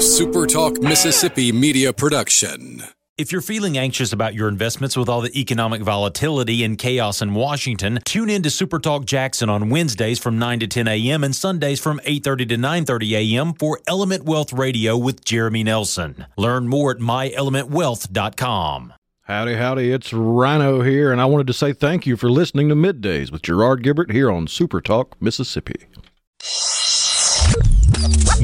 SuperTalk Mississippi media production. If you're feeling anxious about your investments with all the economic volatility and chaos in Washington, tune in to SuperTalk Jackson on Wednesdays from 9 to 10 a.m. and Sundays from 8:30 to 9:30 a.m. for Element Wealth Radio with Jeremy Nelson. Learn more at myelementwealth.com. Howdy, howdy, it's Rhino here, and I wanted to say thank you for listening to Middays with Gerard Gibert here on SuperTalk Mississippi.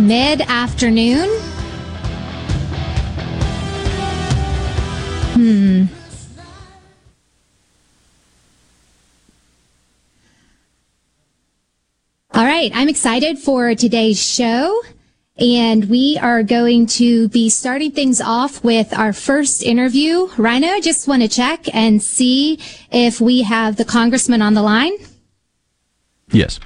Mid afternoon. Hmm. All right, I'm excited for today's show. And we are going to be starting things off with our first interview. Rhino, I just want to check and see if we have the congressman on the line. Yes.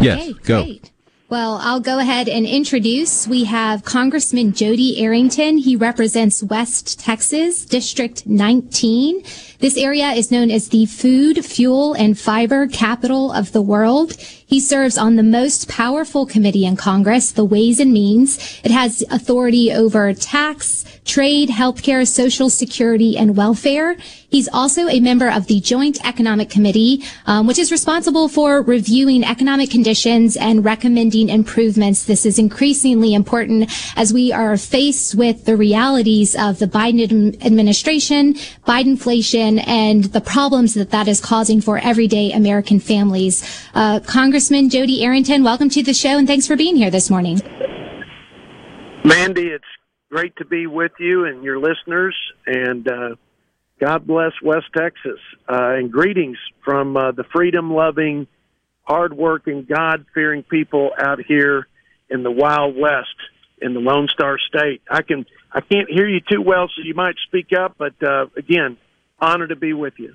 Yes, okay, go. Great. Well, I'll go ahead and introduce. We have Congressman Jodey Arrington. He represents West Texas, District 19. This area is known as the food, fuel, and fiber capital of the world. He serves on the most powerful committee in Congress, the Ways and Means. It has authority over tax, trade, healthcare, social security, and welfare. He's also a member of the Joint Economic Committee, um, which is responsible for reviewing economic conditions and recommending improvements. This is increasingly important as we are faced with the realities of the Biden administration, Bidenflation, and the problems that that is causing for everyday American families. Uh, Congressman Jodey Arrington, welcome to the show and thanks for being here this morning. Mandy, it's great to be with you and your listeners, and uh, God bless West Texas. Uh, and greetings from uh, the freedom loving, hard working, God fearing people out here in the Wild West in the Lone Star State. I can I can't hear you too well, so you might speak up. But uh, again, honor to be with you.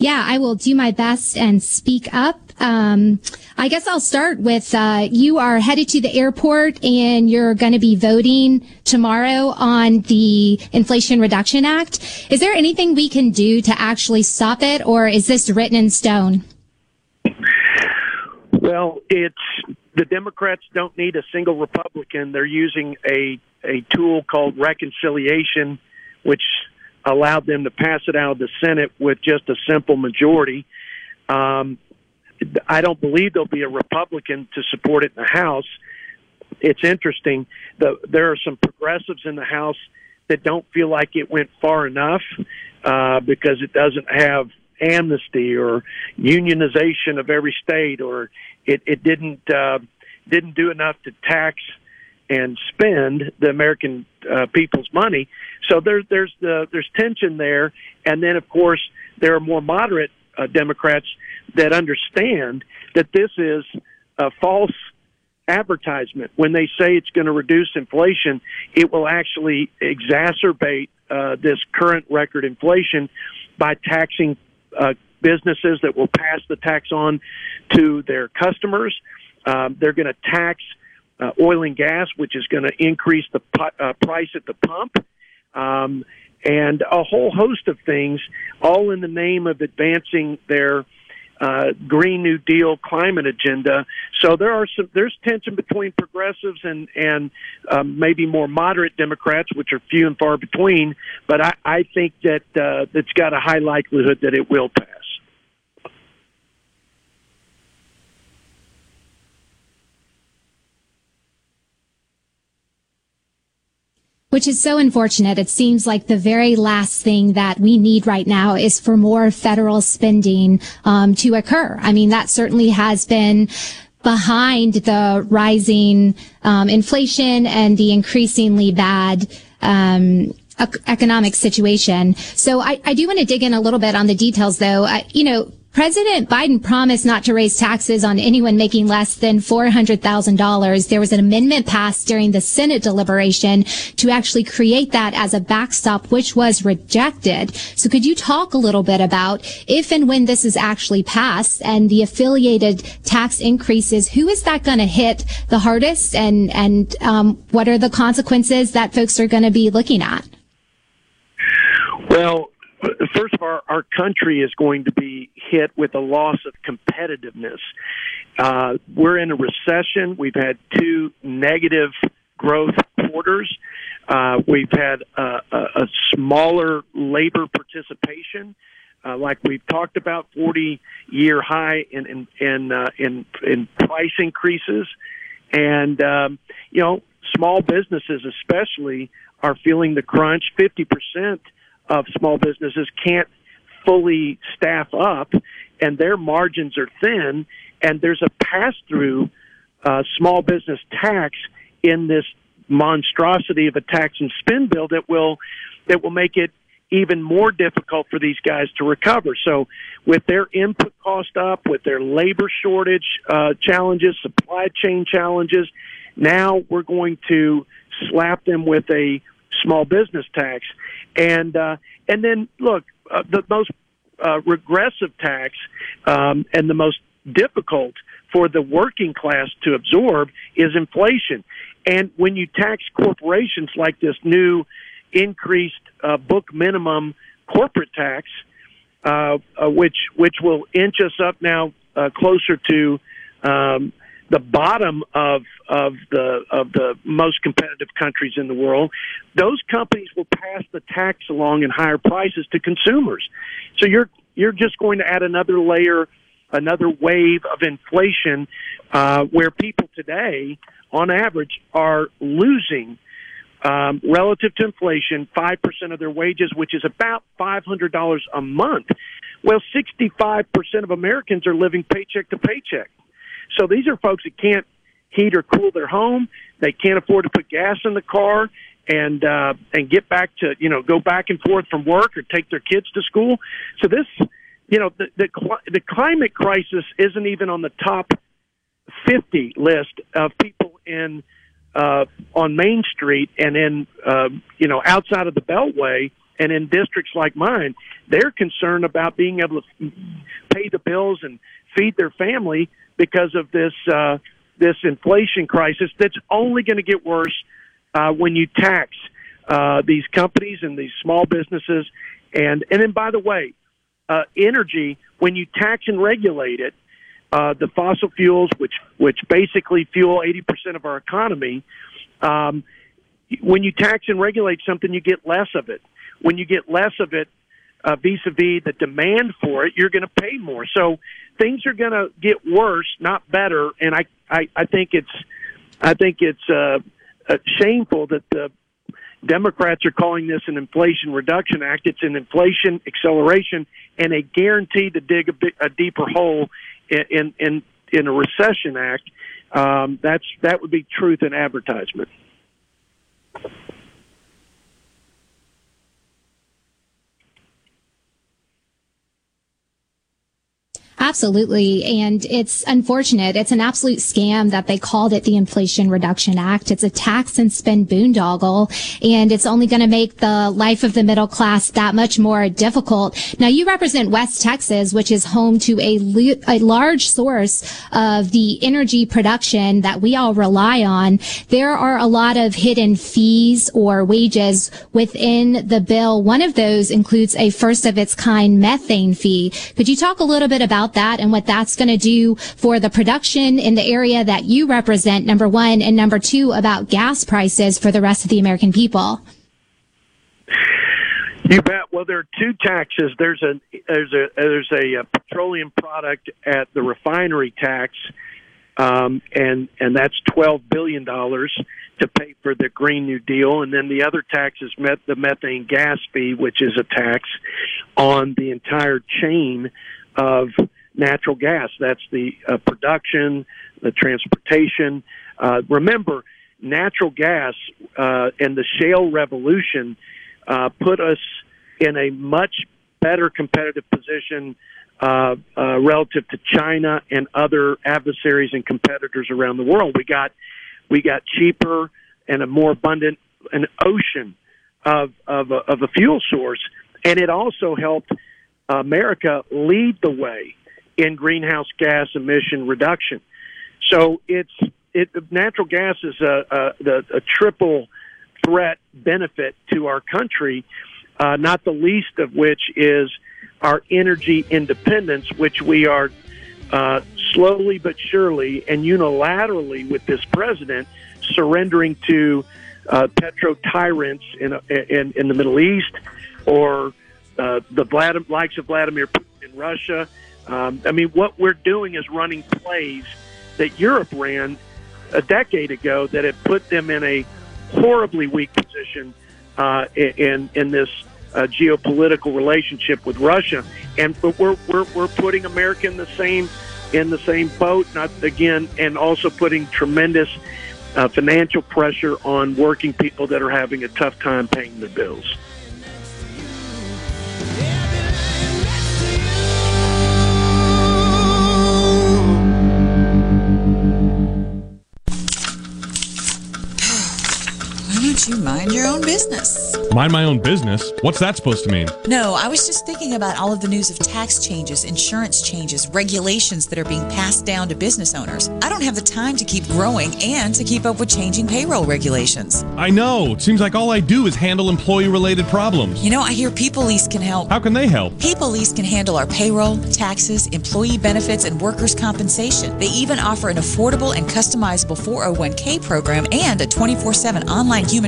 Yeah, I will do my best and speak up. Um, I guess I'll start with uh, you are headed to the airport and you're going to be voting tomorrow on the Inflation Reduction Act. Is there anything we can do to actually stop it, or is this written in stone? Well, it's the Democrats don't need a single Republican. They're using a a tool called reconciliation, which allowed them to pass it out of the Senate with just a simple majority. Um, I don't believe there'll be a Republican to support it in the House. It's interesting. The, there are some progressives in the House that don't feel like it went far enough uh, because it doesn't have amnesty or unionization of every state, or it, it didn't uh, didn't do enough to tax and spend the American uh, people's money. So there's there's the there's tension there, and then of course there are more moderate uh, Democrats that understand that this is a false advertisement. When they say it's going to reduce inflation, it will actually exacerbate uh, this current record inflation by taxing uh, businesses that will pass the tax on to their customers. Um, they're going to tax uh, oil and gas, which is going to increase the pu- uh, price at the pump, um, and a whole host of things, all in the name of advancing their uh, Green New Deal climate agenda. So there are some there's tension between progressives and and um, maybe more moderate Democrats, which are few and far between. But I, I think that uh, it's got a high likelihood that it will pass. Which is so unfortunate. It seems like the very last thing that we need right now is for more federal spending um, to occur. I mean, that certainly has been behind the rising um, inflation and the increasingly bad um, economic situation. So I, I do want to dig in a little bit on the details, though. I, you know, President Biden promised not to raise taxes on anyone making less than $400,000. There was an amendment passed during the Senate deliberation to actually create that as a backstop, which was rejected. So could you talk a little bit about if and when this is actually passed and the affiliated tax increases, who is that going to hit the hardest and, and, um, what are the consequences that folks are going to be looking at? Well, first of all, our country is going to be hit with a loss of competitiveness. Uh, we're in a recession. We've had two negative growth quarters. Uh, we've had a, a, a smaller labor participation. Uh, like we've talked about, 40 year high in in in, uh, in in price increases, and um, you know small businesses especially are feeling the crunch. 50 percent of small businesses can't fully staff up and their margins are thin and there's a pass through uh, small business tax in this monstrosity of a tax and spend bill that will that will make it even more difficult for these guys to recover. So, with their input cost up, with their labor shortage uh, challenges, supply chain challenges, now we're going to slap them with a small business tax, and uh, and then look, uh, the most uh, regressive tax um, and the most difficult for the working class to absorb is inflation. And when you tax corporations like this new increased uh, book minimum corporate tax, uh, uh, which which will inch us up now uh, closer to um, the bottom of of the of the most competitive countries in the world, those companies will pass the tax along in higher prices to consumers. So you're you're just going to add another layer, another wave of inflation, uh, where people today, on average, are losing. Um, relative to inflation, 5% of their wages, which is about $500 a month. Well, 65% of Americans are living paycheck to paycheck. So these are folks that can't heat or cool their home. They can't afford to put gas in the car and uh, and get back to you know go back and forth from work or take their kids to school. So this, you know, the the, the climate crisis isn't even on the top fifty list of people in uh, on Main Street and in uh, you know outside of the Beltway and in districts like mine. They're concerned about being able to pay the bills and feed their family because of this uh, this inflation crisis that's only going to get worse uh, when you tax uh, these companies and these small businesses. And and then by the way, uh, energy when you tax and regulate it, uh, the fossil fuels which which basically fuel eighty percent of our economy. Um, when you tax and regulate something, you get less of it. When you get less of it, uh, vis-a-vis the demand for it, you're going to pay more. So things are going to get worse, not better. And I, I, I think it's, I think it's uh, uh, shameful that the Democrats are calling this an Inflation Reduction Act. It's an inflation acceleration and a guarantee to dig a, bit, a deeper hole in, in in a recession act. Um, that's that would be truth in advertisement. Absolutely. And it's unfortunate. It's an absolute scam that they called it the Inflation Reduction Act. It's a tax and spend boondoggle, and it's only going to make the life of the middle class that much more difficult. Now, you represent West Texas, which is home to a, a large source of the energy production that we all rely on. There are a lot of hidden fees or wages within the bill. One of those includes a first of its kind methane fee. Could you talk a little bit about that and what that's going to do for the production in the area that you represent, number one, and number two, about gas prices for the rest of the American people. You bet. Well, there are two taxes. There's a there's a there's a, a petroleum product at the refinery tax, um, and and that's twelve billion dollars to pay for the Green New Deal, and then the other tax is met the methane gas fee, which is a tax on the entire chain of natural gas. That's the uh, production, the transportation. Uh, remember, natural gas uh, and the shale revolution uh, put us in a much better competitive position uh, uh, relative to China and other adversaries and competitors around the world. We got we got cheaper and a more abundant an ocean of of a, of a fuel source, and it also helped America lead the way in greenhouse gas emission reduction. So it's it natural gas is a, a, a triple threat benefit to our country, uh, not the least of which is our energy independence, which we are uh, slowly but surely and unilaterally with this president surrendering to uh, petro tyrants in, in, in the Middle East or uh, the Vlad- likes of Vladimir Putin in Russia. Um, I mean, what we're doing is running plays that Europe ran a decade ago that had put them in a horribly weak position uh, in in this uh, geopolitical relationship with Russia, and but we're we're we're putting America in the same in the same boat. Not again, and also putting tremendous uh, financial pressure on working people that are having a tough time paying their bills. You mind your own business? Mind my own business? What's that supposed to mean? No, I was just thinking about all of the news of tax changes, insurance changes, regulations that are being passed down to business owners. I don't have the time to keep growing and to keep up with changing payroll regulations. I know. It seems like all I do is handle employee related problems. You know, I hear People Lease can help. How can they help? People Lease can handle our payroll, taxes, employee benefits, and workers' compensation. They even offer an affordable and customizable 401k program and a 24 7 online human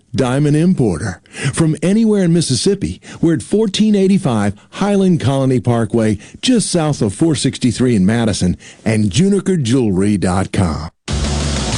diamond importer. From anywhere in Mississippi, we're at 1485 Highland Colony Parkway, just south of 463 in Madison, and junikerjewelry.com.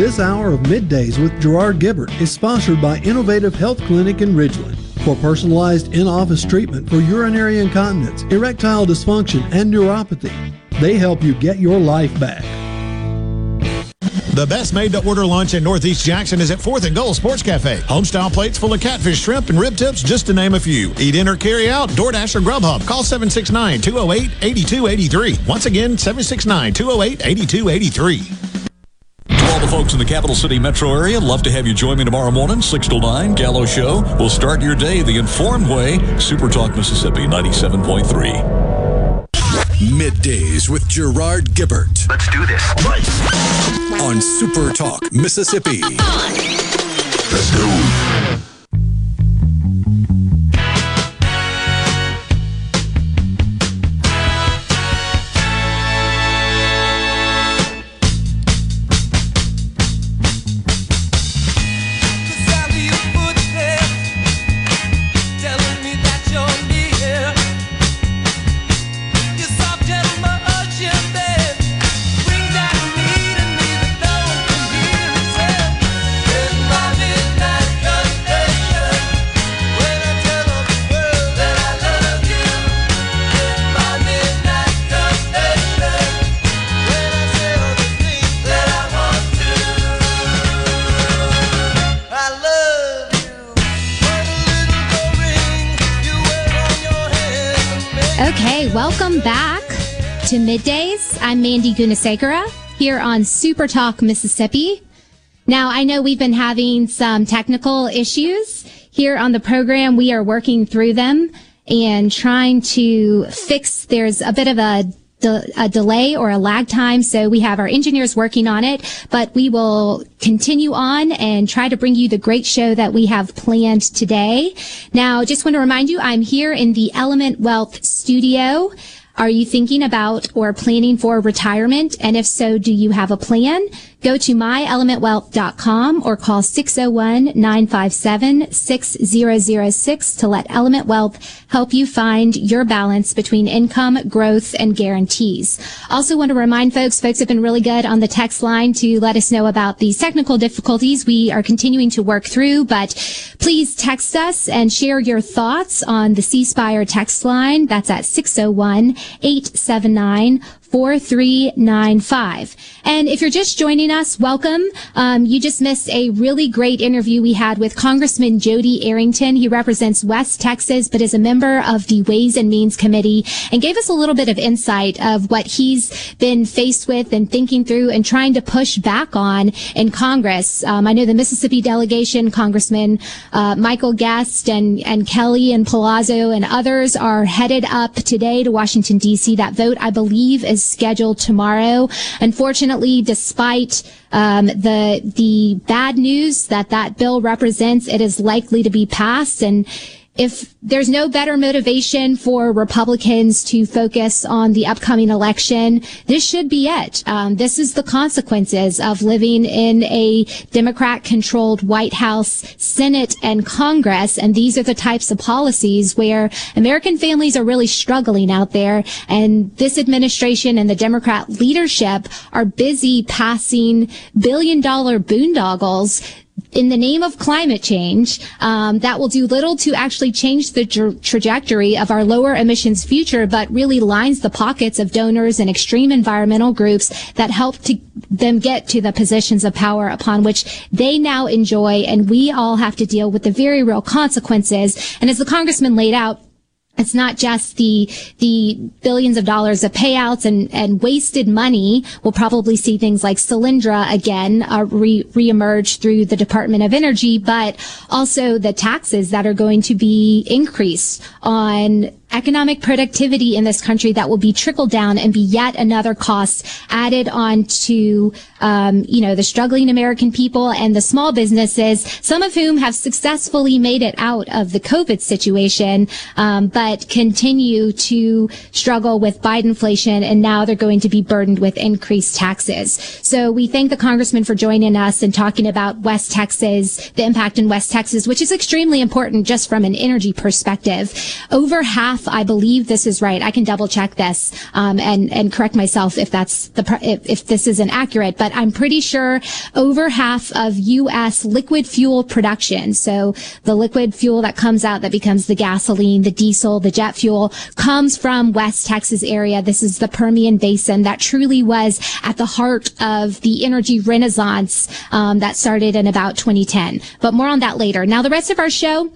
This hour of Middays with Gerard Gibert is sponsored by Innovative Health Clinic in Ridgeland. For personalized in office treatment for urinary incontinence, erectile dysfunction, and neuropathy, they help you get your life back. The best made to order lunch in Northeast Jackson is at 4th and Goal Sports Cafe. Homestyle plates full of catfish, shrimp, and rib tips, just to name a few. Eat in or carry out, DoorDash or Grubhub. Call 769 208 8283. Once again, 769 208 8283 all the folks in the capital city metro area, love to have you join me tomorrow morning, 6 to 9, Gallo Show. We'll start your day the informed way. Super Talk Mississippi 97.3. Middays with Gerard Gibert. Let's do this. On Super Talk, Mississippi. Let's go. Okay, Middays. I'm Mandy Gunasekara here on Super Talk Mississippi. Now, I know we've been having some technical issues here on the program. We are working through them and trying to fix. There's a bit of a a delay or a lag time. So we have our engineers working on it, but we will continue on and try to bring you the great show that we have planned today. Now, just want to remind you, I'm here in the Element Wealth studio. Are you thinking about or planning for retirement? And if so, do you have a plan? Go to myelementwealth.com or call 601-957-6006 to let Element Wealth help you find your balance between income, growth, and guarantees. Also want to remind folks, folks have been really good on the text line to let us know about these technical difficulties we are continuing to work through, but please text us and share your thoughts on the C Spire text line. That's at 601 879 4395. And if you're just joining us, welcome. Um, you just missed a really great interview we had with Congressman Jodey Arrington. He represents West Texas, but is a member of the Ways and Means Committee and gave us a little bit of insight of what he's been faced with and thinking through and trying to push back on in Congress. Um, I know the Mississippi delegation, Congressman uh, Michael Guest and, and Kelly and Palazzo and others are headed up today to Washington, D.C. That vote, I believe, is scheduled tomorrow. Unfortunately, despite um, the the bad news that that bill represents, it is likely to be passed and if there's no better motivation for Republicans to focus on the upcoming election, this should be it. Um, this is the consequences of living in a Democrat controlled White House, Senate, and Congress. And these are the types of policies where American families are really struggling out there. And this administration and the Democrat leadership are busy passing billion dollar boondoggles in the name of climate change um, that will do little to actually change the tra- trajectory of our lower emissions future, but really lines the pockets of donors and extreme environmental groups that help to them get to the positions of power upon which they now enjoy. And we all have to deal with the very real consequences. And as the congressman laid out, it's not just the the billions of dollars of payouts and, and wasted money. We'll probably see things like Solyndra again uh, re reemerge through the Department of Energy, but also the taxes that are going to be increased on economic productivity in this country that will be trickled down and be yet another cost added on to, um, you know, the struggling American people and the small businesses, some of whom have successfully made it out of the COVID situation, um, but continue to struggle with Bidenflation, and now they're going to be burdened with increased taxes. So we thank the congressman for joining us and talking about West Texas, the impact in West Texas, which is extremely important just from an energy perspective. Over half I believe this is right. I can double check this um, and and correct myself if that's the if, if this isn't accurate. But I'm pretty sure over half of U.S. liquid fuel production, so the liquid fuel that comes out that becomes the gasoline, the diesel, the jet fuel, comes from West Texas area. This is the Permian Basin that truly was at the heart of the energy renaissance um, that started in about 2010. But more on that later. Now the rest of our show.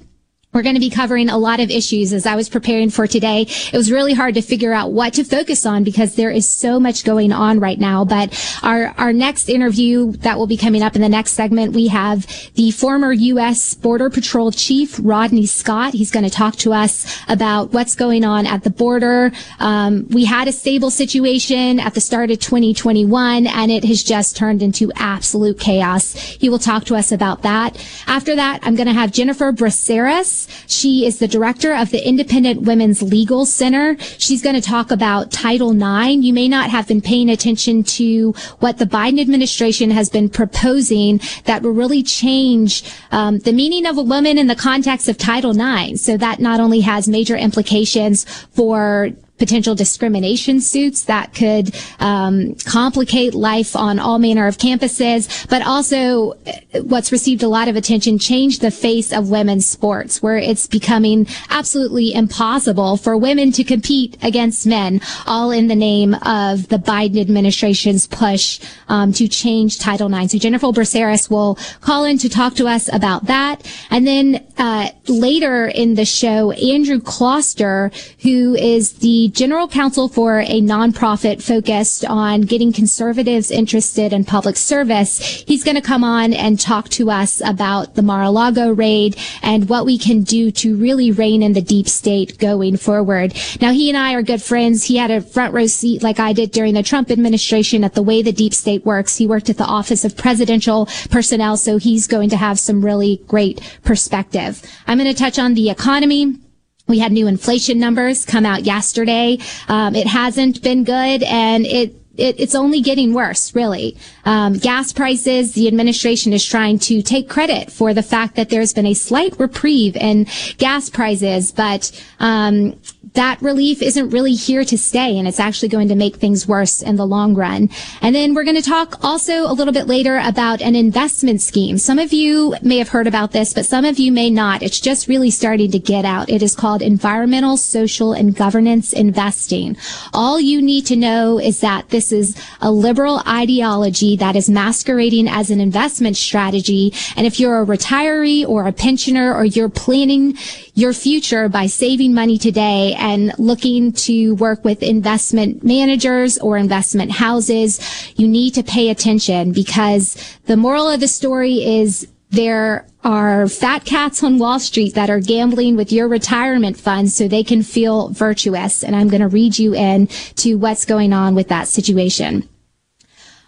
We're going to be covering a lot of issues as I was preparing for today. It was really hard to figure out what to focus on because there is so much going on right now. But our, our next interview that will be coming up in the next segment, we have the former U.S. Border Patrol Chief, Rodney Scott. He's going to talk to us about what's going on at the border. Um, we had a stable situation at the start of 2021 and it has just turned into absolute chaos. He will talk to us about that. After that, I'm going to have Jennifer Braceras. She is the director of the Independent Women's Legal Center. She's going to talk about Title IX. You may not have been paying attention to what the Biden administration has been proposing that will really change um, the meaning of a woman in the context of Title IX. So that not only has major implications for potential discrimination suits that could um, complicate life on all manner of campuses, but also uh, what's received a lot of attention, change the face of women's sports, where it's becoming absolutely impossible for women to compete against men, all in the name of the Biden administration's push um, to change Title IX. So Jennifer Braceras will call in to talk to us about that, and then uh, later in the show, Andrew Kloster, who is the general counsel for a nonprofit focused on getting conservatives interested in public service. He's going to come on and talk to us about the Mar-a-Lago raid and what we can do to really rein in the deep state going forward. Now, he and I are good friends. He had a front row seat like I did during the Trump administration at the way the deep state works. He worked at the Office of Presidential Personnel, so he's going to have some really great perspective. I'm going to touch on the economy we had new inflation numbers come out yesterday. Um, it hasn't been good and it it, it's only getting worse, really. Um, gas prices, the administration is trying to take credit for the fact that there's been a slight reprieve in gas prices, but um, that relief isn't really here to stay and it's actually going to make things worse in the long run. And then we're going to talk also a little bit later about an investment scheme. Some of you may have heard about this, but some of you may not. It's just really starting to get out. It is called environmental, social, and governance investing. All you need to know is that this is a liberal ideology that is masquerading as an investment strategy. And if you're a retiree or a pensioner or you're planning your future by saving money today and looking to work with investment managers or investment houses, you need to pay attention because the moral of the story is there are fat cats on Wall Street that are gambling with your retirement funds so they can feel virtuous. And I'm going to read you in to what's going on with that situation.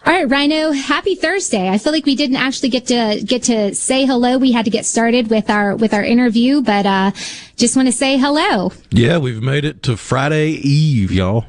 All right, Rhino, happy Thursday. I feel like we didn't actually get to get to say hello. We had to get started with our with our interview, but uh just want to say hello. Yeah, we've made it to Friday Eve, y'all.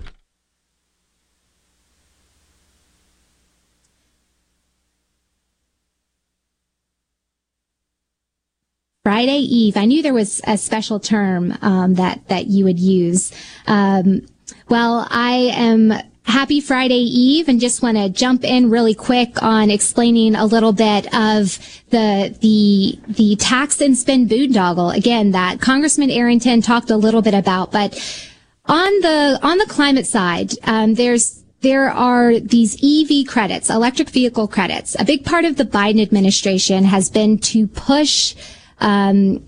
Friday Eve. I knew there was a special term um, that that you would use. Um, well, I am happy Friday Eve and just want to jump in really quick on explaining a little bit of the, the, the tax and spend boondoggle again that Congressman Arrington talked a little bit about, but on the, on the climate side, um, there's, there are these EV credits, electric vehicle credits. A big part of the Biden administration has been to push, um,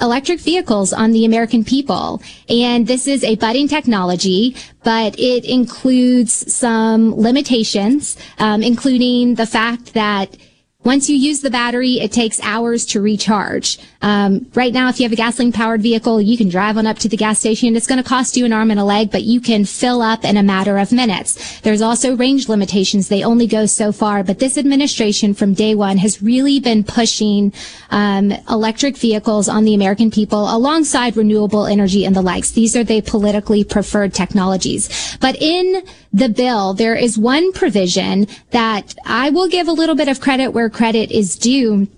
electric vehicles on the American people. And this is a budding technology, but it includes some limitations, um, including the fact that once you use the battery, it takes hours to recharge. Um, right now, if you have a gasoline powered vehicle, you can drive on up to the gas station. It's going to cost you an arm and a leg, but you can fill up in a matter of minutes. There's also range limitations. They only go so far, but this administration from day one has really been pushing um, electric vehicles on the American people alongside renewable energy and the likes. These are the politically preferred technologies. But in the bill, there is one provision that I will give a little bit of credit where credit is due.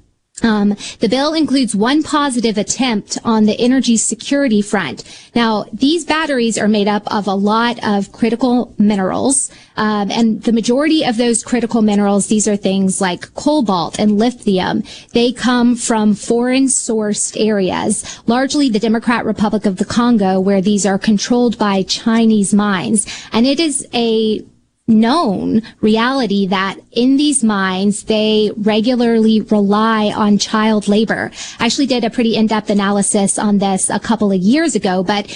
Um, the bill includes one positive attempt on the energy security front. Now, these batteries are made up of a lot of critical minerals, um, and the majority of those critical minerals, these are things like cobalt and lithium. They come from foreign sourced areas, largely the Democrat Republic of the Congo, where these are controlled by Chinese mines. And it is a known reality that in these mines, they regularly rely on child labor. I actually did a pretty in-depth analysis on this a couple of years ago, but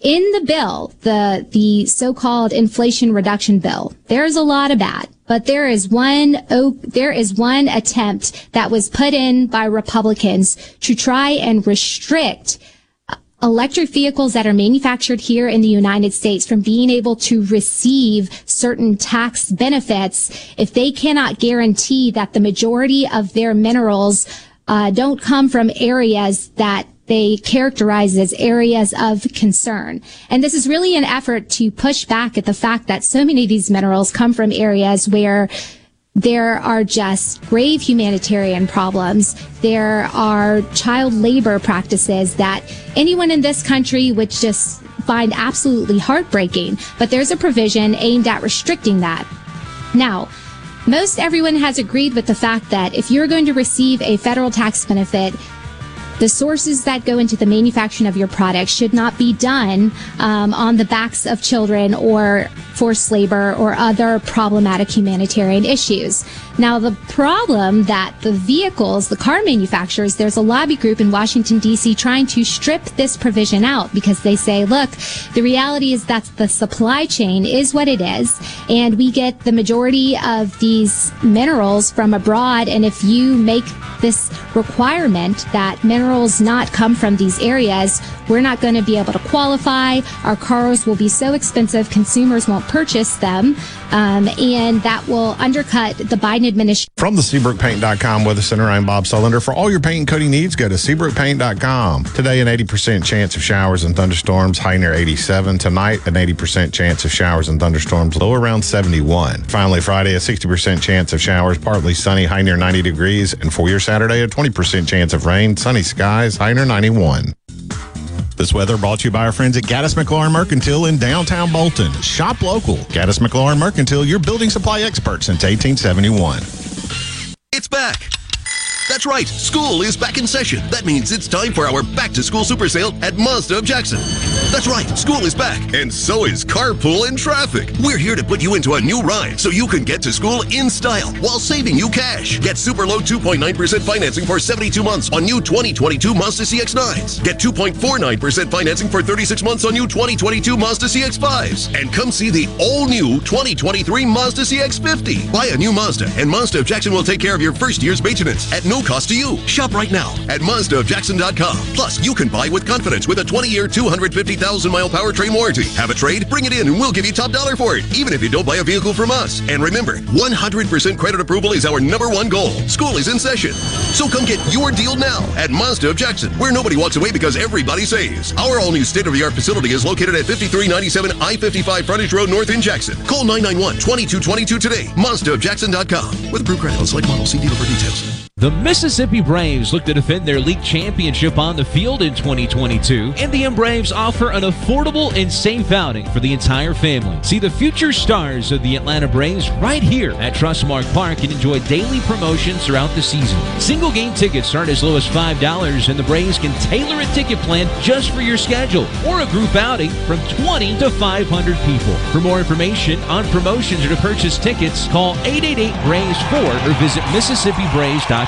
in the bill, the, the so-called inflation reduction bill, there's a lot of that, but there is one, there is one attempt that was put in by Republicans to try and restrict electric vehicles that are manufactured here in the United States from being able to receive certain tax benefits if they cannot guarantee that the majority of their minerals uh, don't come from areas that they characterize as areas of concern. And this is really an effort to push back at the fact that so many of these minerals come from areas where there are just grave humanitarian problems. There are child labor practices that anyone in this country would just find absolutely heartbreaking. But there's a provision aimed at restricting that. Now, most everyone has agreed with the fact that if you're going to receive a federal tax benefit, the sources that go into the manufacturing of your product should not be done um, on the backs of children or forced labor or other problematic humanitarian issues. Now, the problem that the vehicles, the car manufacturers, there's a lobby group in Washington, D.C. trying to strip this provision out because they say, look, the reality is that the supply chain is what it is, and we get the majority of these minerals from abroad. And if you make this requirement that minerals not come from these areas, we're not going to be able to qualify. Our cars will be so expensive, consumers won't purchase them, um, and that will undercut the Biden administration. From the SeabrookPaint.com Weather Center, I'm Bob Sullender. For all your paint and coating needs, go to SeabrookPaint.com. Today, an 80% chance of showers and thunderstorms, high near 87. Tonight, an 80% chance of showers and thunderstorms, low around 71. Finally, Friday, a 60% chance of showers, partly sunny, high near 90 degrees. And for your Saturday, a 20% chance of rain, sunny skies, high near 91. This weather brought to you by our friends at Gaddis McLaurin Mercantile in downtown Bolton. Shop local. Gaddis McLaurin Mercantile, your building supply expert since 1871. It's back. That's right, school is back in session. That means it's time for our back to school super sale at Mazda of Jackson. That's right, school is back, and so is carpool and traffic. We're here to put you into a new ride so you can get to school in style while saving you cash. Get super low 2.9% financing for 72 months on new 2022 Mazda CX-9s. Get 2.49% financing for 36 months on new 2022 Mazda CX-5s. And come see the all-new 2023 Mazda CX-50. Buy a new Mazda, and Mazda of Jackson will take care of your first year's maintenance at no cost to you. Shop right now at MazdaofJackson.com. Plus, you can buy with confidence with a 20-year, 250,000-mile powertrain warranty. Have a trade? Bring it in and we'll give you top dollar for it, even if you don't buy a vehicle from us. And remember, 100% credit approval is our number one goal. School is in session. So come get your deal now at Mazda of Jackson, where nobody walks away because everybody saves. Our all-new state-of-the-art facility is located at 5397 I-55 Frontage Road North in Jackson. Call 991-2222 today. MazdaofJackson.com. With approved credit select models. See dealer for details. The Mississippi Braves look to defend their league championship on the field in 2022. Indian Braves offer an affordable and safe outing for the entire family. See the future stars of the Atlanta Braves right here at Trustmark Park and enjoy daily promotions throughout the season. Single game tickets start as low as $5 and the Braves can tailor a ticket plan just for your schedule or a group outing from 20 to 500 people. For more information on promotions or to purchase tickets, call 888 Braves 4 or visit MississippiBraves.com.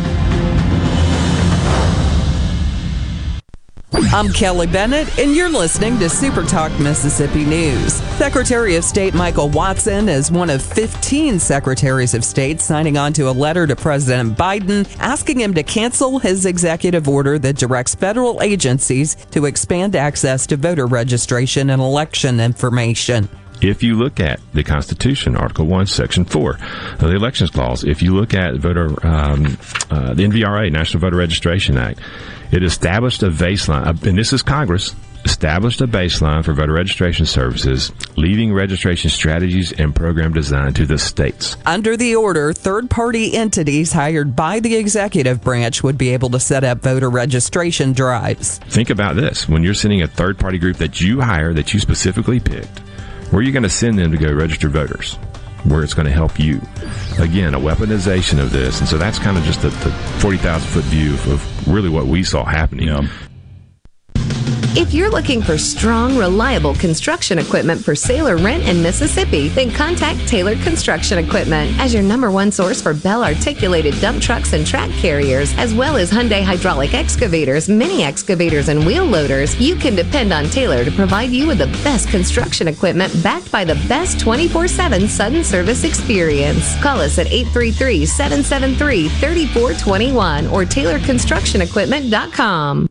I'm Kelly Bennett, and you're listening to Super Talk Mississippi News. Secretary of State Michael Watson is one of 15 secretaries of state signing on to a letter to President Biden asking him to cancel his executive order that directs federal agencies to expand access to voter registration and election information. If you look at the Constitution, Article 1, Section 4 of the Elections Clause, if you look at voter, um, uh, the NVRA, National Voter Registration Act, it established a baseline, and this is Congress, established a baseline for voter registration services, leaving registration strategies and program design to the states. Under the order, third party entities hired by the executive branch would be able to set up voter registration drives. Think about this when you're sending a third party group that you hire, that you specifically picked where are you going to send them to go register voters? Where it's going to help you. Again, a weaponization of this. And so that's kind of just the, the 40,000 foot view of really what we saw happening. Yeah. If you're looking for strong, reliable construction equipment for sale or rent in Mississippi, then contact Tailored Construction Equipment as your number one source for Bell articulated dump trucks and track carriers, as well as Hyundai hydraulic excavators, mini excavators, and wheel loaders. You can depend on Taylor to provide you with the best construction equipment backed by the best 24 7 sudden service experience. Call us at 833 773 3421 or TaylorConstructionEquipment.com.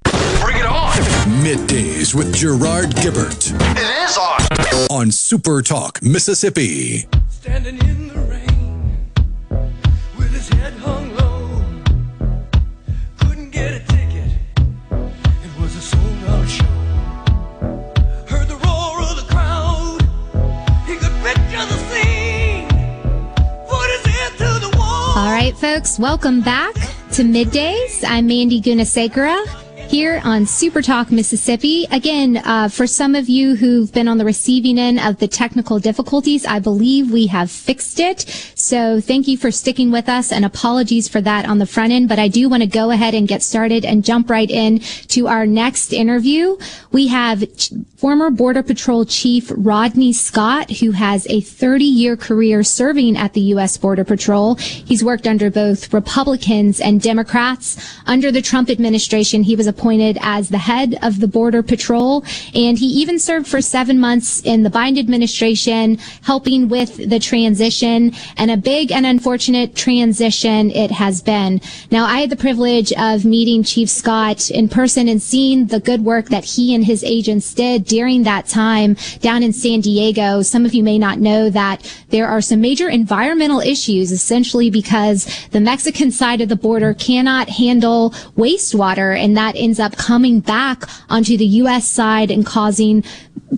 Bring it on! Middays with Gerard Gibert. It is on! On Super Talk, Mississippi. Standing in the rain with his head hung low. Couldn't get a ticket. It was a sold out show. Heard the roar of the crowd. He could picture the scene. Put his head to the wall. All right, folks, welcome back to Middays. I'm Mandy Gunasekara here on Super Talk Mississippi. Again, uh, for some of you who've been on the receiving end of the technical difficulties, I believe we have fixed it. So thank you for sticking with us and apologies for that on the front end. But I do want to go ahead and get started and jump right in to our next interview. We have former Border Patrol Chief Rodney Scott, who has a 30 year career serving at the U.S. Border Patrol. He's worked under both Republicans and Democrats. Under the Trump administration, he was appointed as the head of the Border Patrol, and he even served for seven months in the Biden administration, helping with the transition, and a big and unfortunate transition it has been. Now, I had the privilege of meeting Chief Scott in person and seeing the good work that he and his agents did during that time down in San Diego. Some of you may not know that there are some major environmental issues, essentially because the Mexican side of the border cannot handle wastewater, and that ends up coming back onto the U.S. side and causing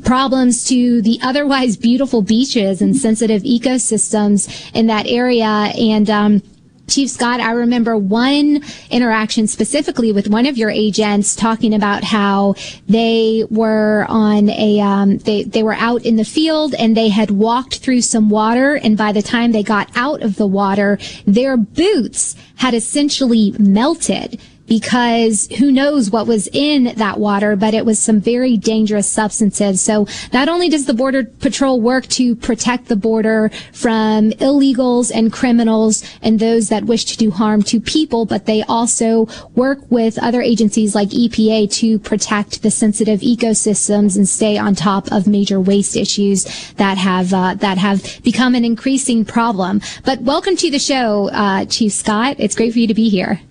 problems to the otherwise beautiful beaches and sensitive ecosystems in that area. And, um, Chief Scott, I remember one interaction specifically with one of your agents talking about how they were on a, um, they, they were out in the field and they had walked through some water. And by the time they got out of the water, their boots had essentially melted because who knows what was in that water, but it was some very dangerous substances. So not only does the Border Patrol work to protect the border from illegals and criminals and those that wish to do harm to people, but they also work with other agencies like EPA to protect the sensitive ecosystems and stay on top of major waste issues that have uh, that have become an increasing problem. But welcome to the show, uh, Chief Scott. It's great for you to be here.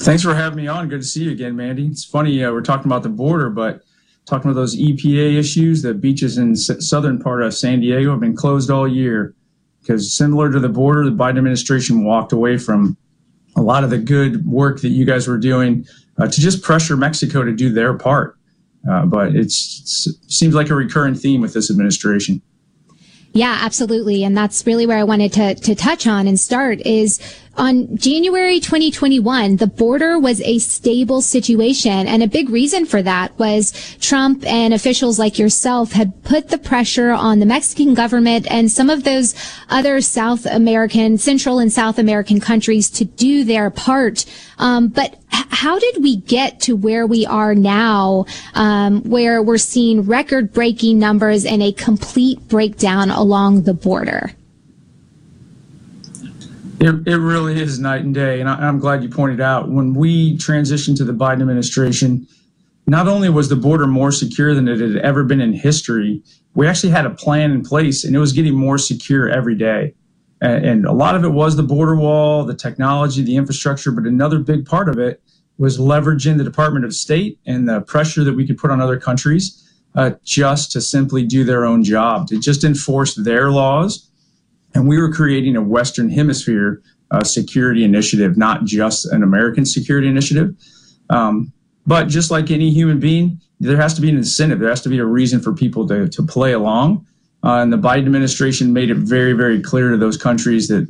Thanks for having me on. Good to see you again, Mandy. It's funny uh, we're talking about the border, but talking about those EPA issues, the beaches in s- southern part of San Diego have been closed all year because similar to the border, the Biden administration walked away from a lot of the good work that you guys were doing uh, to just pressure Mexico to do their part. Uh, but it seems like a recurrent theme with this administration. Yeah, absolutely. And that's really where I wanted to, to touch on and start is on January 2021, the border was a stable situation. And a big reason for that was Trump and officials like yourself had put the pressure on the Mexican government and some of those other South American, Central and South American countries to do their part. Um, but how did we get to where we are now, um, where we're seeing record breaking numbers and a complete breakdown along the border? It, it really is night and day. And I, I'm glad you pointed out when we transitioned to the Biden administration, not only was the border more secure than it had ever been in history, we actually had a plan in place and it was getting more secure every day. And, and a lot of it was the border wall, the technology, the infrastructure, but another big part of it was leveraging the Department of State and the pressure that we could put on other countries uh, just to simply do their own job, to just enforce their laws and we were creating a Western Hemisphere uh, security initiative, not just an American security initiative. Um, but just like any human being, there has to be an incentive. There has to be a reason for people to, to play along. Uh, and the Biden administration made it very, very clear to those countries that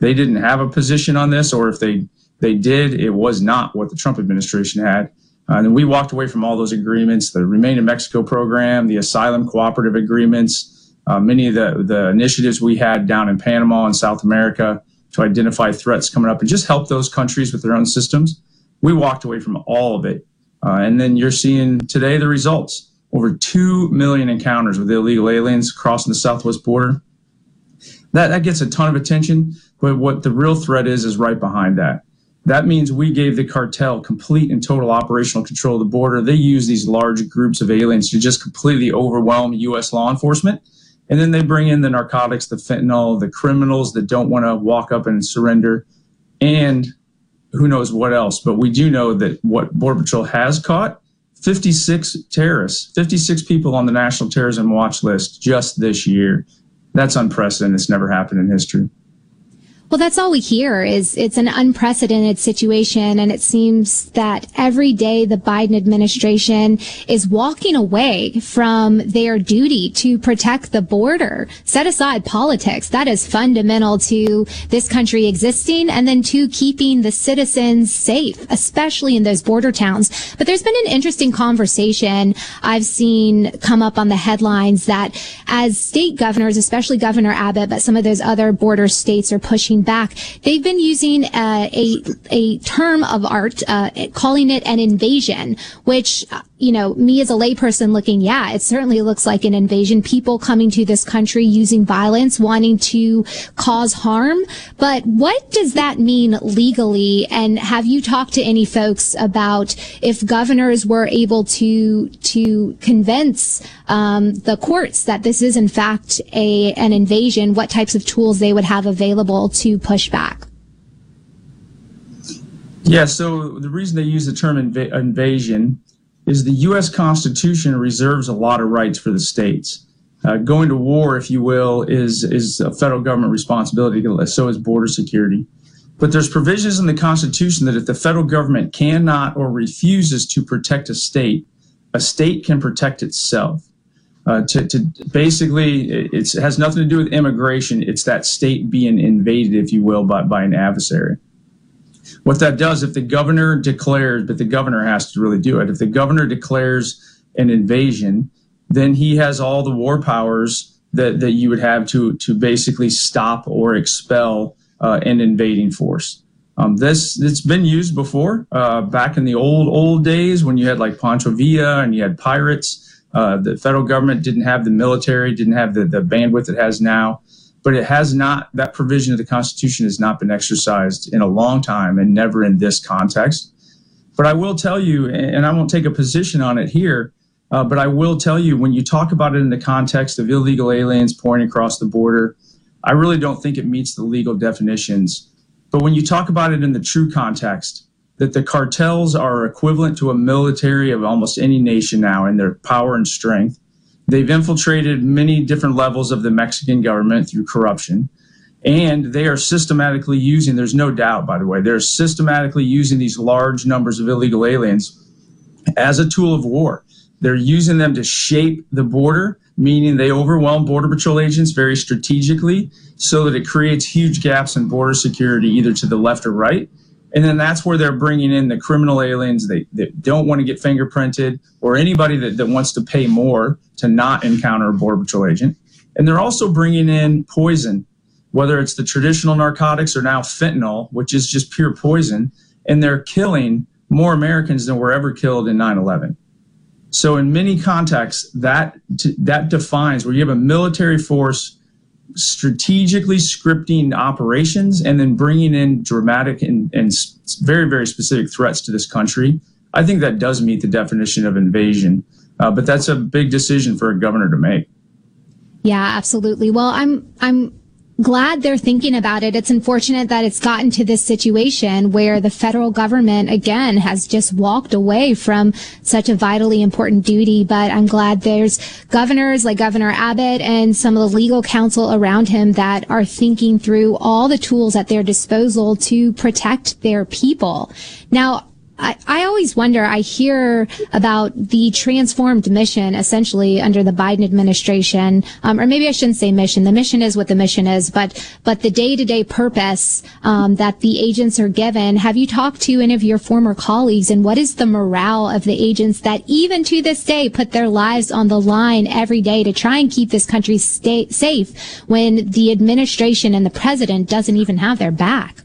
they didn't have a position on this, or if they they did, it was not what the Trump administration had. Uh, and we walked away from all those agreements, the Remain in Mexico program, the asylum cooperative agreements, uh, many of the, the initiatives we had down in Panama and South America to identify threats coming up and just help those countries with their own systems. We walked away from all of it. Uh, and then you're seeing today the results over 2 million encounters with illegal aliens crossing the southwest border. That, that gets a ton of attention, but what the real threat is, is right behind that. That means we gave the cartel complete and total operational control of the border. They use these large groups of aliens to just completely overwhelm U.S. law enforcement. And then they bring in the narcotics, the fentanyl, the criminals that don't want to walk up and surrender, and who knows what else. But we do know that what Border Patrol has caught 56 terrorists, 56 people on the National Terrorism Watch list just this year. That's unprecedented. It's never happened in history. Well, that's all we hear is it's an unprecedented situation. And it seems that every day the Biden administration is walking away from their duty to protect the border. Set aside politics. That is fundamental to this country existing and then to keeping the citizens safe, especially in those border towns. But there's been an interesting conversation I've seen come up on the headlines that as state governors, especially Governor Abbott, but some of those other border states are pushing back. They've been using uh, a a term of art, uh, calling it an invasion, which you know, me as a layperson looking, yeah, it certainly looks like an invasion. People coming to this country using violence, wanting to cause harm. But what does that mean legally? And have you talked to any folks about if governors were able to to convince um, the courts that this is in fact a an invasion? What types of tools they would have available to push back? Yeah, so the reason they use the term inv- invasion is the U.S. Constitution reserves a lot of rights for the states. Uh, going to war, if you will, is is a federal government responsibility. So is border security. But there's provisions in the Constitution that if the federal government cannot or refuses to protect a state, a state can protect itself. Uh, to, to basically, it has nothing to do with immigration. It's that state being invaded, if you will, by, by an adversary. What that does, if the governor declares, but the governor has to really do it, if the governor declares an invasion, then he has all the war powers that, that you would have to, to basically stop or expel uh, an invading force. Um, this it's been used before, uh, back in the old old days when you had like Pancho Villa and you had pirates. Uh, the federal government didn't have the military, didn't have the, the bandwidth it has now but it has not that provision of the constitution has not been exercised in a long time and never in this context but i will tell you and i won't take a position on it here uh, but i will tell you when you talk about it in the context of illegal aliens pouring across the border i really don't think it meets the legal definitions but when you talk about it in the true context that the cartels are equivalent to a military of almost any nation now in their power and strength. They've infiltrated many different levels of the Mexican government through corruption. And they are systematically using, there's no doubt, by the way, they're systematically using these large numbers of illegal aliens as a tool of war. They're using them to shape the border, meaning they overwhelm Border Patrol agents very strategically so that it creates huge gaps in border security, either to the left or right. And then that's where they're bringing in the criminal aliens they, that don't want to get fingerprinted or anybody that, that wants to pay more to not encounter a Border Patrol agent. And they're also bringing in poison, whether it's the traditional narcotics or now fentanyl, which is just pure poison. And they're killing more Americans than were ever killed in 9 11. So, in many contexts, that, that defines where you have a military force strategically scripting operations and then bringing in dramatic and, and very, very specific threats to this country, I think that does meet the definition of invasion. Uh, but that's a big decision for a governor to make. Yeah, absolutely. Well, I'm I'm glad they're thinking about it. It's unfortunate that it's gotten to this situation where the federal government again has just walked away from such a vitally important duty. But I'm glad there's governors like Governor Abbott and some of the legal counsel around him that are thinking through all the tools at their disposal to protect their people. Now, I, I always wonder, I hear about the transformed mission essentially under the Biden administration, um, or maybe I shouldn't say mission. The mission is what the mission is, but, but the day to day purpose, um, that the agents are given. Have you talked to any of your former colleagues and what is the morale of the agents that even to this day put their lives on the line every day to try and keep this country stay safe when the administration and the president doesn't even have their back?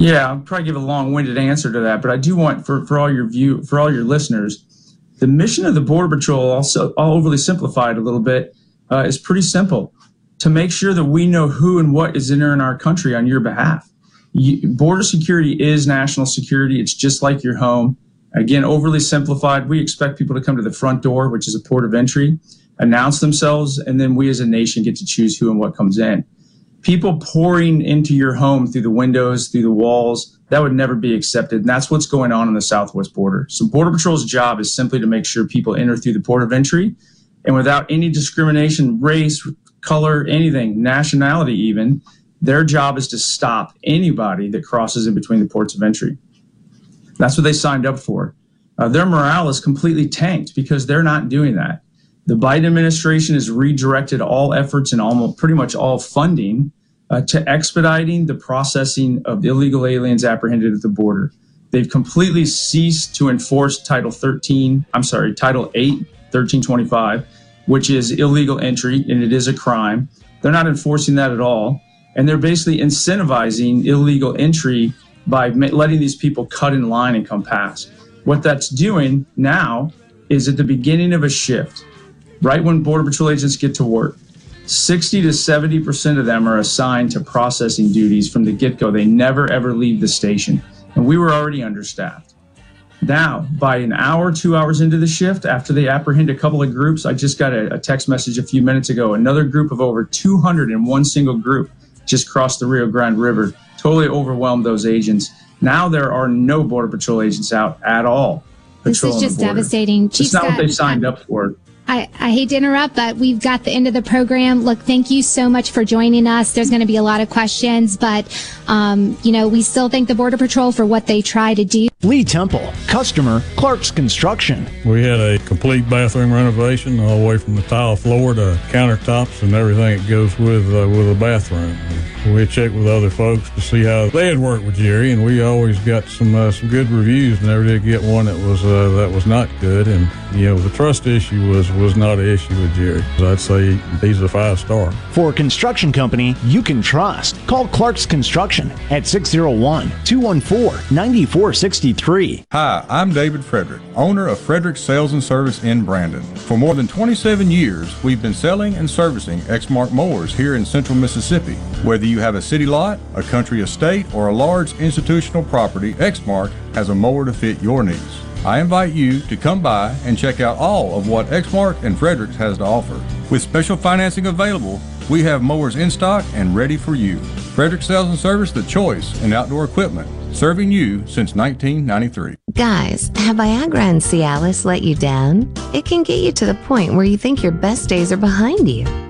Yeah, I'll probably give a long-winded answer to that, but I do want for, for all your view for all your listeners, the mission of the Border Patrol, also all overly simplified a little bit, uh, is pretty simple: to make sure that we know who and what is entering our country on your behalf. You, border security is national security. It's just like your home. Again, overly simplified. We expect people to come to the front door, which is a port of entry, announce themselves, and then we as a nation get to choose who and what comes in people pouring into your home through the windows, through the walls, that would never be accepted. And that's what's going on in the southwest border. So Border Patrol's job is simply to make sure people enter through the port of entry and without any discrimination, race, color, anything, nationality even, their job is to stop anybody that crosses in between the ports of entry. That's what they signed up for. Uh, their morale is completely tanked because they're not doing that. The Biden administration has redirected all efforts and almost pretty much all funding uh, to expediting the processing of illegal aliens apprehended at the border. They've completely ceased to enforce Title 13, I'm sorry, Title 8, 1325, which is illegal entry and it is a crime. They're not enforcing that at all. And they're basically incentivizing illegal entry by letting these people cut in line and come past. What that's doing now is at the beginning of a shift right when Border Patrol agents get to work, 60 to 70% of them are assigned to processing duties from the get go. They never ever leave the station. And we were already understaffed. Now, by an hour, two hours into the shift, after they apprehend a couple of groups, I just got a, a text message a few minutes ago. Another group of over 200 in one single group just crossed the Rio Grande River, totally overwhelmed those agents. Now there are no Border Patrol agents out at all. This is just devastating. Chief it's not Scott, what they signed up for. I, I hate to interrupt, but we've got the end of the program. Look, thank you so much for joining us. There's going to be a lot of questions, but, um, you know, we still thank the Border Patrol for what they try to do. Lee Temple, customer, Clark's Construction. We had a complete bathroom renovation all the way from the tile floor to countertops and everything that goes with uh, with a bathroom. We checked with other folks to see how they had worked with Jerry, and we always got some uh, some good reviews. Never did get one that was uh, that was not good, and you know the trust issue was was not an issue with Jerry. I'd say he's a five star. For a construction company you can trust, call Clark's Construction at 601 214 9463. Hi, I'm David Frederick, owner of Frederick Sales and Service in Brandon. For more than 27 years, we've been selling and servicing Exmark mowers here in central Mississippi. Whether you have a city lot, a country estate, or a large institutional property, Exmark has a mower to fit your needs. I invite you to come by and check out all of what Exmark and Fredericks has to offer. With special financing available, we have mowers in stock and ready for you. Frederick Sales and Service the choice in outdoor equipment, serving you since 1993. Guys, have Viagra and Cialis let you down? It can get you to the point where you think your best days are behind you.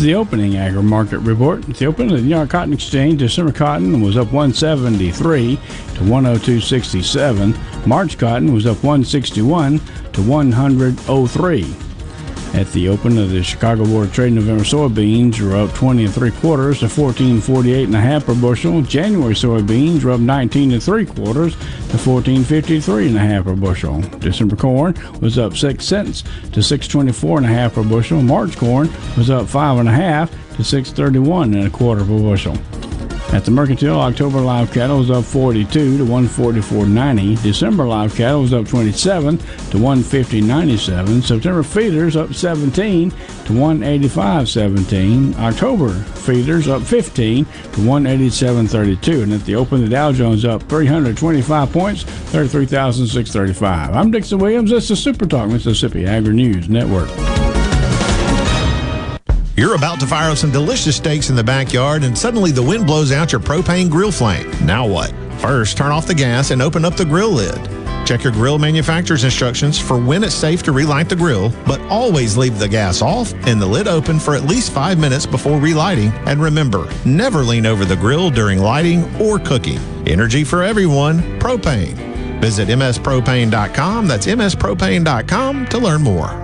The opening agri market report. The opening of the New York Cotton Exchange, December cotton was up 173 to 102.67. March cotton was up 161 to 100.03. At the open of the Chicago Board of Trade, November soybeans were up 20 and three quarters to 14.48 and a half per bushel. January soybeans were up 19 and three quarters to 14.53 and a half per bushel. December corn was up six cents to 6.24 and a half per bushel. March corn was up five and a half to 6.31 and a quarter per bushel. At the Mercantile, October live cattle was up 42 to 144.90. December live cattle was up 27 to 150.97. September feeders up 17 to 185.17. October feeders up 15 to 187.32. And at the open, the Dow Jones up 325 points, 33,635. I'm Dixon Williams. This is Super Talk Mississippi Agri News Network. You're about to fire up some delicious steaks in the backyard, and suddenly the wind blows out your propane grill flame. Now what? First, turn off the gas and open up the grill lid. Check your grill manufacturer's instructions for when it's safe to relight the grill, but always leave the gas off and the lid open for at least five minutes before relighting. And remember, never lean over the grill during lighting or cooking. Energy for everyone, propane. Visit mspropane.com. That's mspropane.com to learn more.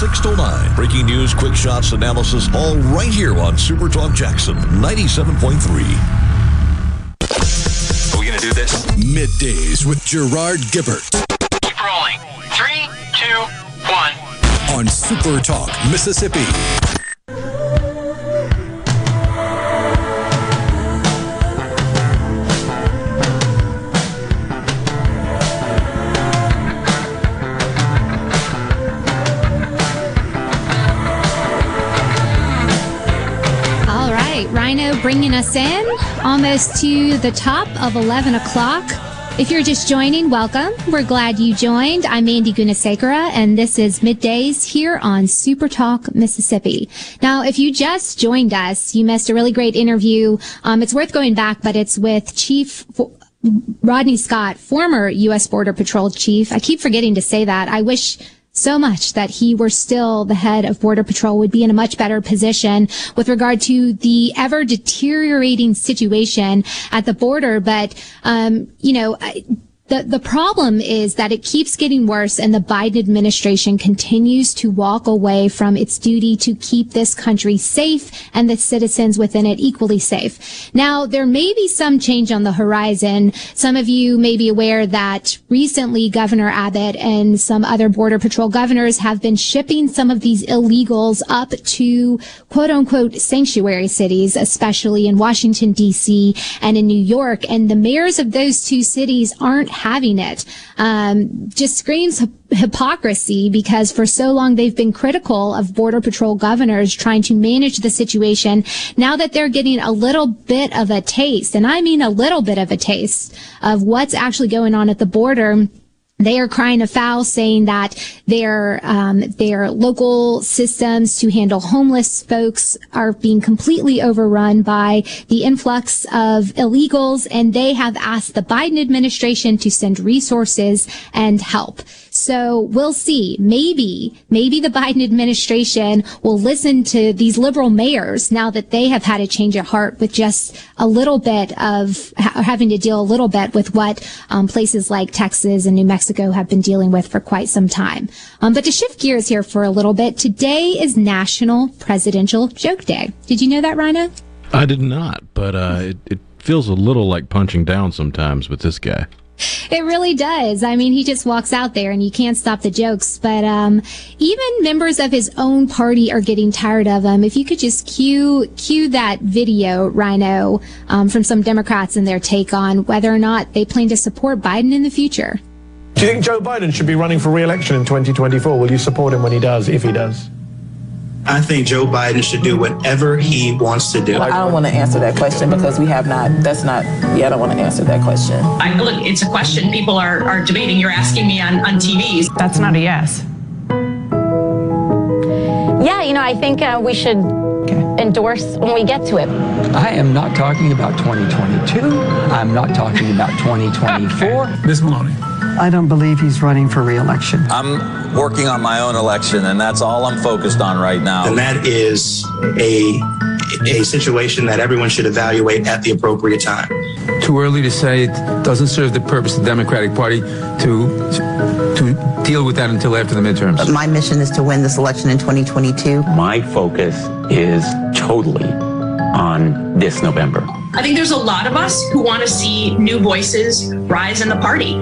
6 to 9. Breaking news, quick shots, analysis, all right here on Super Talk Jackson 97.3. Are we going to do this? Middays with Gerard Gibert Keep rolling. Three, two, one. on Super Talk Mississippi. Bringing us in almost to the top of 11 o'clock. If you're just joining, welcome. We're glad you joined. I'm Mandy Gunasekara, and this is Middays here on Super Talk Mississippi. Now, if you just joined us, you missed a really great interview. Um, it's worth going back, but it's with Chief Rodney Scott, former U.S. Border Patrol chief. I keep forgetting to say that. I wish so much that he were still the head of Border Patrol would be in a much better position with regard to the ever deteriorating situation at the border. But, um, you know, I, the, the problem is that it keeps getting worse and the Biden administration continues to walk away from its duty to keep this country safe and the citizens within it equally safe. Now, there may be some change on the horizon. Some of you may be aware that recently Governor Abbott and some other Border Patrol governors have been shipping some of these illegals up to quote unquote sanctuary cities, especially in Washington DC and in New York. And the mayors of those two cities aren't having it. Um, just screams hypocrisy because for so long they've been critical of Border Patrol governors trying to manage the situation. Now that they're getting a little bit of a taste, and I mean a little bit of a taste of what's actually going on at the border, they are crying a foul, saying that their um, their local systems to handle homeless folks are being completely overrun by the influx of illegals, and they have asked the Biden administration to send resources and help. So we'll see. Maybe, maybe the Biden administration will listen to these liberal mayors now that they have had a change of heart with just a little bit of ha- having to deal a little bit with what um, places like Texas and New Mexico have been dealing with for quite some time. Um, but to shift gears here for a little bit, today is National Presidential Joke Day. Did you know that, Rhino? I did not, but uh, it, it feels a little like punching down sometimes with this guy. It really does. I mean, he just walks out there and you can't stop the jokes. But um, even members of his own party are getting tired of him. If you could just cue cue that video, Rhino, um, from some Democrats and their take on whether or not they plan to support Biden in the future. Do you think Joe Biden should be running for re-election in 2024? Will you support him when he does, if he does? I think Joe Biden should do whatever he wants to do. I don't want to answer that question because we have not, that's not, yeah, I don't want to answer that question. I, look, it's a question people are, are debating. You're asking me on, on TVs. That's not a yes. Yeah, you know, I think uh, we should endorse when we get to it. I am not talking about 2022. I'm not talking about 2024. Ms. Maloney. I don't believe he's running for reelection. I'm working on my own election, and that's all I'm focused on right now. And that is a a situation that everyone should evaluate at the appropriate time. Too early to say. It doesn't serve the purpose of the Democratic Party to to deal with that until after the midterms. My mission is to win this election in 2022. My focus is totally on this November. I think there's a lot of us who want to see new voices rise in the party.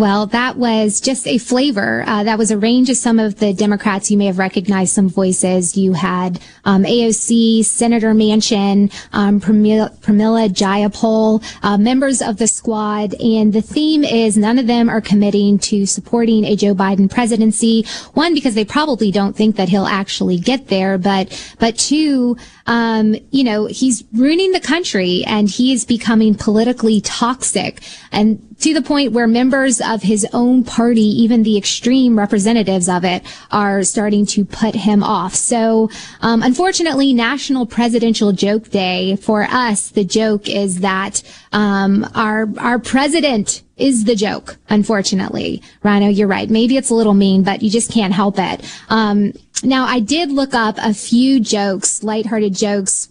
Well, that was just a flavor. Uh, that was a range of some of the Democrats. You may have recognized some voices. You had um, AOC, Senator Manchin, um, Pramila, Pramila Jayapal, uh, members of the squad. And the theme is none of them are committing to supporting a Joe Biden presidency. One, because they probably don't think that he'll actually get there. But, but two, um, you know, he's ruining the country and he is becoming politically toxic. And to the point where members of his own party, even the extreme representatives of it, are starting to put him off. So, um, unfortunately, National Presidential Joke Day for us, the joke is that um, our our president is the joke. Unfortunately, Rhino, you're right. Maybe it's a little mean, but you just can't help it. Um, now, I did look up a few jokes, lighthearted jokes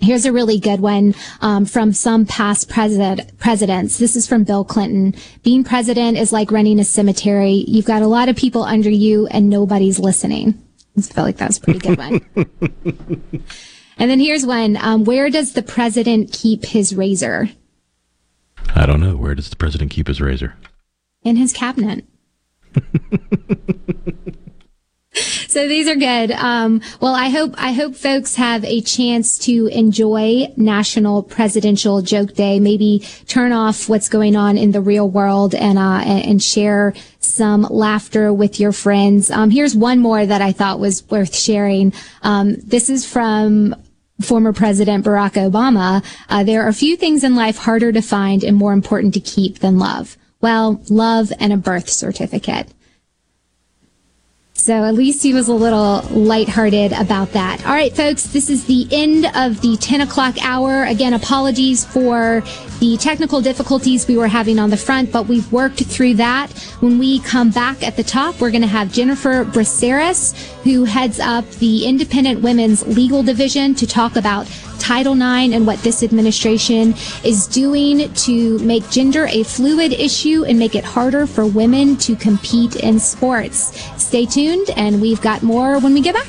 Here's a really good one um, from some past president, presidents. This is from Bill Clinton. Being president is like running a cemetery. You've got a lot of people under you and nobody's listening. I felt like that's a pretty good one. and then here's one. Um, where does the president keep his razor? I don't know. Where does the president keep his razor? In his cabinet. So these are good. Um, well, I hope I hope folks have a chance to enjoy National Presidential Joke Day. Maybe turn off what's going on in the real world and uh, and share some laughter with your friends. Um, here's one more that I thought was worth sharing. Um, this is from former President Barack Obama. Uh, there are a few things in life harder to find and more important to keep than love. Well, love and a birth certificate. So at least he was a little lighthearted about that. All right, folks, this is the end of the 10 o'clock hour. Again, apologies for the technical difficulties we were having on the front, but we've worked through that. When we come back at the top, we're going to have Jennifer Braceras, who heads up the Independent Women's Legal Division, to talk about Title IX and what this administration is doing to make gender a fluid issue and make it harder for women to compete in sports. Stay tuned, and we've got more when we get back.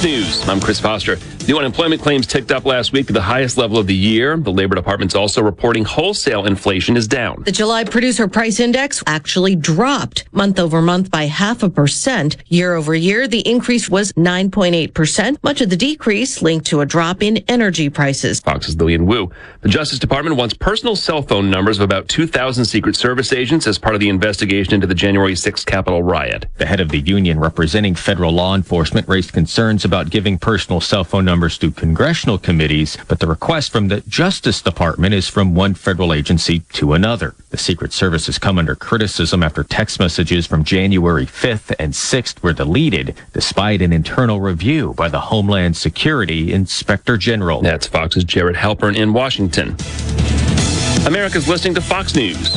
Fox News. I'm Chris Foster. New unemployment claims ticked up last week to the highest level of the year. The Labor Department's also reporting wholesale inflation is down. The July producer price index actually dropped month over month by half a percent. Year over year, the increase was 9.8%. Much of the decrease linked to a drop in energy prices. Fox's Lillian Wu. The Justice Department wants personal cell phone numbers of about 2,000 Secret Service agents as part of the investigation into the January 6th Capitol riot. The head of the union representing federal law enforcement raised concerns about giving personal cell phone numbers to congressional committees, but the request from the Justice Department is from one federal agency to another. The Secret Service has come under criticism after text messages from January 5th and 6th were deleted, despite an internal review by the Homeland Security Inspector General. That's Fox's Jared Halpern in Washington. America's listening to Fox News.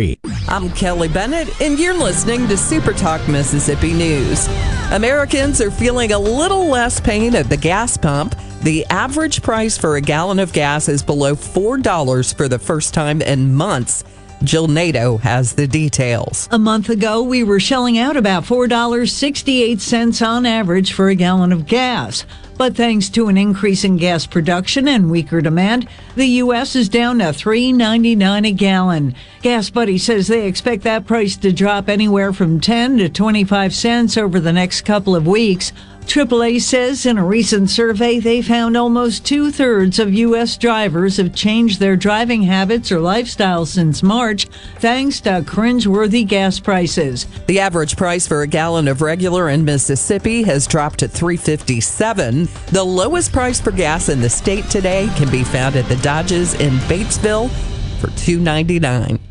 I'm Kelly Bennett, and you're listening to Super Talk Mississippi News. Americans are feeling a little less pain at the gas pump. The average price for a gallon of gas is below $4 for the first time in months. Jill Nato has the details. A month ago, we were shelling out about $4.68 on average for a gallon of gas. But thanks to an increase in gas production and weaker demand, the U.S. is down to $3.99 a gallon. Gas Buddy says they expect that price to drop anywhere from 10 to 25 cents over the next couple of weeks. AAA says in a recent survey they found almost two thirds of U.S. drivers have changed their driving habits or lifestyle since March, thanks to cringeworthy gas prices. The average price for a gallon of regular in Mississippi has dropped to 357. The lowest price for gas in the state today can be found at the Dodges in Batesville for 299.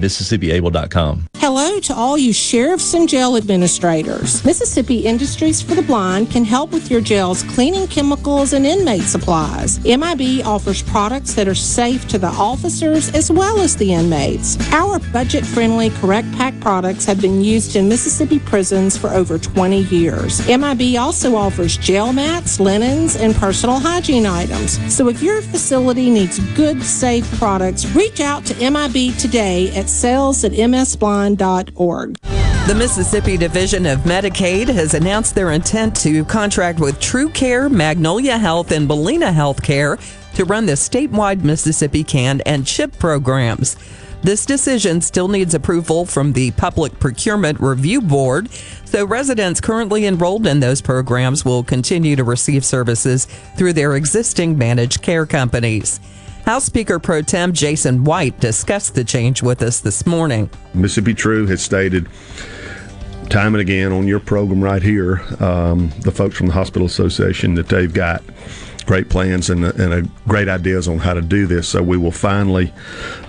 MississippiAble.com. Hello to all you sheriffs and jail administrators. Mississippi Industries for the Blind can help with your jail's cleaning chemicals and inmate supplies. MIB offers products that are safe to the officers as well as the inmates. Our budget friendly Correct Pack products have been used in Mississippi prisons for over 20 years. MIB also offers jail mats, linens, and personal hygiene items. So if your facility needs good, safe products, reach out to MIB today at sales at msblind.org. The Mississippi Division of Medicaid has announced their intent to contract with True Care, Magnolia Health, and Molina Healthcare to run the statewide Mississippi CAN and CHIP programs. This decision still needs approval from the Public Procurement Review Board, so residents currently enrolled in those programs will continue to receive services through their existing managed care companies. House Speaker Pro Tem Jason White discussed the change with us this morning. Mississippi True has stated time and again on your program right here, um, the folks from the Hospital Association, that they've got great plans and, and great ideas on how to do this. So we will finally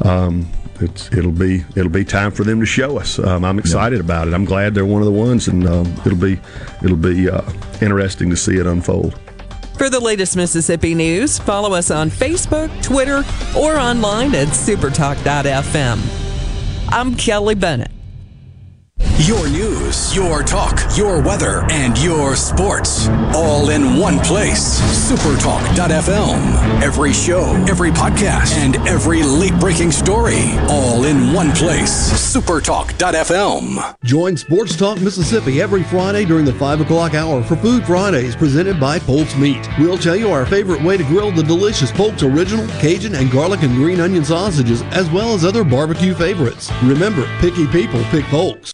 um, it'll be it'll be time for them to show us. Um, I'm excited about it. I'm glad they're one of the ones, and um, it'll be it'll be uh, interesting to see it unfold. For the latest Mississippi news, follow us on Facebook, Twitter, or online at supertalk.fm. I'm Kelly Bennett. Your news, your talk, your weather, and your sports. All in one place. Supertalk.fm. Every show, every podcast, and every late breaking story. All in one place. Supertalk.fm. Join Sports Talk Mississippi every Friday during the 5 o'clock hour for Food Fridays presented by Polk's Meat. We'll tell you our favorite way to grill the delicious Polk's Original, Cajun, and garlic and green onion sausages, as well as other barbecue favorites. Remember, picky people pick Polk's.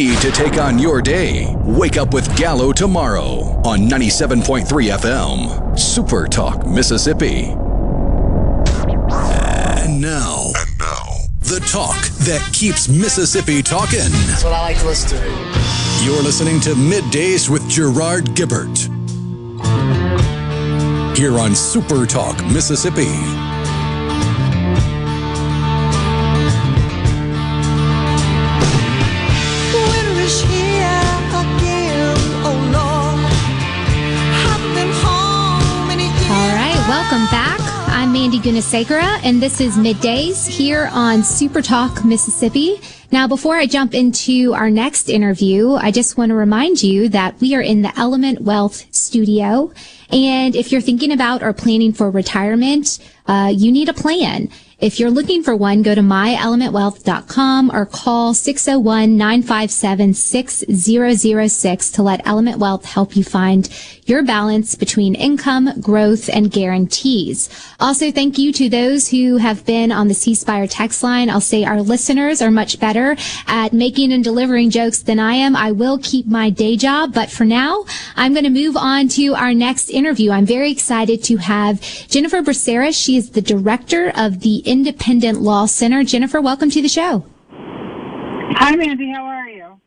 to take on your day. Wake up with Gallo tomorrow on 97.3 FM. Super Talk, Mississippi. And now. And now. The talk that keeps Mississippi talking. That's what I like to listen to. You're listening to Middays with Gerard Gibert. Here on Super Talk, Mississippi. I'm and this is Middays here on Super Talk Mississippi. Now, before I jump into our next interview, I just want to remind you that we are in the Element Wealth studio. And if you're thinking about or planning for retirement, uh, you need a plan. If you're looking for one, go to myelementwealth.com or call 601-957-6006 to let Element Wealth help you find your balance between income, growth, and guarantees. Also, thank you to those who have been on the C Spire text line. I'll say our listeners are much better at making and delivering jokes than I am. I will keep my day job, but for now, I'm going to move on to our next interview. I'm very excited to have Jennifer Braceras. She is the director of the Independent Law Center. Jennifer, welcome to the show. Hi, Mandy. How are you?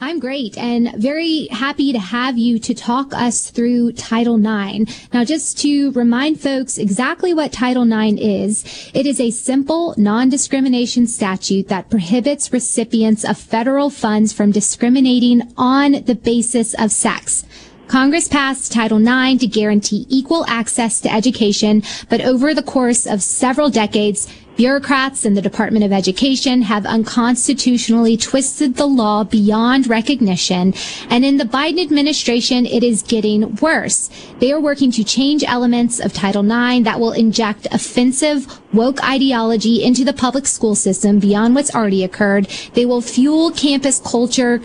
I'm great and very happy to have you to talk us through Title IX. Now, just to remind folks exactly what Title IX is, it is a simple non-discrimination statute that prohibits recipients of federal funds from discriminating on the basis of sex. Congress passed Title IX to guarantee equal access to education, but over the course of several decades, bureaucrats in the Department of Education have unconstitutionally twisted the law beyond recognition. And in the Biden administration, it is getting worse. They are working to change elements of Title IX that will inject offensive woke ideology into the public school system beyond what's already occurred. They will fuel campus culture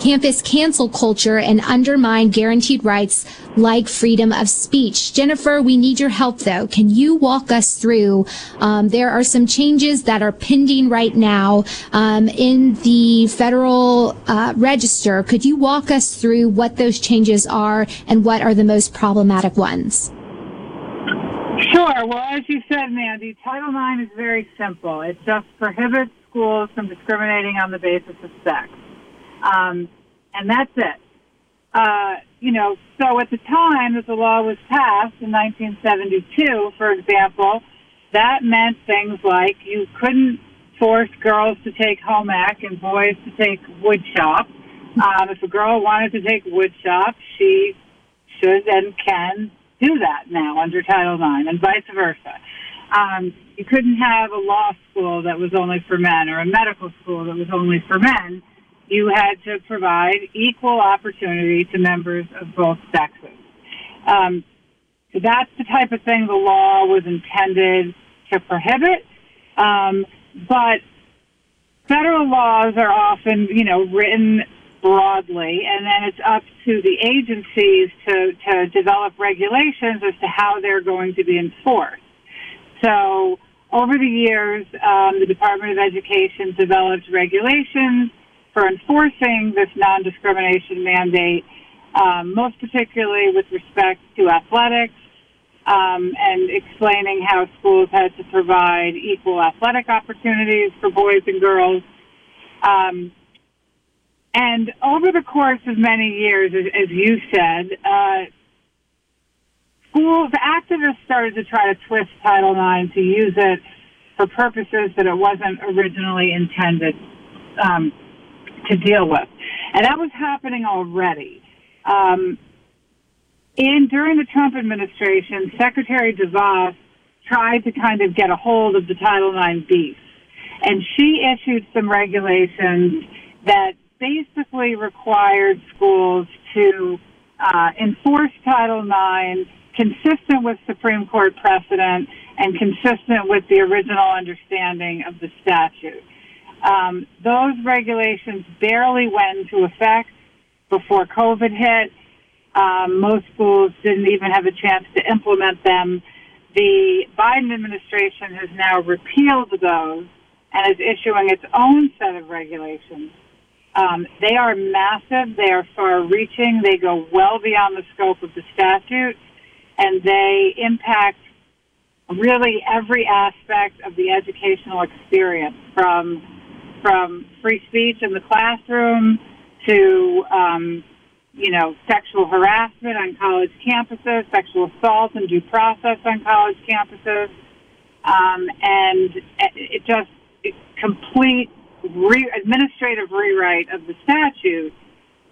campus cancel culture and undermine guaranteed rights like freedom of speech. Jennifer, we need your help though. Can you walk us through? Um, there are some changes that are pending right now um, in the federal uh, register. Could you walk us through what those changes are and what are the most problematic ones? Sure. Well, as you said, Mandy, Title IX is very simple. It just prohibits schools from discriminating on the basis of sex. Um, and that's it. Uh, you know, so at the time that the law was passed in 1972, for example, that meant things like you couldn't force girls to take home ec and boys to take wood shop. Um, if a girl wanted to take wood shop, she should and can do that now under Title IX, and vice versa. Um, you couldn't have a law school that was only for men or a medical school that was only for men you had to provide equal opportunity to members of both sexes. Um, so that's the type of thing the law was intended to prohibit. Um, but federal laws are often, you know, written broadly, and then it's up to the agencies to, to develop regulations as to how they're going to be enforced. So over the years, um, the Department of Education developed regulations for enforcing this non-discrimination mandate, um, most particularly with respect to athletics, um, and explaining how schools had to provide equal athletic opportunities for boys and girls. Um, and over the course of many years, as, as you said, uh, schools, activists started to try to twist Title IX to use it for purposes that it wasn't originally intended um, to deal with. And that was happening already. Um, in during the Trump administration, Secretary DeVos tried to kind of get a hold of the Title IX beast, and she issued some regulations that basically required schools to uh, enforce Title IX consistent with Supreme Court precedent and consistent with the original understanding of the statute. Um, those regulations barely went into effect before COVID hit. Um, most schools didn't even have a chance to implement them. The Biden administration has now repealed those and is issuing its own set of regulations. Um, they are massive. They are far reaching. They go well beyond the scope of the statute and they impact really every aspect of the educational experience from from free speech in the classroom to um, you know sexual harassment on college campuses, sexual assault and due process on college campuses, um, and it just it complete re- administrative rewrite of the statute,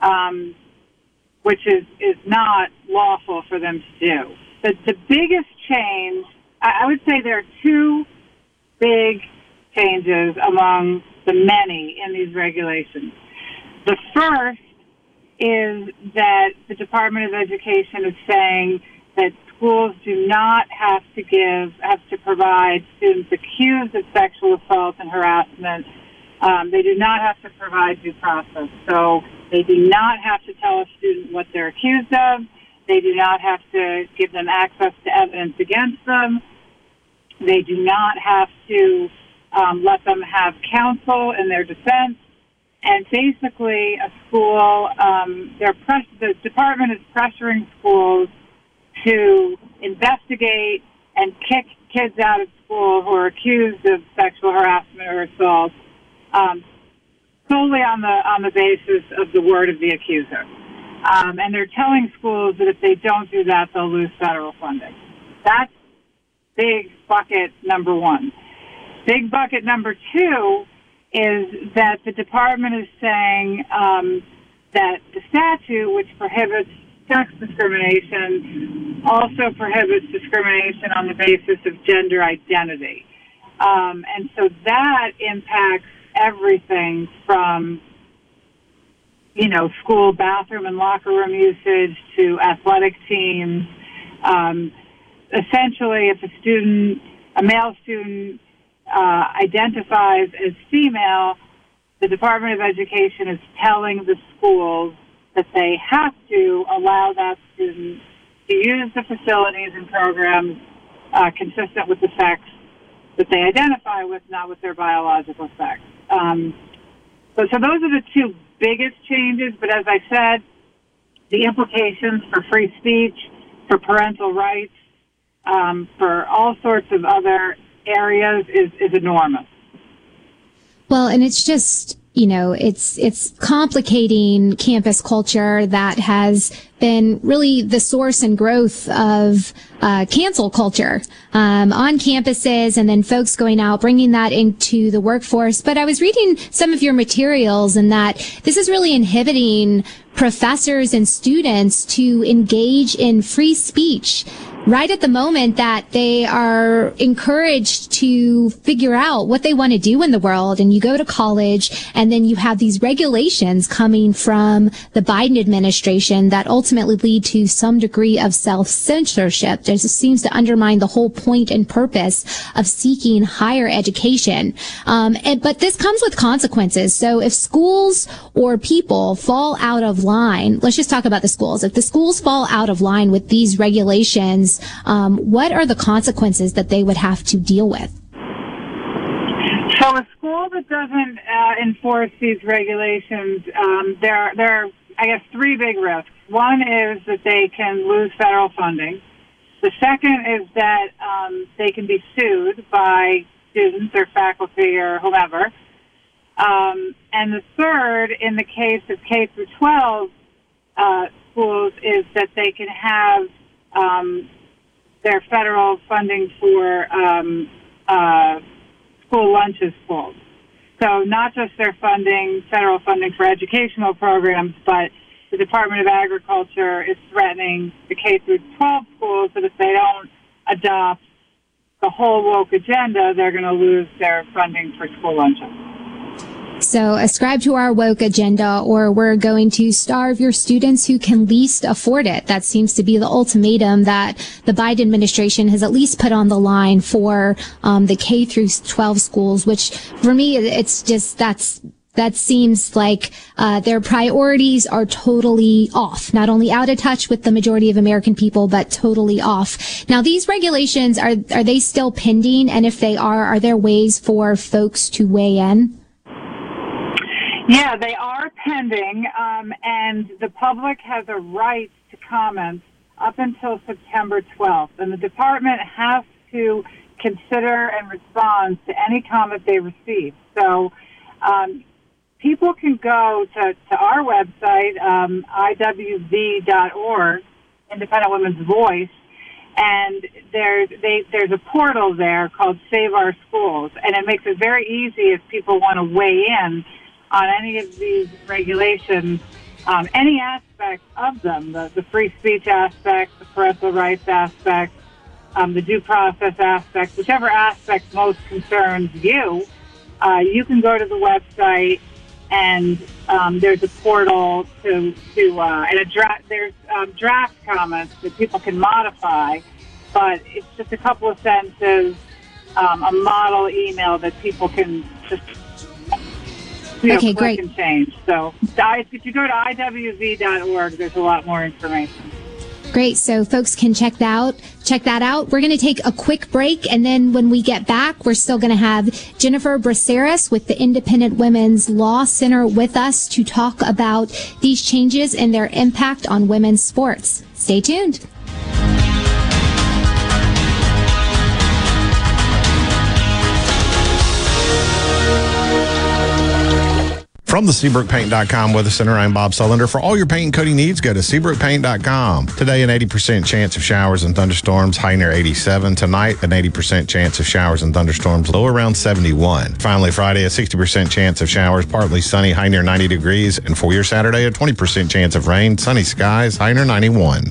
um, which is is not lawful for them to do. The the biggest change, I would say, there are two big changes among the many in these regulations. The first is that the Department of Education is saying that schools do not have to give, have to provide students accused of sexual assault and harassment. Um, they do not have to provide due process. So they do not have to tell a student what they're accused of. They do not have to give them access to evidence against them. They do not have to um, let them have counsel in their defense. And basically, a school, um, press- the department is pressuring schools to investigate and kick kids out of school who are accused of sexual harassment or assault um, solely on the on the basis of the word of the accuser. Um, and they're telling schools that if they don't do that, they'll lose federal funding. That's big bucket number one. Big bucket number two is that the department is saying um, that the statute, which prohibits sex discrimination, also prohibits discrimination on the basis of gender identity. Um, and so that impacts everything from you know, school bathroom and locker room usage to athletic teams. Um, essentially, if a student, a male student, uh, identifies as female, the Department of Education is telling the schools that they have to allow that student to use the facilities and programs uh, consistent with the sex that they identify with, not with their biological sex. Um, so, so those are the two biggest changes, but as I said, the implications for free speech, for parental rights, um, for all sorts of other areas is, is enormous. Well, and it's just you know, it's it's complicating campus culture that has been really the source and growth of uh, cancel culture um, on campuses, and then folks going out bringing that into the workforce. But I was reading some of your materials, and that this is really inhibiting professors and students to engage in free speech right at the moment that they are encouraged to figure out what they want to do in the world. And you go to college and then you have these regulations coming from the Biden administration that ultimately lead to some degree of self-censorship. There seems to undermine the whole point and purpose of seeking higher education. Um, and, but this comes with consequences. So if schools or people fall out of line, let's just talk about the schools. If the schools fall out of line with these regulations, um, what are the consequences that they would have to deal with? So a school that doesn't uh, enforce these regulations, um, there are, there are, I guess, three big risks. One is that they can lose federal funding. The second is that um, they can be sued by students or faculty or whomever. Um, and the third, in the case of K through 12 uh, schools, is that they can have um, their federal funding for um, uh, school lunches pulled. So not just their funding, federal funding for educational programs, but the Department of Agriculture is threatening the K through 12 schools that if they don't adopt the whole woke agenda, they're going to lose their funding for school lunches. So ascribe to our woke agenda or we're going to starve your students who can least afford it. That seems to be the ultimatum that the Biden administration has at least put on the line for um, the K through 12 schools, which for me, it's just, that's, that seems like uh, their priorities are totally off, not only out of touch with the majority of American people, but totally off. Now, these regulations are are they still pending? And if they are, are there ways for folks to weigh in? Yeah, they are pending, um, and the public has a right to comment up until September 12th. And the department has to consider and respond to any comment they receive. So um, people can go to, to our website, um, iwv.org, Independent Women's Voice, and there's they, there's a portal there called Save Our Schools, and it makes it very easy if people want to weigh in on any of these regulations, um, any aspect of them, the, the free speech aspect, the parental rights aspect, um, the due process aspect, whichever aspect most concerns you, uh, you can go to the website and um, there's a portal to to uh, and a draft. There's um, draft comments that people can modify, but it's just a couple of sentences, um, a model email that people can just you know, Okay, great. and change. So if you go to iwv.org, there's a lot more information. Great. So folks can check that out. Check that out. We're going to take a quick break. And then when we get back, we're still going to have Jennifer Braceras with the Independent Women's Law Center with us to talk about these changes and their impact on women's sports. Stay tuned. From the SeabrookPaint.com Weather Center, I'm Bob Sullender. For all your paint and coating needs, go to SeabrookPaint.com. Today, an 80% chance of showers and thunderstorms, high near 87. Tonight, an 80% chance of showers and thunderstorms, low around 71. Finally, Friday, a 60% chance of showers, partly sunny, high near 90 degrees. And for your Saturday, a 20% chance of rain, sunny skies, high near 91.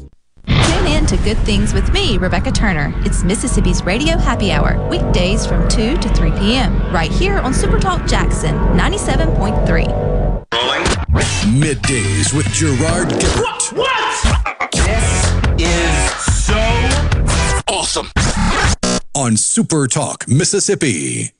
Tune in to Good Things with me, Rebecca Turner. It's Mississippi's Radio Happy Hour, weekdays from 2 to 3 p.m., right here on Supertalk Jackson 97.3. Middays with Gerard Gibert. What? This is so awesome. On Super Talk, Mississippi.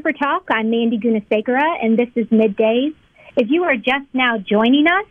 Super Talk. I'm Mandy Gunasekara, and this is Middays. If you are just now joining us,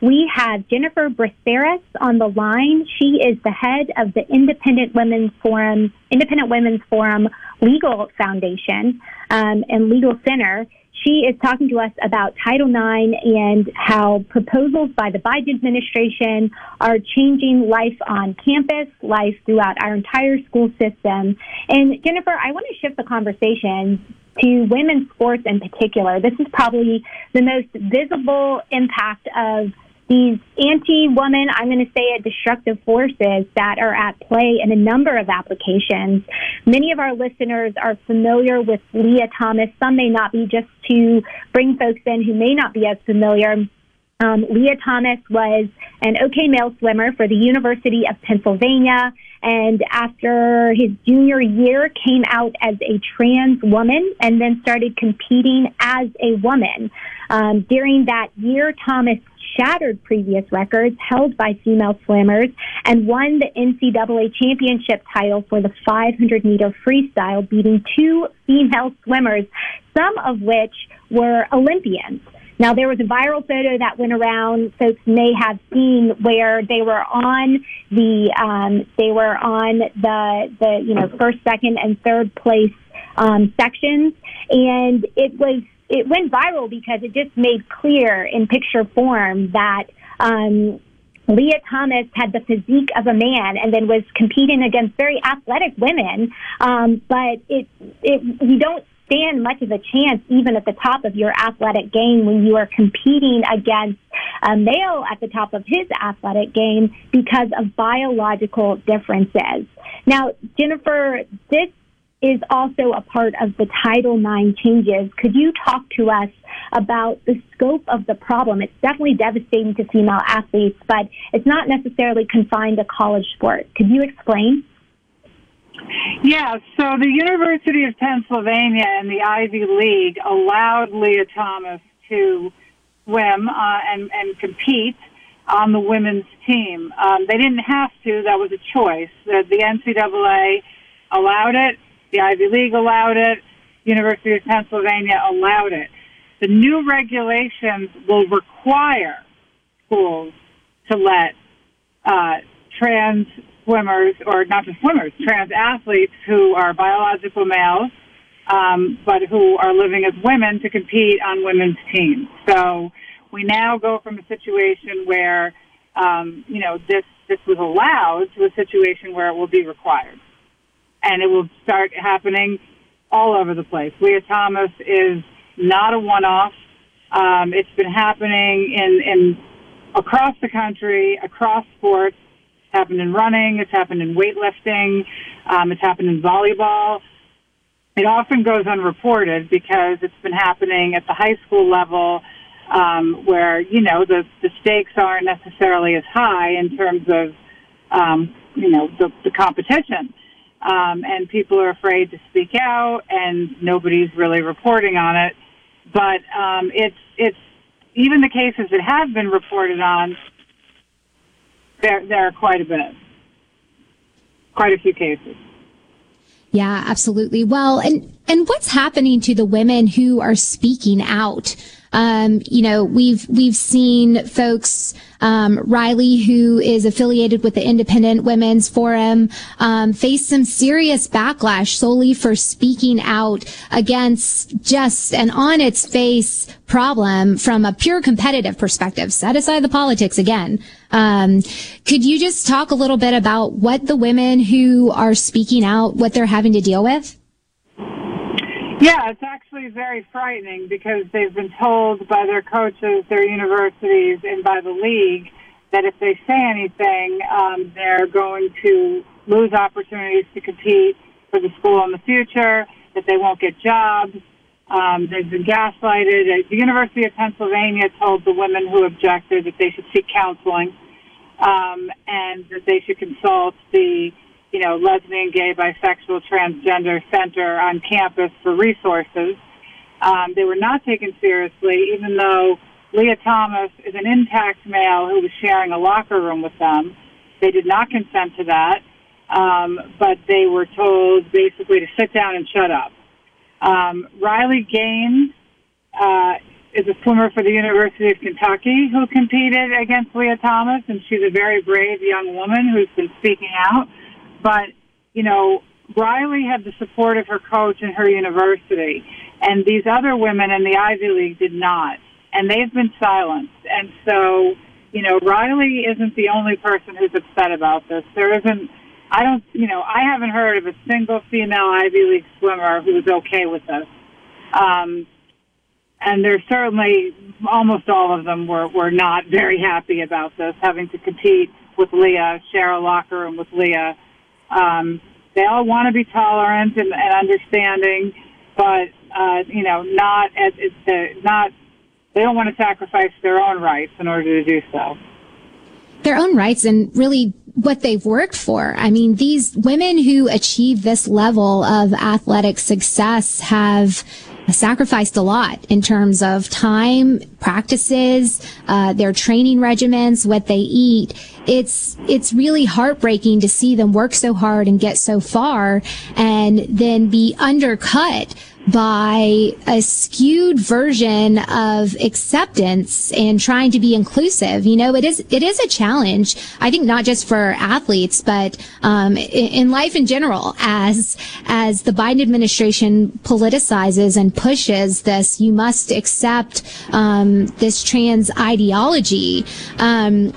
we have Jennifer Braceras on the line. She is the head of the Independent Women's Forum, Independent Women's Forum Legal Foundation um, and Legal Center. She is talking to us about Title IX and how proposals by the Biden administration are changing life on campus, life throughout our entire school system. And Jennifer, I want to shift the conversation to women's sports in particular. This is probably the most visible impact of these anti-woman, I'm going to say it, destructive forces that are at play in a number of applications. Many of our listeners are familiar with Lia Thomas. Some may not be, just to bring folks in who may not be as familiar. Um, Lia Thomas was an OK male swimmer for the University of Pennsylvania, and after his junior year, came out as a trans woman, and then started competing as a woman. Um, during that year, Thomas shattered previous records held by female swimmers and won the NCAA championship title for the 500 meter freestyle, beating two female swimmers, some of which were Olympians. Now there was a viral photo that went around. Folks may have seen where they were on the um, they were on the the you know first, second, and third place um, sections, and it was it went viral because it just made clear in picture form that um, Lia Thomas had the physique of a man and then was competing against very athletic women. Um, but it, it, you don't stand much of a chance even at the top of your athletic game when you are competing against a male at the top of his athletic game because of biological differences. Now, Jennifer, this is also a part of the Title IX changes. Could you talk to us about the scope of the problem? It's definitely devastating to female athletes, but it's not necessarily confined to college sports. Could you explain? Yeah, so the University of Pennsylvania and the Ivy League allowed Lia Thomas to swim uh, and, and compete on the women's team. Um, they didn't have to, that was a choice. The, the NCAA allowed it the Ivy League allowed it. University of Pennsylvania allowed it. The new regulations will require schools to let uh, trans swimmers, or not just swimmers, trans athletes who are biological males, um, but who are living as women to compete on women's teams. So we now go from a situation where, um, you know, this this was allowed to a situation where it will be required and it will start happening all over the place. Lia Thomas is not a one-off. Um, it's been happening in, in across the country, across sports. Happened in running. It's happened in weightlifting. Um, it's happened in volleyball. It often goes unreported because it's been happening at the high school level, um, where you know the the stakes aren't necessarily as high in terms of um, you know the, the competition um, and people are afraid to speak out, and nobody's really reporting on it. But um, it's it's even the cases that have been reported on. There there are quite a bit, quite a few cases. Yeah, absolutely. Well, and and what's happening to the women who are speaking out? Um, you know, we've we've seen folks, um, Riley, who is affiliated with the Independent Women's Forum, um, face some serious backlash solely for speaking out against just an on its face problem from a pure competitive perspective. Set aside the politics again. Um, could you just talk a little bit about what the women who are speaking out, what they're having to deal with? Yeah, it's actually very frightening because they've been told by their coaches, their universities, and by the league that if they say anything, um, they're going to lose opportunities to compete for the school in the future, that they won't get jobs. Um, they've been gaslighted. Uh, the University of Pennsylvania told the women who objected that they should seek counseling um, and that they should consult the you know, lesbian, gay, bisexual, transgender center on campus for resources. Um, they were not taken seriously, even though Lia Thomas is an intact male who was sharing a locker room with them. They did not consent to that. um, but they were told basically to sit down and shut up. Um, Riley Gaines uh, is a swimmer for the University of Kentucky who competed against Lia Thomas, and she's a very brave young woman who's been speaking out. But, you know, Riley had the support of her coach and her university, and these other women in the Ivy League did not, and they've been silenced. And so, you know, Riley isn't the only person who's upset about this. There isn't. I don't, you know, I haven't heard of a single female Ivy League swimmer who's okay with this. Um, and there's certainly almost all of them were, were not very happy about this, having to compete with Lia, share a locker room with Lia. Um, they all want to be tolerant and, and understanding, but uh, you know, not as it's uh, not. They don't want to sacrifice their own rights in order to do so. Their own rights and really what they've worked for. I mean, these women who achieve this level of athletic success have sacrificed a lot in terms of time, practices, uh, their training regimens, what they eat. It's it's really heartbreaking to see them work so hard and get so far, and then be undercut by a skewed version of acceptance and trying to be inclusive. You know, it is it is a challenge. I think not just for athletes, but um, in, life in general. As as the Biden administration politicizes and pushes this, you must accept um, this trans ideology. Um,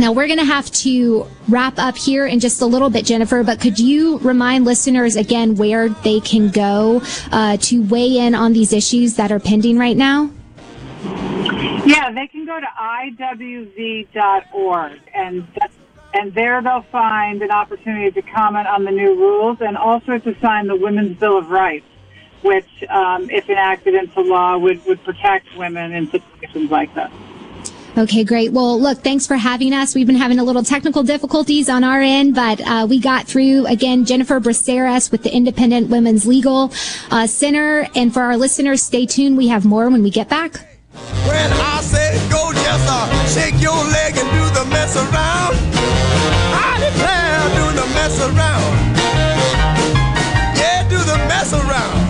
now we're going to have to wrap up here in just a little bit, Jennifer, but could you remind listeners again where they can go uh, to weigh in on these issues that are pending right now? Yeah, they can go to iwv.org and and there they'll find an opportunity to comment on the new rules and also to sign the Women's Bill of Rights, which, um, if enacted into law, would, would protect women in situations like this. Okay, great. Well, look, thanks for having us. We've been having a little technical difficulties on our end, but uh, we got through. Again, Jennifer Braceras with the Independent Women's Legal uh, Center. And for our listeners, stay tuned. We have more when we get back. When I go, just uh, shake your leg and do the mess around. I declare, do the mess around. Yeah, do the mess around.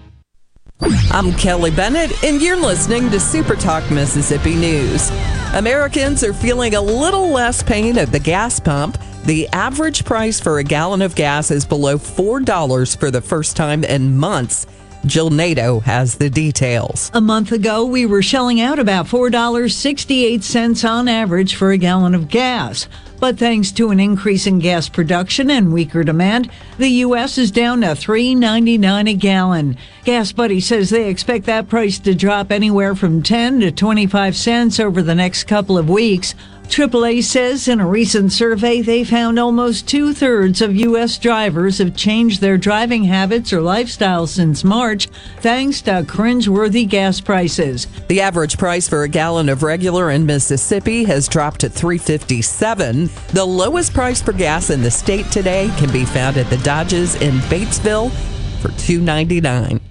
I'm Kelly Bennett, and you're listening to Super Talk Mississippi News. Americans are feeling a little less pain at the gas pump. The average price for a gallon of gas is below $4 for the first time in months. Jill Nato has the details. A month ago, we were shelling out about $4.68 on average for a gallon of gas. But thanks to an increase in gas production and weaker demand, the U.S. is down to $3.99 a gallon. Gas Buddy says they expect that price to drop anywhere from 10 to 25 cents over the next couple of weeks. AAA says in a recent survey they found almost two thirds of U.S. drivers have changed their driving habits or lifestyle since March, thanks to cringeworthy gas prices. The average price for a gallon of regular in Mississippi has dropped to 357. The lowest price for gas in the state today can be found at the Dodges in Batesville for 299.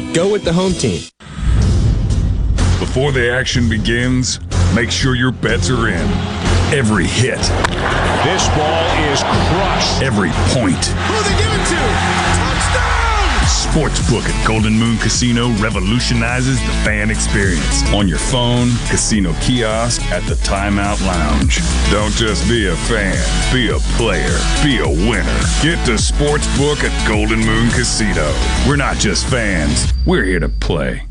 Go with the home team. Before the action begins, make sure your bets are in. Every hit. This ball is crushed. Every point. Sportsbook at Golden Moon Casino revolutionizes the fan experience. On your phone, casino kiosk, at the timeout lounge. Don't just be a fan, be a player, be a winner. Get to Sportsbook at Golden Moon Casino. We're not just fans, we're here to play.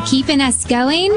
Keeping us going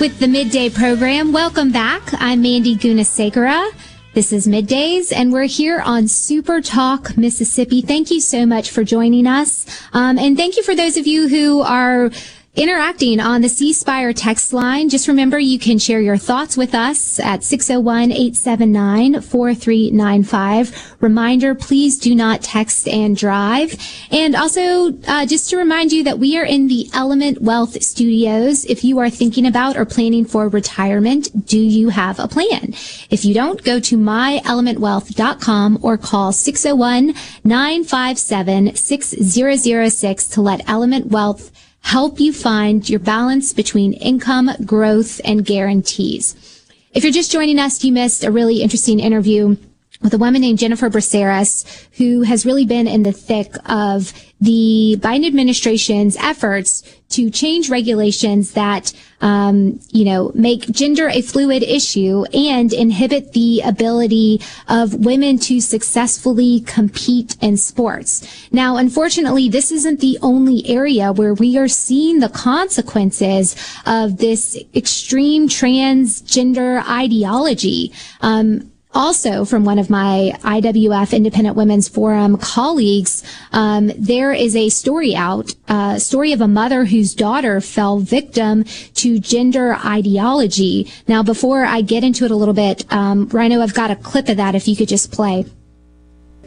with the midday program. Welcome back. I'm Mandy Gunasekara. This is Middays, and we're here on Super Talk Mississippi. Thank you so much for joining us. Um, and thank you for those of you who are interacting on the C Spire text line. Just remember you can share your thoughts with us at 601-879-4395. Reminder, please do not text and drive. And also, uh, just to remind you that we are in the Element Wealth Studios. If you are thinking about or planning for retirement, do you have a plan? If you don't, go to myelementwealth.com or call 601-957-6006 to let Element Wealth help you find your balance between income, growth, and guarantees. If you're just joining us, you missed a really interesting interview with a woman named Jennifer Braceras, who has really been in the thick of the Biden administration's efforts to change regulations that, um, you know, make gender a fluid issue and inhibit the ability of women to successfully compete in sports. Now, unfortunately, this isn't the only area where we are seeing the consequences of this extreme transgender ideology. Um, also from one of my IWF Independent Women's Forum colleagues, um, there is a story out, a uh, story of a mother whose daughter fell victim to gender ideology. Now, before I get into it a little bit, um, Rhino, I've got a clip of that. If you could just play.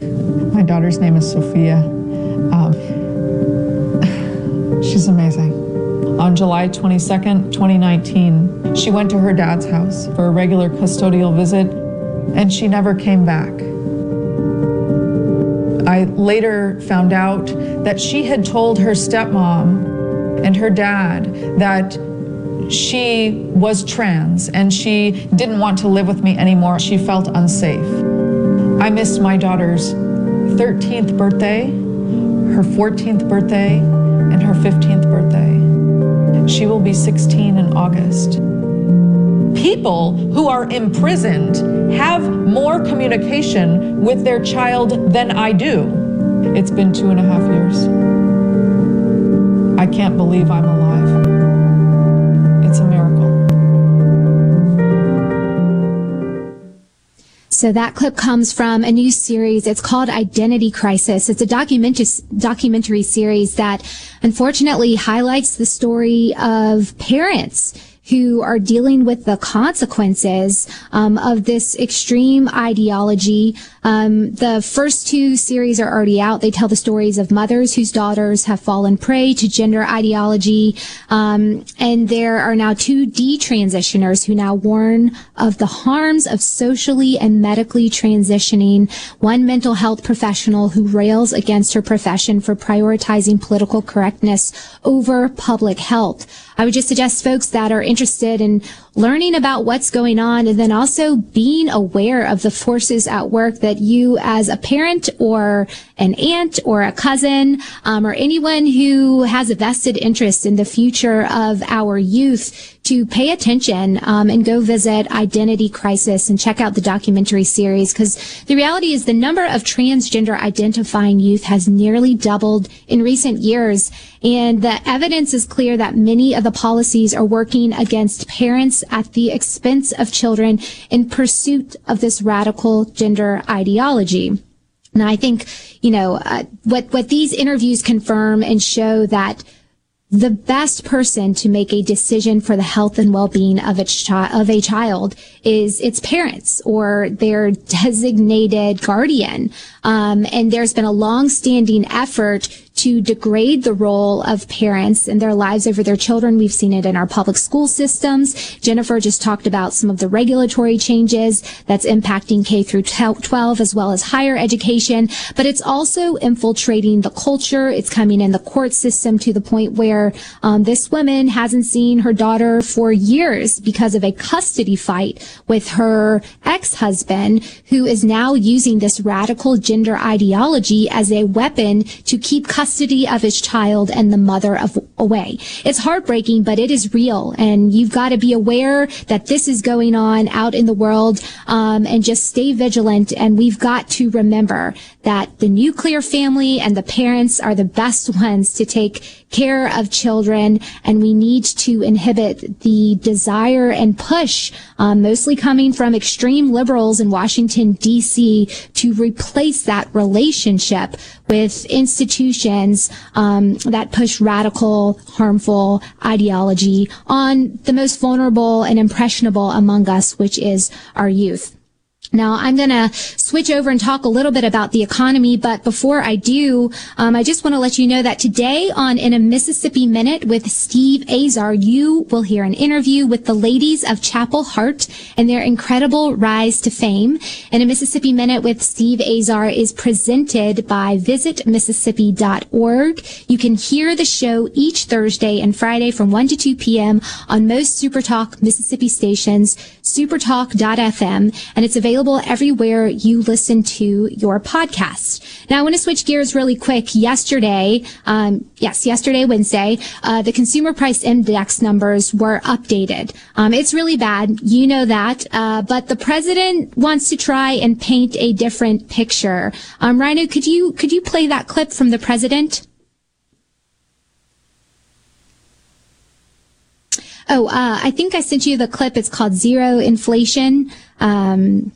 My daughter's name is Sophia. Um, she's amazing. On July 22nd, 2019, she went to her dad's house for a regular custodial visit and she never came back. I later found out that she had told her stepmom and her dad that she was trans and she didn't want to live with me anymore. She felt unsafe. I missed my daughter's 13th birthday, her 14th birthday, and her 15th birthday. She will be 16 in August people who are imprisoned have more communication with their child than I do. It's been two and a half years. I can't believe I'm alive. It's a miracle. So that clip comes from a new series. It's called Identity Crisis. It's a documentary, documentary series that unfortunately highlights the story of parents who are dealing with the consequences um, of this extreme ideology. Um, the first two series are already out. They tell the stories of mothers whose daughters have fallen prey to gender ideology. Um, and there are now two detransitioners who now warn of the harms of socially and medically transitioning. One mental health professional who rails against her profession for prioritizing political correctness over public health. I would just suggest folks that are interested in learning about what's going on and then also being aware of the forces at work that you as a parent or an aunt or a cousin um, or anyone who has a vested interest in the future of our youth to pay attention um, and go visit Identity Crisis and check out the documentary series because the reality is the number of transgender identifying youth has nearly doubled in recent years. And the evidence is clear that many of the policies are working against parents at the expense of children in pursuit of this radical gender ideology. And I think, you know, uh, what, what these interviews confirm and show that the best person to make a decision for the health and well-being of its child of a child is its parents or their designated guardian um, and there's been a long-standing effort to degrade the role of parents in their lives over their children. We've seen it in our public school systems. Jennifer just talked about some of the regulatory changes that's impacting K through 12 as well as higher education, but it's also infiltrating the culture. It's coming in the court system to the point where um, this woman hasn't seen her daughter for years because of a custody fight with her ex-husband who is now using this radical gender ideology as a weapon to keep custody custody of his child and the mother of, away. It's heartbreaking, but it is real. And you've got to be aware that this is going on out in the world um, and just stay vigilant. And we've got to remember that the nuclear family and the parents are the best ones to take care of children. And we need to inhibit the desire and push, um, mostly coming from extreme liberals in Washington, D.C., to replace that relationship with institutions um, that push radical, harmful ideology on the most vulnerable and impressionable among us, which is our youth. Now I'm going to switch over and talk a little bit about the economy, but before I do, um, I just want to let you know that today on In a Mississippi Minute with Steve Azar, you will hear an interview with the ladies of Chapel Hart and their incredible rise to fame. In a Mississippi Minute with Steve Azar is presented by visitmississippi.org. You can hear the show each Thursday and Friday from 1 to 2 p.m. on most Supertalk Mississippi stations, supertalk.fm, and it's available available everywhere you listen to your podcast. Now, I want to switch gears really quick. Yesterday, um, yes, yesterday, Wednesday, uh, the consumer price index numbers were updated. Um, it's really bad. You know that. Uh, but the president wants to try and paint a different picture. Um, Rhino, could you, could you play that clip from the president? Oh, uh, I think I sent you the clip. It's called Zero Inflation. Um,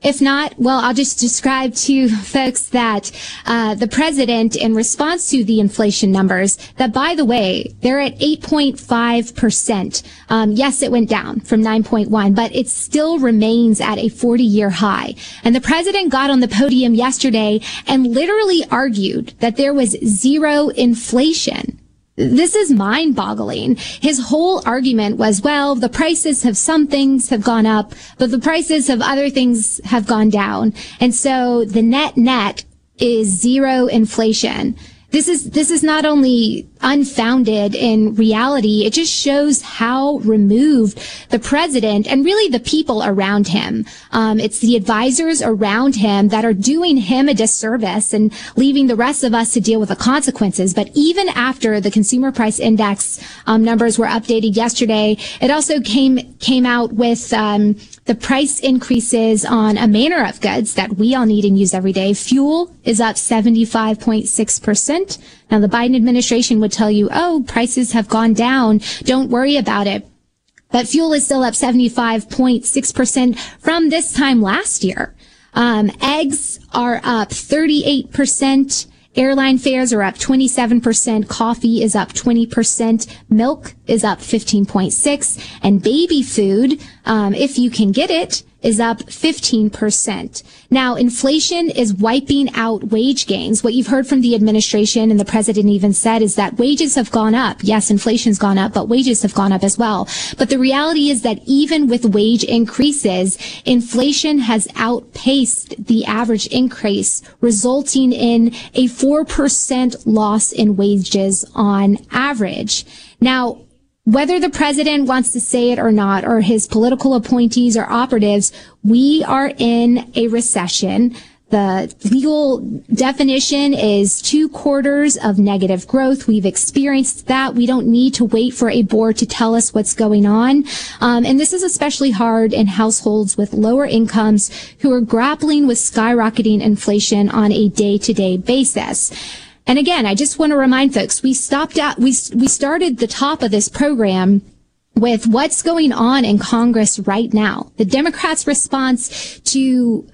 if not, well, I'll just describe to folks that uh, the president, in response to the inflation numbers, that by the way, they're at 8.5 percent. Um, yes, it went down from 9.1, but it still remains at a 40-year high. And the president got on the podium yesterday and literally argued that there was zero inflation. This is mind boggling. His whole argument was, well, the prices of some things have gone up, but the prices of other things have gone down. And so the net net is zero inflation. This is, this is not only unfounded in reality, it just shows how removed the president and really the people around him. Um, it's the advisors around him that are doing him a disservice and leaving the rest of us to deal with the consequences. But even after the consumer price index um, numbers were updated yesterday, it also came came out with um, the price increases on a manner of goods that we all need and use every day. Fuel is up 75.6%. Now the Biden administration would tell you, oh, prices have gone down. Don't worry about it. But fuel is still up 75.6% from this time last year. Um, eggs are up 38%. Airline fares are up 27%. Coffee is up 20%. Milk is up 15.6 and baby food, um, if you can get it, is up 15%. Now, inflation is wiping out wage gains. What you've heard from the administration and the president even said is that wages have gone up. Yes, inflation's gone up, but wages have gone up as well. But the reality is that even with wage increases, inflation has outpaced the average increase, resulting in a 4% loss in wages on average. Now, whether the president wants to say it or not, or his political appointees or operatives, we are in a recession. The legal definition is two quarters of negative growth. We've experienced that. We don't need to wait for a board to tell us what's going on. Um, and this is especially hard in households with lower incomes who are grappling with skyrocketing inflation on a day-to-day basis. And again, I just want to remind folks, we stopped at, we, we started the top of this program with what's going on in Congress right now. The Democrats' response to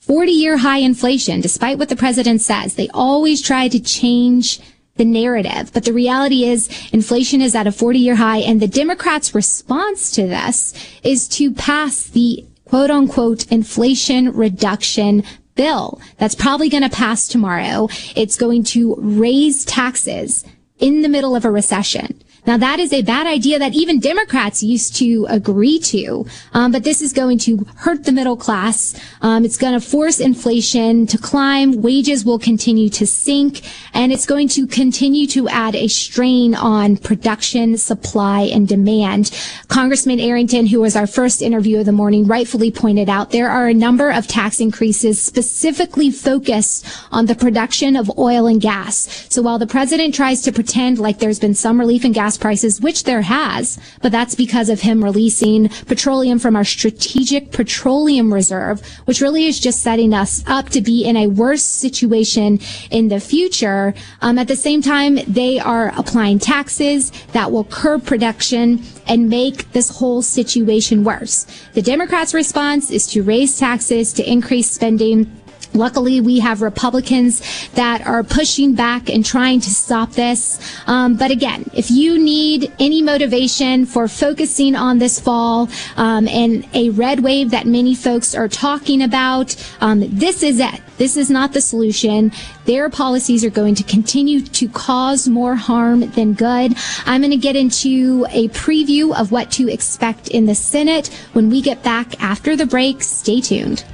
40 year high inflation, despite what the president says, they always try to change the narrative. But the reality is inflation is at a 40 year high and the Democrats' response to this is to pass the quote unquote inflation reduction bill that's probably going to pass tomorrow. It's going to raise taxes in the middle of a recession. Now that is a bad idea that even Democrats used to agree to. Um, but this is going to hurt the middle class. Um, it's going to force inflation to climb. Wages will continue to sink and it's going to continue to add a strain on production, supply and demand. Congressman Arrington, who was our first interview of the morning, rightfully pointed out there are a number of tax increases specifically focused on the production of oil and gas. So while the president tries to pretend like there's been some relief in gas gas prices, which there has, but that's because of him releasing petroleum from our strategic petroleum reserve, which really is just setting us up to be in a worse situation in the future. Um, at the same time, they are applying taxes that will curb production and make this whole situation worse. The Democrats' response is to raise taxes, to increase spending, Luckily, we have Republicans that are pushing back and trying to stop this. Um, but again, if you need any motivation for focusing on this fall um, and a red wave that many folks are talking about, um, this is it. This is not the solution. Their policies are going to continue to cause more harm than good. I'm going to get into a preview of what to expect in the Senate when we get back after the break. Stay tuned.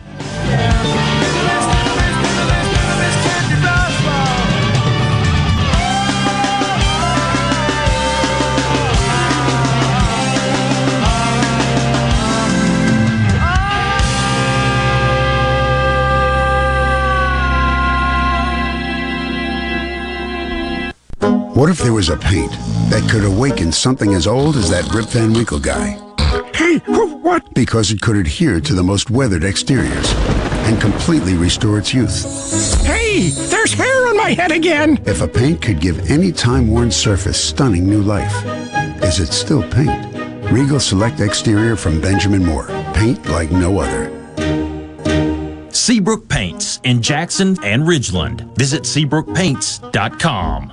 What if there was a paint that could awaken something as old as that Rip Van Winkle guy? Hey, what? Because it could adhere to the most weathered exteriors and completely restore its youth. Hey, there's hair on my head again. If a paint could give any time-worn surface stunning new life, is it still paint? Regal Select Exterior from Benjamin Moore. Paint like no other. Seabrook Paints in Jackson and Ridgeland. Visit SeabrookPaints.com.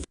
life.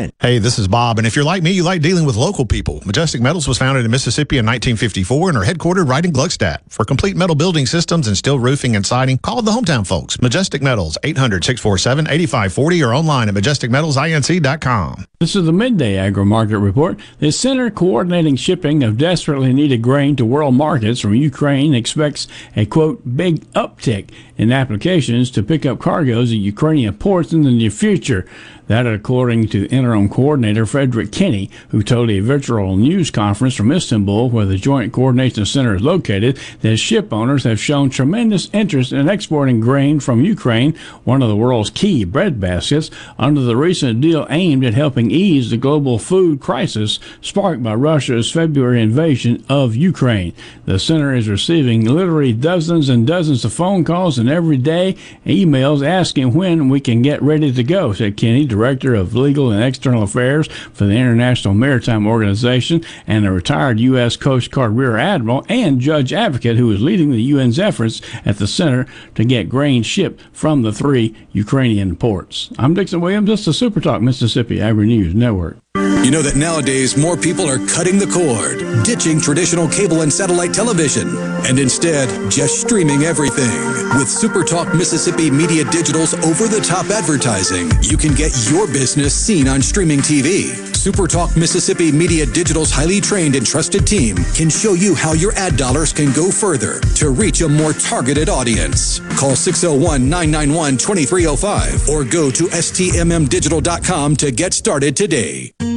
10. Hey, this is Bob, and if you're like me, you like dealing with local people. Majestic Metals was founded in Mississippi in 1954 and are headquartered right in Gluckstadt. For complete metal building systems and steel roofing and siding, call the hometown folks. Majestic Metals, 800-647-8540 or online at majesticmetalsinc.com. This is the Midday Agri Market Report. The Center Coordinating Shipping of Desperately Needed Grain to World Markets from Ukraine expects a, quote, big uptick in applications to pick up cargoes at Ukrainian ports in the near future. That, according to interim coordinator Frederick Kenney, who told a virtual news conference from Istanbul, where the Joint Coordination Center is located, that ship owners have shown tremendous interest in exporting grain from Ukraine, one of the world's key breadbaskets, under the recent deal aimed at helping ease the global food crisis sparked by Russia's February invasion of Ukraine. The center is receiving literally dozens and dozens of phone calls and every day emails asking when we can get ready to go, said Kenney Director of Legal and External Affairs for the International Maritime Organization, and a retired U.S. Coast Guard Rear Admiral and Judge Advocate who is leading the UN's efforts at the center to get grain shipped from the three Ukrainian ports. I'm Dixon Williams. This is Super Talk Mississippi Agri News Network. You know that nowadays more people are cutting the cord, ditching traditional cable and satellite television, and instead just streaming everything. With SuperTalk Mississippi Media Digital's over the top advertising, you can get your business seen on streaming TV. SuperTalk Mississippi Media Digital's highly trained and trusted team can show you how your ad dollars can go further to reach a more targeted audience. Call 601 991 2305 or go to stmmdigital.com to get started today.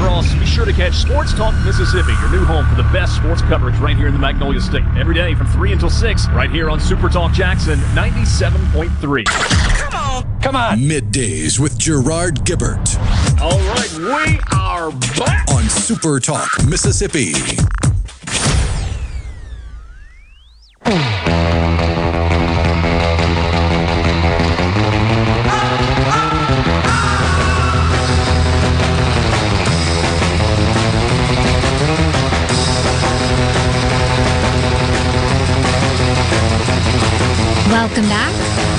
Hey, Cross. Be sure to catch Sports Talk Mississippi, your new home for the best sports coverage right here in the Magnolia State. Every day from 3 until 6, right here on Super Talk Jackson 97.3. Come on. Come on. Middays with Gerard Gibert. All right, we are back on Super Talk Mississippi. Welcome back.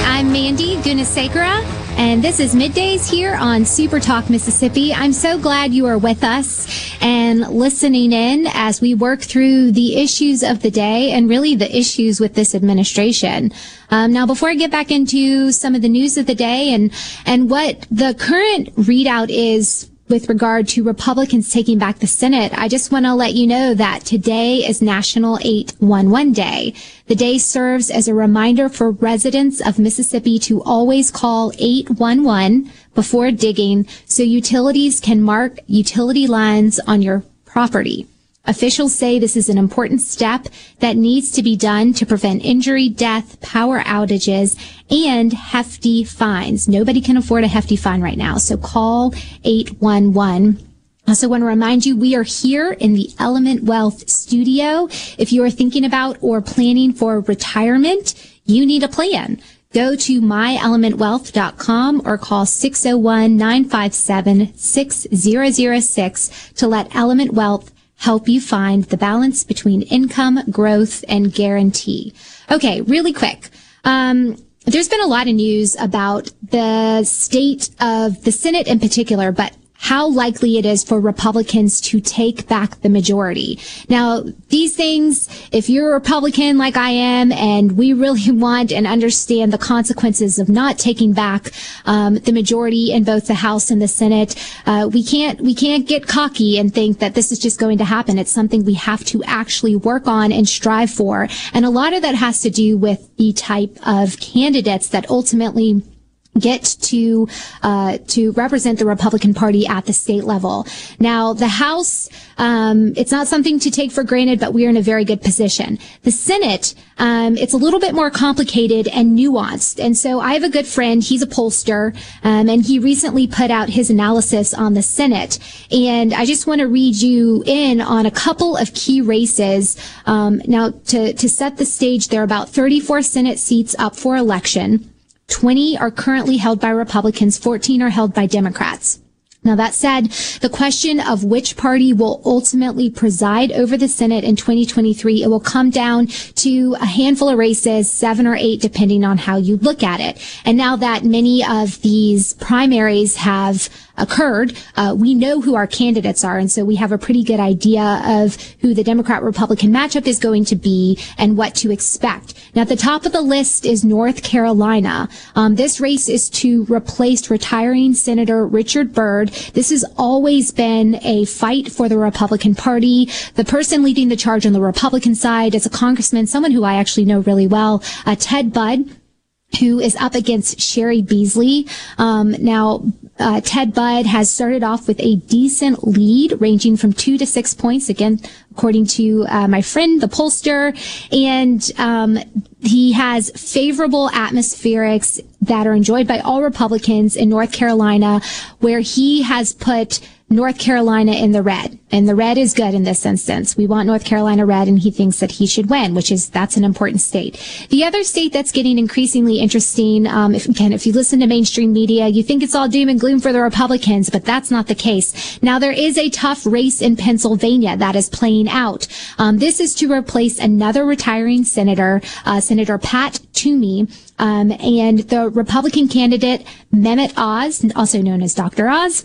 I'm Mandy Gunasekara, and this is Middays here on Super Talk Mississippi. I'm so glad you are with us and listening in as we work through the issues of the day and really the issues with this administration. Um, now, before I get back into some of the news of the day and and what the current readout is with regard to Republicans taking back the Senate, I just want to let you know that today is National 811 Day. The day serves as a reminder for residents of Mississippi to always call 811 before digging so utilities can mark utility lines on your property. Officials say this is an important step that needs to be done to prevent injury, death, power outages, and hefty fines. Nobody can afford a hefty fine right now, so call 811. I also want to remind you we are here in the Element Wealth studio. If you are thinking about or planning for retirement, you need a plan. Go to myelementwealth.com or call 601-957-6006 to let Element Wealth help you find the balance between income, growth, and guarantee. Okay, really quick. Um, there's been a lot of news about the state of the Senate in particular, but how likely it is for Republicans to take back the majority. Now, these things, if you're a Republican like I am, and we really want and understand the consequences of not taking back um, the majority in both the House and the Senate, uh, we can't we can't get cocky and think that this is just going to happen. It's something we have to actually work on and strive for, and a lot of that has to do with the type of candidates that ultimately get to uh, to represent the Republican Party at the state level. Now, the House, um, it's not something to take for granted, but we are in a very good position. The Senate, um, it's a little bit more complicated and nuanced. And so, I have a good friend. He's a pollster, um, and he recently put out his analysis on the Senate. And I just want to read you in on a couple of key races. Um, now, to to set the stage, there are about 34 Senate seats up for election. 20 are currently held by Republicans, 14 are held by Democrats. Now that said, the question of which party will ultimately preside over the Senate in 2023, it will come down to a handful of races, seven or eight, depending on how you look at it. And now that many of these primaries have occurred, uh, we know who our candidates are. And so we have a pretty good idea of who the Democrat Republican matchup is going to be and what to expect. Now, at the top of the list is North Carolina. Um, this race is to replace retiring Senator Richard Burr. This has always been a fight for the Republican Party. The person leading the charge on the Republican side is a congressman, someone who I actually know really well, uh, Ted Budd who is up against Cheri Beasley. Um, now, uh, Ted Budd has started off with a decent lead, ranging from two to six points. Again, according to uh, my friend, the pollster, and um, he has favorable atmospherics that are enjoyed by all Republicans in North Carolina, where he has put North Carolina in the red. And the red is good in this instance. We want North Carolina red and he thinks that he should win, which is, that's an important state. The other state that's getting increasingly interesting, um, if, again, if you listen to mainstream media, you think it's all doom and gloom for the Republicans, but that's not the case. Now there is a tough race in Pennsylvania that is playing out. Um, this is to replace another retiring senator, uh, Senator Pat Toomey. Um, and the Republican candidate, Mehmet Oz, also known as Dr. Oz,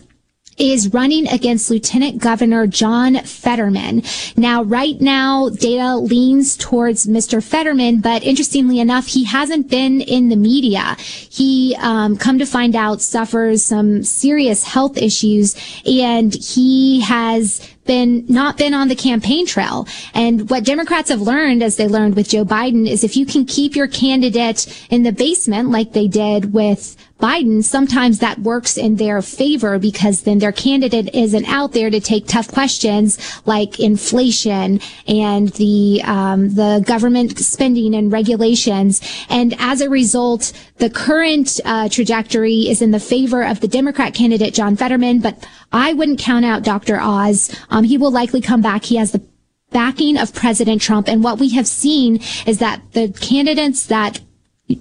is running against Lieutenant Governor John Fetterman. Now, right now, data leans towards Mr. Fetterman, but interestingly enough, he hasn't been in the media. He, um, come to find out, suffers some serious health issues, and he has been not been on the campaign trail. And what Democrats have learned, as they learned with Joe Biden, is if you can keep your candidate in the basement, like they did with Biden, sometimes that works in their favor because then their candidate isn't out there to take tough questions like inflation and the um, the government spending and regulations. And as a result, the current uh, trajectory is in the favor of the Democrat candidate John Fetterman. But I wouldn't count out Dr. Oz. Um, he will likely come back. He has the backing of President Trump. And what we have seen is that the candidates that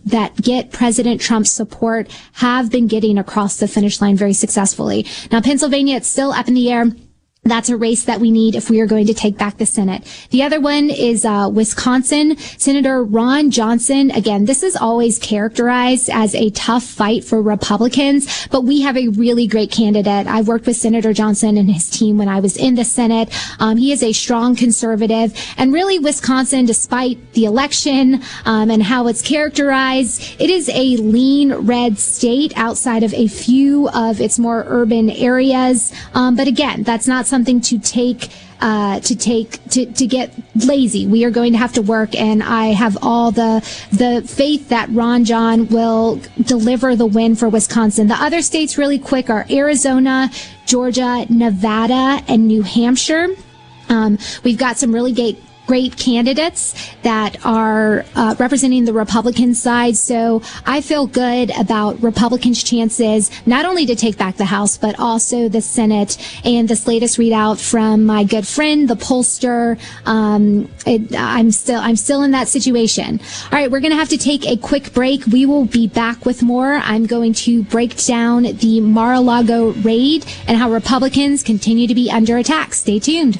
that get President Trump's support have been getting across the finish line very successfully. Now, Pennsylvania, it's still up in the air. That's a race that we need if we are going to take back the Senate. The other one is uh, Wisconsin. Senator Ron Johnson. Again, this is always characterized as a tough fight for Republicans, but we have a really great candidate. I've worked with Senator Johnson and his team when I was in the Senate. Um, he is a strong conservative, and really, Wisconsin, despite the election um, and how it's characterized, it is a lean red state outside of a few of its more urban areas. Um, but again, that's not something to take uh, to take to, to get lazy. We are going to have to work, and I have all the the faith that Ron John will deliver the win for Wisconsin. The other states, really quick, are Arizona, Georgia, Nevada, and New Hampshire. Um, we've got some really great great candidates that are uh, representing the Republican side. So I feel good about Republicans' chances not only to take back the House, but also the Senate. And this latest readout from my good friend, the pollster, um, it, I'm still I'm still in that situation. All right, we're going to have to take a quick break. We will be back with more. I'm going to break down the Mar-a-Lago raid and how Republicans continue to be under attack. Stay tuned.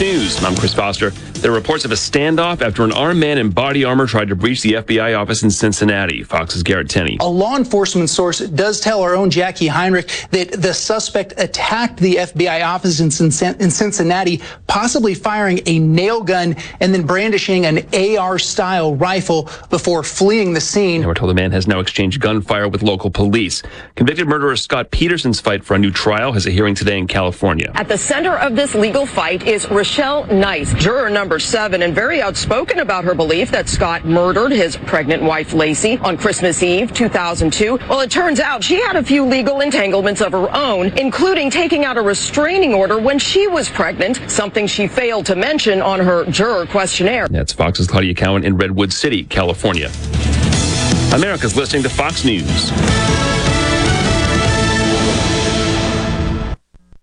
News. I'm Chris Foster. There are reports of a standoff after an armed man in body armor tried to breach the FBI office in Cincinnati. Fox's Garrett Tenney. A law enforcement source does tell our own Jacqui Heinrich that the suspect attacked the FBI office in Cincinnati, possibly firing a nail gun and then brandishing an AR style rifle before fleeing the scene. And we're told the man has now exchanged gunfire with local police. Convicted murderer Scott Peterson's fight for a new trial has a hearing today in California. At the center of this legal fight is Richelle Nice, juror number seven, and very outspoken about her belief that Scott murdered his pregnant wife Laci on Christmas Eve 2002. Well, it turns out she had a few legal entanglements of her own, including taking out a restraining order when she was pregnant, something she failed to mention on her juror questionnaire. That's Fox's Claudia Cowan in Redwood City, California. America's listening to Fox News.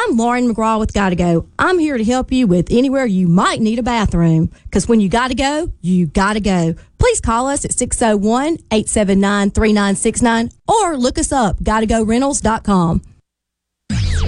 I'm Lauren McGraw with Gotta Go. I'm here to help you with anywhere you might need a bathroom. Because when you gotta go, you gotta go. Please call us at 601 879 3969 or look us up, gottagorentals.com.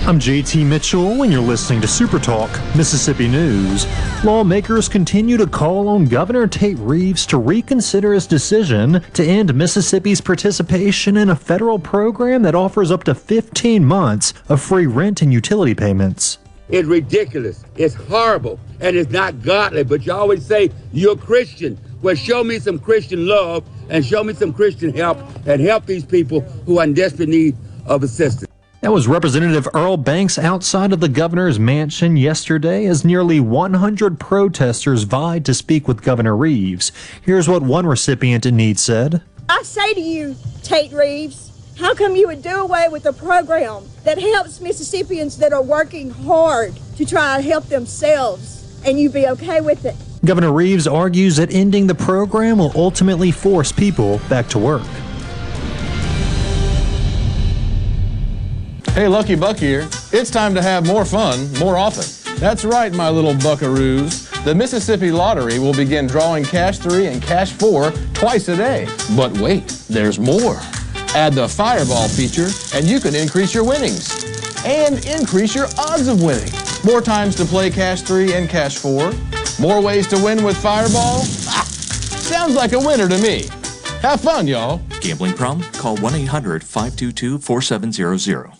I'm JT Mitchell, and you're listening to Super Talk Mississippi News. Lawmakers continue to call on Governor Tate Reeves to reconsider his decision to end Mississippi's participation in a federal program that offers up to 15 months of free rent and utility payments. It's ridiculous. It's horrible. And it's not godly. But you always say, you're Christian. Well, show me some Christian love and show me some Christian help and help these people who are in desperate need of assistance. That was Representative Earl Banks outside of the governor's mansion yesterday as nearly 100 protesters vied to speak with Governor Reeves. Here's what one recipient in need said. I say to you, Tate Reeves, how come you would do away with a program that helps Mississippians that are working hard to try to help themselves and you be okay with it? Governor Reeves argues that ending the program will ultimately force people back to work. Hey, Lucky Buck here. It's time to have more fun more often. That's right, my little buckaroos. The Mississippi Lottery will begin drawing Cash 3 and Cash 4 twice a day. But wait, there's more. Add the Fireball feature, and you can increase your winnings and increase your odds of winning. More times to play Cash 3 and Cash 4. More ways to win with Fireball. Ah, sounds like a winner to me. Have fun, y'all. Gambling problem? Call 1 800 522 4700.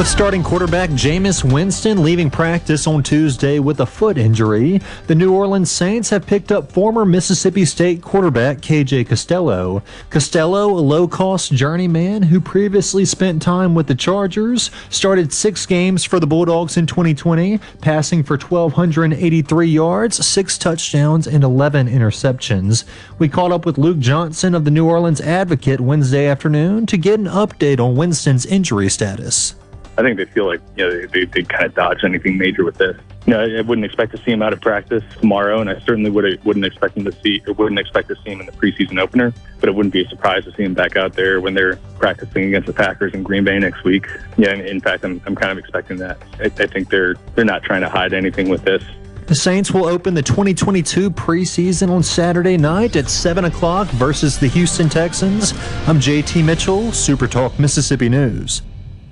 But starting quarterback Jameis Winston leaving practice on Tuesday with a foot injury, the New Orleans Saints have picked up former Mississippi State quarterback KJ Costello. Costello, a low cost journeyman who previously spent time with the Chargers, started six games for the Bulldogs in 2020, passing for 1,283 yards, six touchdowns, and 11 interceptions. We caught up with Luke Johnson of the New Orleans Advocate Wednesday afternoon to get an update on Winston's injury status. I think they feel like you know they, they kind of dodge anything major with this. You know, I wouldn't expect to see him out of practice tomorrow, and I certainly would wouldn't expect him to see or wouldn't expect to see him in the preseason opener. But it wouldn't be a surprise to see him back out there when they're practicing against the Packers in Green Bay next week. Yeah, in fact, I'm, I'm kind of expecting that. I, I think they're they're not trying to hide anything with this. The Saints will open the 2022 preseason on Saturday night at 7 o'clock versus the Houston Texans. I'm JT Mitchell, Super Talk Mississippi News.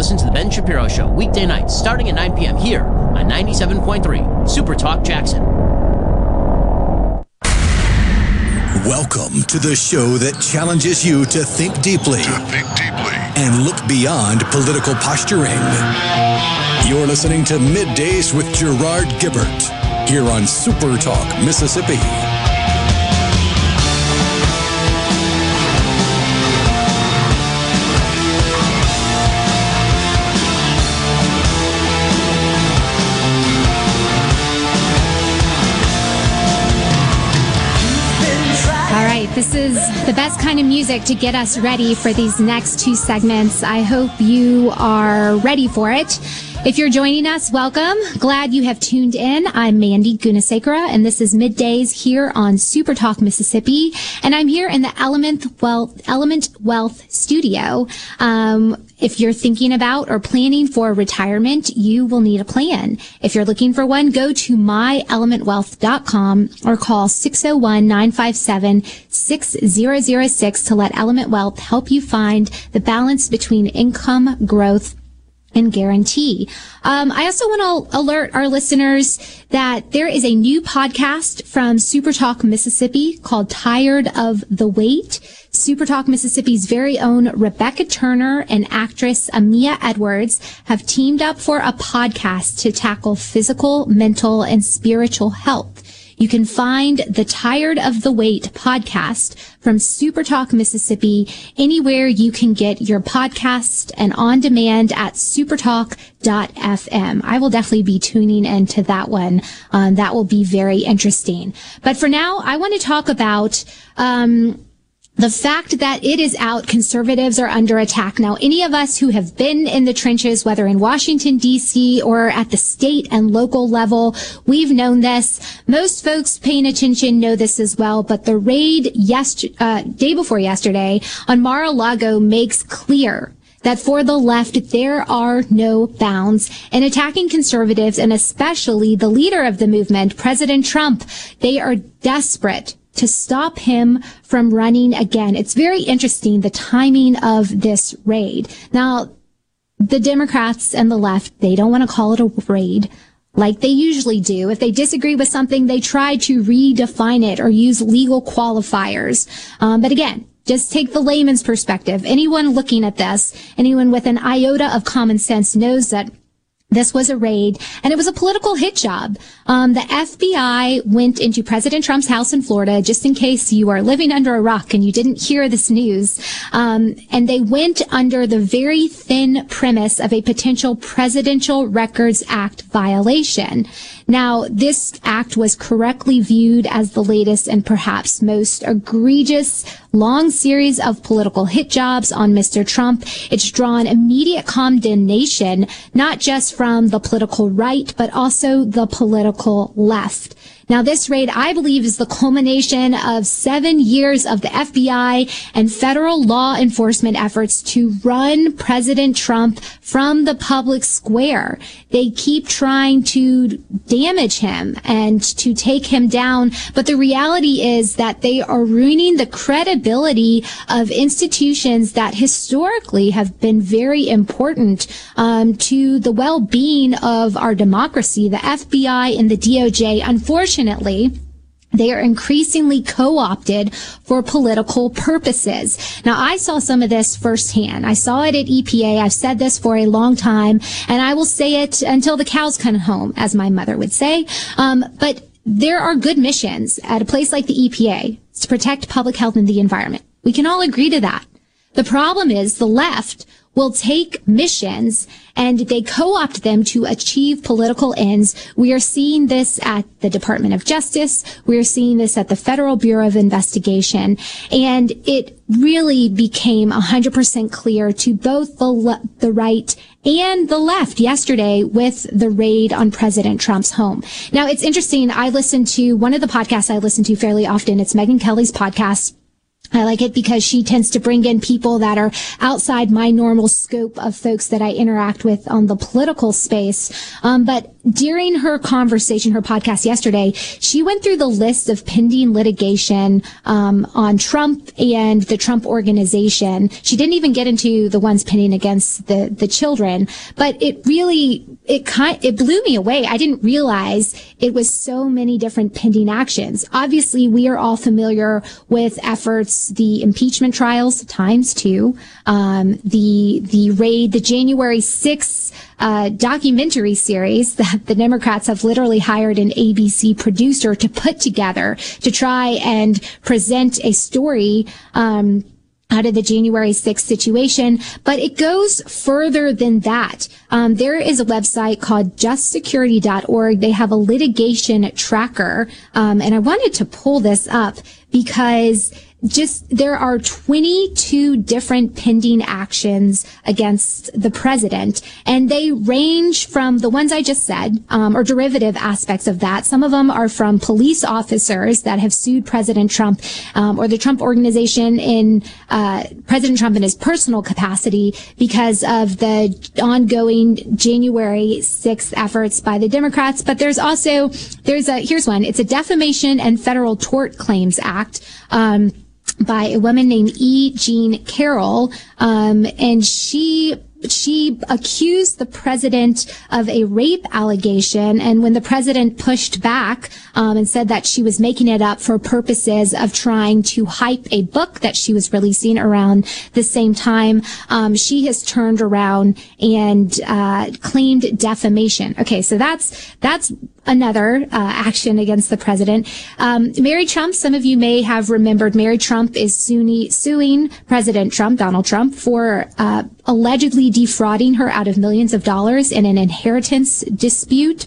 listen to The Ben Shapiro Show weekday nights starting at 9 p.m. here on 97.3 Super Talk Jackson. Welcome to the show that challenges you to think deeply, to think deeply, and look beyond political posturing. You're listening to Middays with Gerard Gibert here on Super Talk, Mississippi. This is the best kind of music to get us ready for these next two segments. I hope you are ready for it. If you're joining us, welcome. Glad you have tuned in. I'm Mandy Gunasekara, and this is middays here on Super Talk Mississippi. And I'm here in the Element Wealth Element Wealth Studio. Um, if you're thinking about or planning for retirement, you will need a plan. If you're looking for one, go to myelementwealth.com or call 601-957-6006 to let Element Wealth help you find the balance between income, growth, and guarantee. Um, I also want to alert our listeners that there is a new podcast from Super Talk Mississippi called Tired of the Wait. Super Talk Mississippi's very own Rebecca Turner and actress Amia Edwards have teamed up for a podcast to tackle physical, mental, and spiritual health. You can find the Tired of the Wait podcast from Super Talk Mississippi anywhere you can get your podcast and on demand at supertalk.fm. I will definitely be tuning into that one. Um, that will be very interesting. But for now, I want to talk about, um, the fact that it is out, conservatives are under attack. Now, any of us who have been in the trenches, whether in Washington, D.C. or at the state and local level, we've known this. Most folks paying attention know this as well, but the raid yesterday, uh, day before yesterday on Mar-a-Lago makes clear that for the left, there are no bounds in attacking conservatives and especially the leader of the movement, President Trump. They are desperate to stop him from running again. It's very interesting, the timing of this raid. Now, the Democrats and the left, they don't want to call it a raid like they usually do. If they disagree with something, they try to redefine it or use legal qualifiers. Um, but again, just take the layman's perspective. Anyone looking at this, anyone with an iota of common sense knows that this was a raid and it was a political hit job. Um, the FBI went into President Trump's house in Florida, just in case you are living under a rock and you didn't hear this news. Um, and they went under the very thin premise of a potential Presidential Records Act violation. Now, this act was correctly viewed as the latest and perhaps most egregious long series of political hit jobs on Mr. Trump. It's drawn immediate condemnation, not just from the political right, but also the political left. Now, this raid, I believe, is the culmination of seven years of the FBI and federal law enforcement efforts to run President Trump from the public square. They keep trying to damage him and to take him down. But the reality is that they are ruining the credibility of institutions that historically have been very important um, to the well-being of our democracy. The FBI and the DOJ, unfortunately, unfortunately, they are increasingly co-opted for political purposes. Now, I saw some of this firsthand. I saw it at EPA. I've said this for a long time, and I will say it until the cows come home, as my mother would say. Um, but there are good missions at a place like the EPA to protect public health and the environment. We can all agree to that. The problem is the left will take missions and they co-opt them to achieve political ends. We are seeing this at the Department of Justice. We are seeing this at the Federal Bureau of Investigation. And it really became 100% clear to both the, le- the right and the left yesterday with the raid on President Trump's home. Now, it's interesting. I listen to one of the podcasts I listen to fairly often. It's Megyn Kelly's podcast. I like it because she tends to bring in people that are outside my normal scope of folks that I interact with on the political space. Um, but during her conversation, her podcast yesterday, she went through the list of pending litigation um, on Trump and the Trump organization. She didn't even get into the ones pending against the the children, but it really it kind it blew me away. I didn't realize it was so many different pending actions. Obviously, we are all familiar with efforts, the impeachment trials times two, um, the the raid, the January sixth uh, documentary series that the Democrats have literally hired an ABC producer to put together to try and present a story. Um, out of the January 6th situation, but it goes further than that. Um, there is a website called justsecurity.org. They have a litigation tracker, um, and I wanted to pull this up because just there are 22 different pending actions against the president, and they range from the ones I just said, um, or derivative aspects of that. Some of them are from police officers that have sued President Trump um, or the Trump organization in uh, President Trump in his personal capacity because of the ongoing January 6th efforts by the Democrats. But there's also there's a here's one. It's a Defamation and Federal Tort Claims Act. Um, by a woman named E. Jean Carroll, um, and she she accused the president of a rape allegation. And when the president pushed back um, and said that she was making it up for purposes of trying to hype a book that she was releasing around the same time, um, she has turned around and uh, claimed defamation. Okay, so that's that's another uh, action against the president. Um, Mary Trump, some of you may have remembered, Mary Trump is suing, President Trump, Donald Trump, for uh, allegedly defrauding her out of millions of dollars in an inheritance dispute.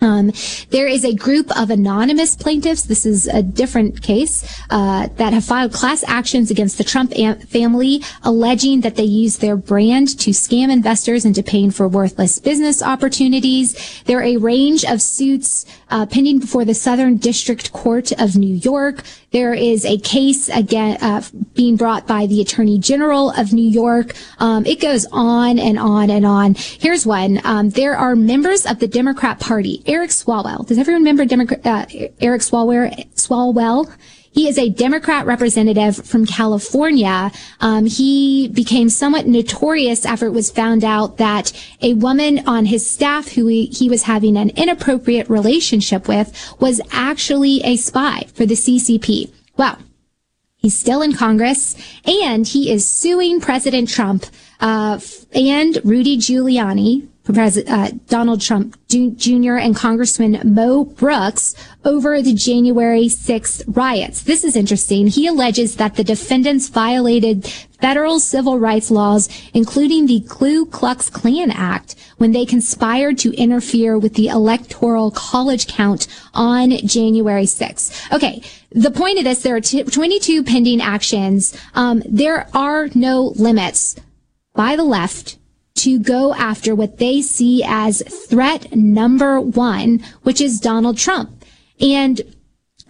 Um, there is a group of anonymous plaintiffs. This is a different case uh, that have filed class actions against the Trump family, alleging that they used their brand to scam investors into paying for worthless business opportunities. There are a range of suits uh, pending before the Southern District Court of New York. There is a case again uh, being brought by the Attorney General of New York. Um, it goes on and on and on. Here's one. Um, there are members of the Democrat Party. Eric Swalwell. Does everyone remember Democrat, uh, Eric Swalwell? Swalwell. He is a Democrat representative from California. Um, he became somewhat notorious after it was found out that a woman on his staff who he, he was having an inappropriate relationship with was actually a spy for the CCP. Well, he's still in Congress and he is suing President Trump uh, and Rudy Giuliani uh, Donald Trump Jr. and Congressman Mo Brooks over the January 6th riots. This is interesting. He alleges that the defendants violated federal civil rights laws, including the Ku Klux Klan Act, when they conspired to interfere with the electoral college count on January 6th. Okay. The point of this, there are t- 22 pending actions. Um, there are no limits by the left to go after what they see as threat number one, which is Donald Trump. And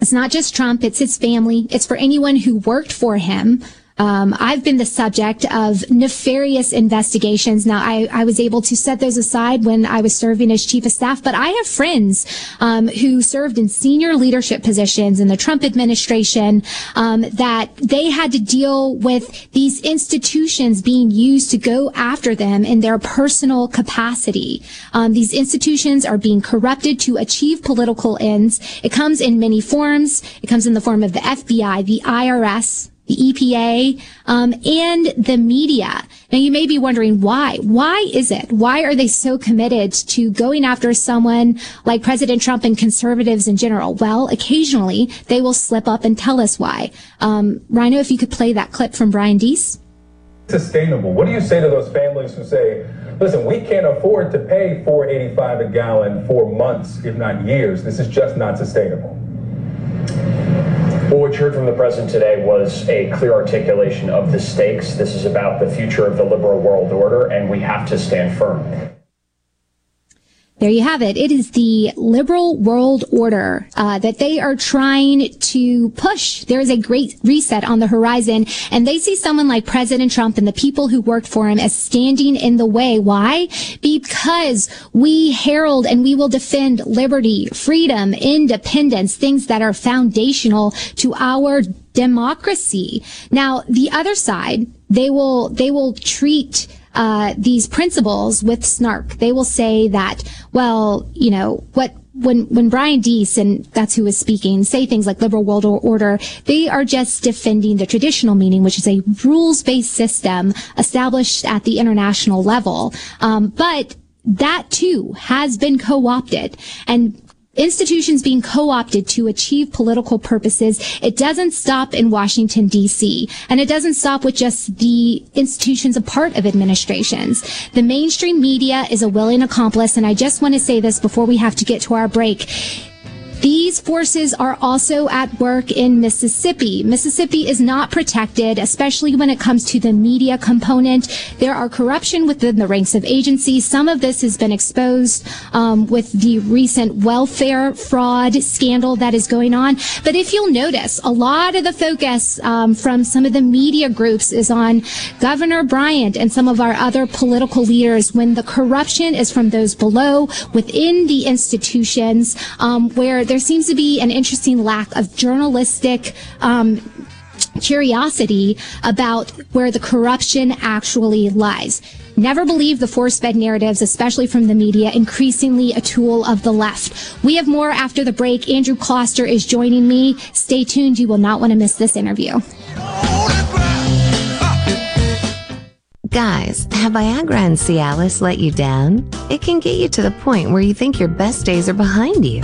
it's not just Trump, it's his family. It's for anyone who worked for him. Um, I've been the subject of nefarious investigations. Now, I, I, was able to set those aside when I was serving as chief of staff, but I have friends um, who served in senior leadership positions in the Trump administration um, that they had to deal with these institutions being used to go after them in their personal capacity. Um, these institutions are being corrupted to achieve political ends. It comes in many forms. It comes in the form of the FBI, the IRS, the EPA, um, and the media. Now you may be wondering why. Why is it? Why are they so committed to going after someone like President Trump and conservatives in general? Well, occasionally they will slip up and tell us why. Um, Rhino, if you could play that clip from Brian Deese. Sustainable. What do you say to those families who say, listen, we can't afford to pay 485 a gallon for months, if not years. This is just not sustainable. Well, what you heard from the president today was a clear articulation of the stakes. This is about the future of the liberal world order, and we have to stand firm. There you have it. It is the liberal world order uh, that they are trying to push. There is a great reset on the horizon, and they see someone like President Trump and the people who worked for him as standing in the way. Why? Because we herald and we will defend liberty, freedom, independence, things that are foundational to our democracy. Now, the other side, they will they will treat uh, these principles with snark. They will say that, well, you know, what when when Brian Deese and that's who is speaking say things like liberal world order, they are just defending the traditional meaning, which is a rules based system established at the international level. Um, but that too has been co-opted and institutions being co-opted to achieve political purposes. It doesn't stop in Washington, D.C. And it doesn't stop with just the institutions a part of administrations. The mainstream media is a willing accomplice. And I just want to say this before we have to get to our break. These forces are also at work in Mississippi. Mississippi is not protected, especially when it comes to the media component. There are corruption within the ranks of agencies. Some of this has been exposed um, with the recent welfare fraud scandal that is going on. But if you'll notice, a lot of the focus um, from some of the media groups is on Governor Bryant and some of our other political leaders when the corruption is from those below within the institutions um, where there seems to be an interesting lack of journalistic um, curiosity about where the corruption actually lies. Never believe the force-fed narratives, especially from the media, increasingly a tool of the left. We have more after the break. Andrew Kloster is joining me. Stay tuned. You will not want to miss this interview. Guys, have Viagra and Cialis let you down? It can get you to the point where you think your best days are behind you.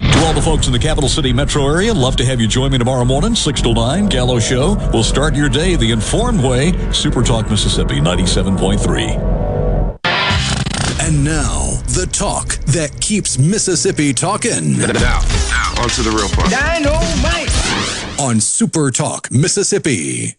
To all the folks in the capital city metro area, love to have you join me tomorrow morning, 6 to 9, Gallo Show. We'll start your day the informed way. Super Talk Mississippi 97.3. And now, the talk that keeps Mississippi talking. Now, now, on to the real part. Dynamite! On Super Talk Mississippi.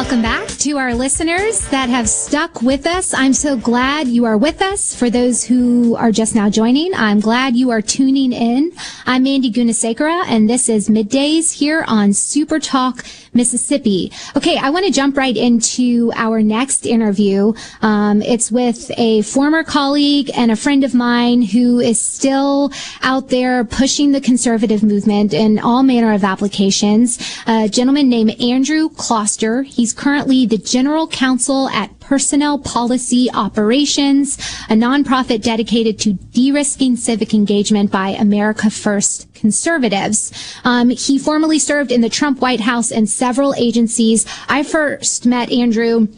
Welcome back to our listeners that have stuck with us. I'm so glad you are with us. For those who are just now joining, I'm glad you are tuning in. I'm Mandy Gunasekara, and this is Middays here on Super Talk Mississippi. Okay, I want to jump right into our next interview. Um, it's with a former colleague and a friend of mine who is still out there pushing the conservative movement in all manner of applications. A gentleman named Andrew Kloster. He's currently the general counsel at Personnel Policy Operations, a nonprofit dedicated to de-risking civic engagement by America First conservatives. Um, he formerly served in the Trump White House and several agencies. I first met Andrew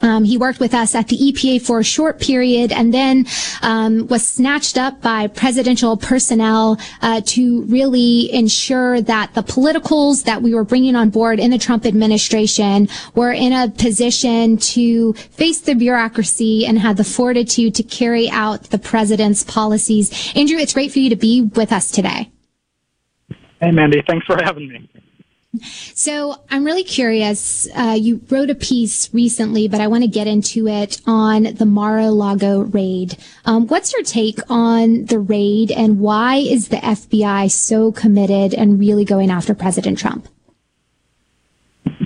um, he worked with us at the EPA for a short period and then um, was snatched up by presidential personnel uh, to really ensure that the politicals that we were bringing on board in the Trump administration were in a position to face the bureaucracy and had the fortitude to carry out the president's policies. Andrew, it's great for you to be with us today. Hey, Mandy. Thanks for having me. So I'm really curious. Uh, you wrote a piece recently, but I want to get into it on the Mar-a-Lago raid. Um, what's your take on the raid, and why is the FBI so committed and really going after President Trump?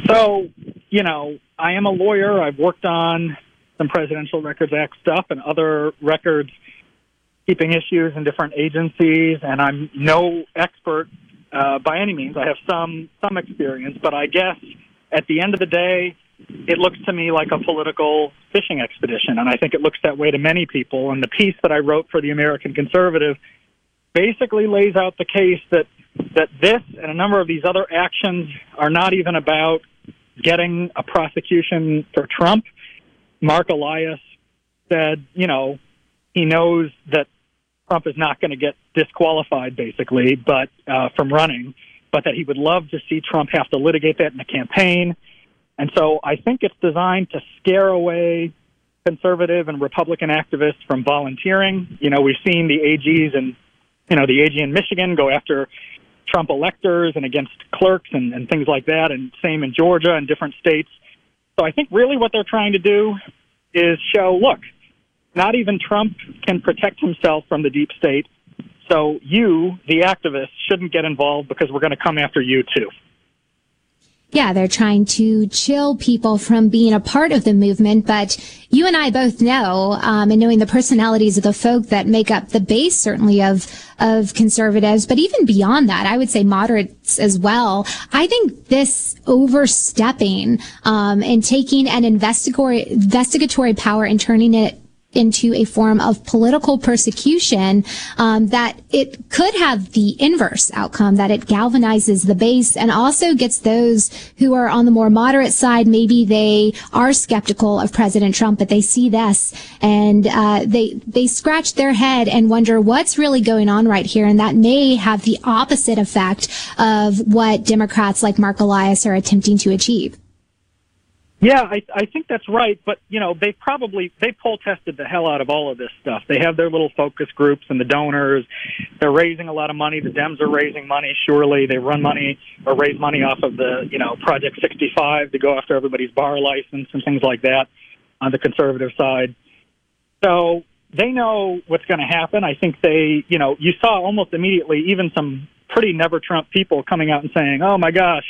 So, you know, I am a lawyer. I've worked on some Presidential Records Act stuff and other records keeping issues in different agencies, and I'm no expert uh, by any means. I have some some experience, but I guess at the end of the day, it looks to me like a political fishing expedition, and I think it looks that way to many people. And the piece that I wrote for the American Conservative basically lays out the case that that this and a number of these other actions are not even about getting a prosecution for Trump. Mark Elias said, you know, he knows that Trump is not going to get disqualified, basically, but uh, from running, but that he would love to see Trump have to litigate that in the campaign. And so I think it's designed to scare away conservative and Republican activists from volunteering. You know, we've seen the AGs and you know the AG in Michigan go after Trump electors and against clerks and, and things like that, and same in Georgia and different states. So I think really what they're trying to do is show, look, not even Trump can protect himself from the deep state. So you, the activists, shouldn't get involved because we're going to come after you too. Yeah, they're trying to chill people from being a part of the movement. But you and I both know, um, and knowing the personalities of the folk that make up the base, certainly of of conservatives, but even beyond that, I would say moderates as well. I think this overstepping um, and taking an investigatory investigatory power and turning it into a form of political persecution um, that it could have the inverse outcome that it galvanizes the base and also gets those who are on the more moderate side. Maybe they are skeptical of president trump but they see this and uh, they they scratch their head and wonder what's really going on right here. And that may have the opposite effect of what democrats like mark elias are attempting to achieve yeah, I, I think that's right. But you know, they probably they poll tested the hell out of all of this stuff. They have their little focus groups and the donors. They're raising a lot of money. The Dems are raising money. Surely they run money or raise money off of the you know Project 65 to go after everybody's bar license and things like that on the conservative side. So they know what's going to happen. I think they you know you saw almost immediately even some pretty never Trump people coming out and saying, "Oh my gosh."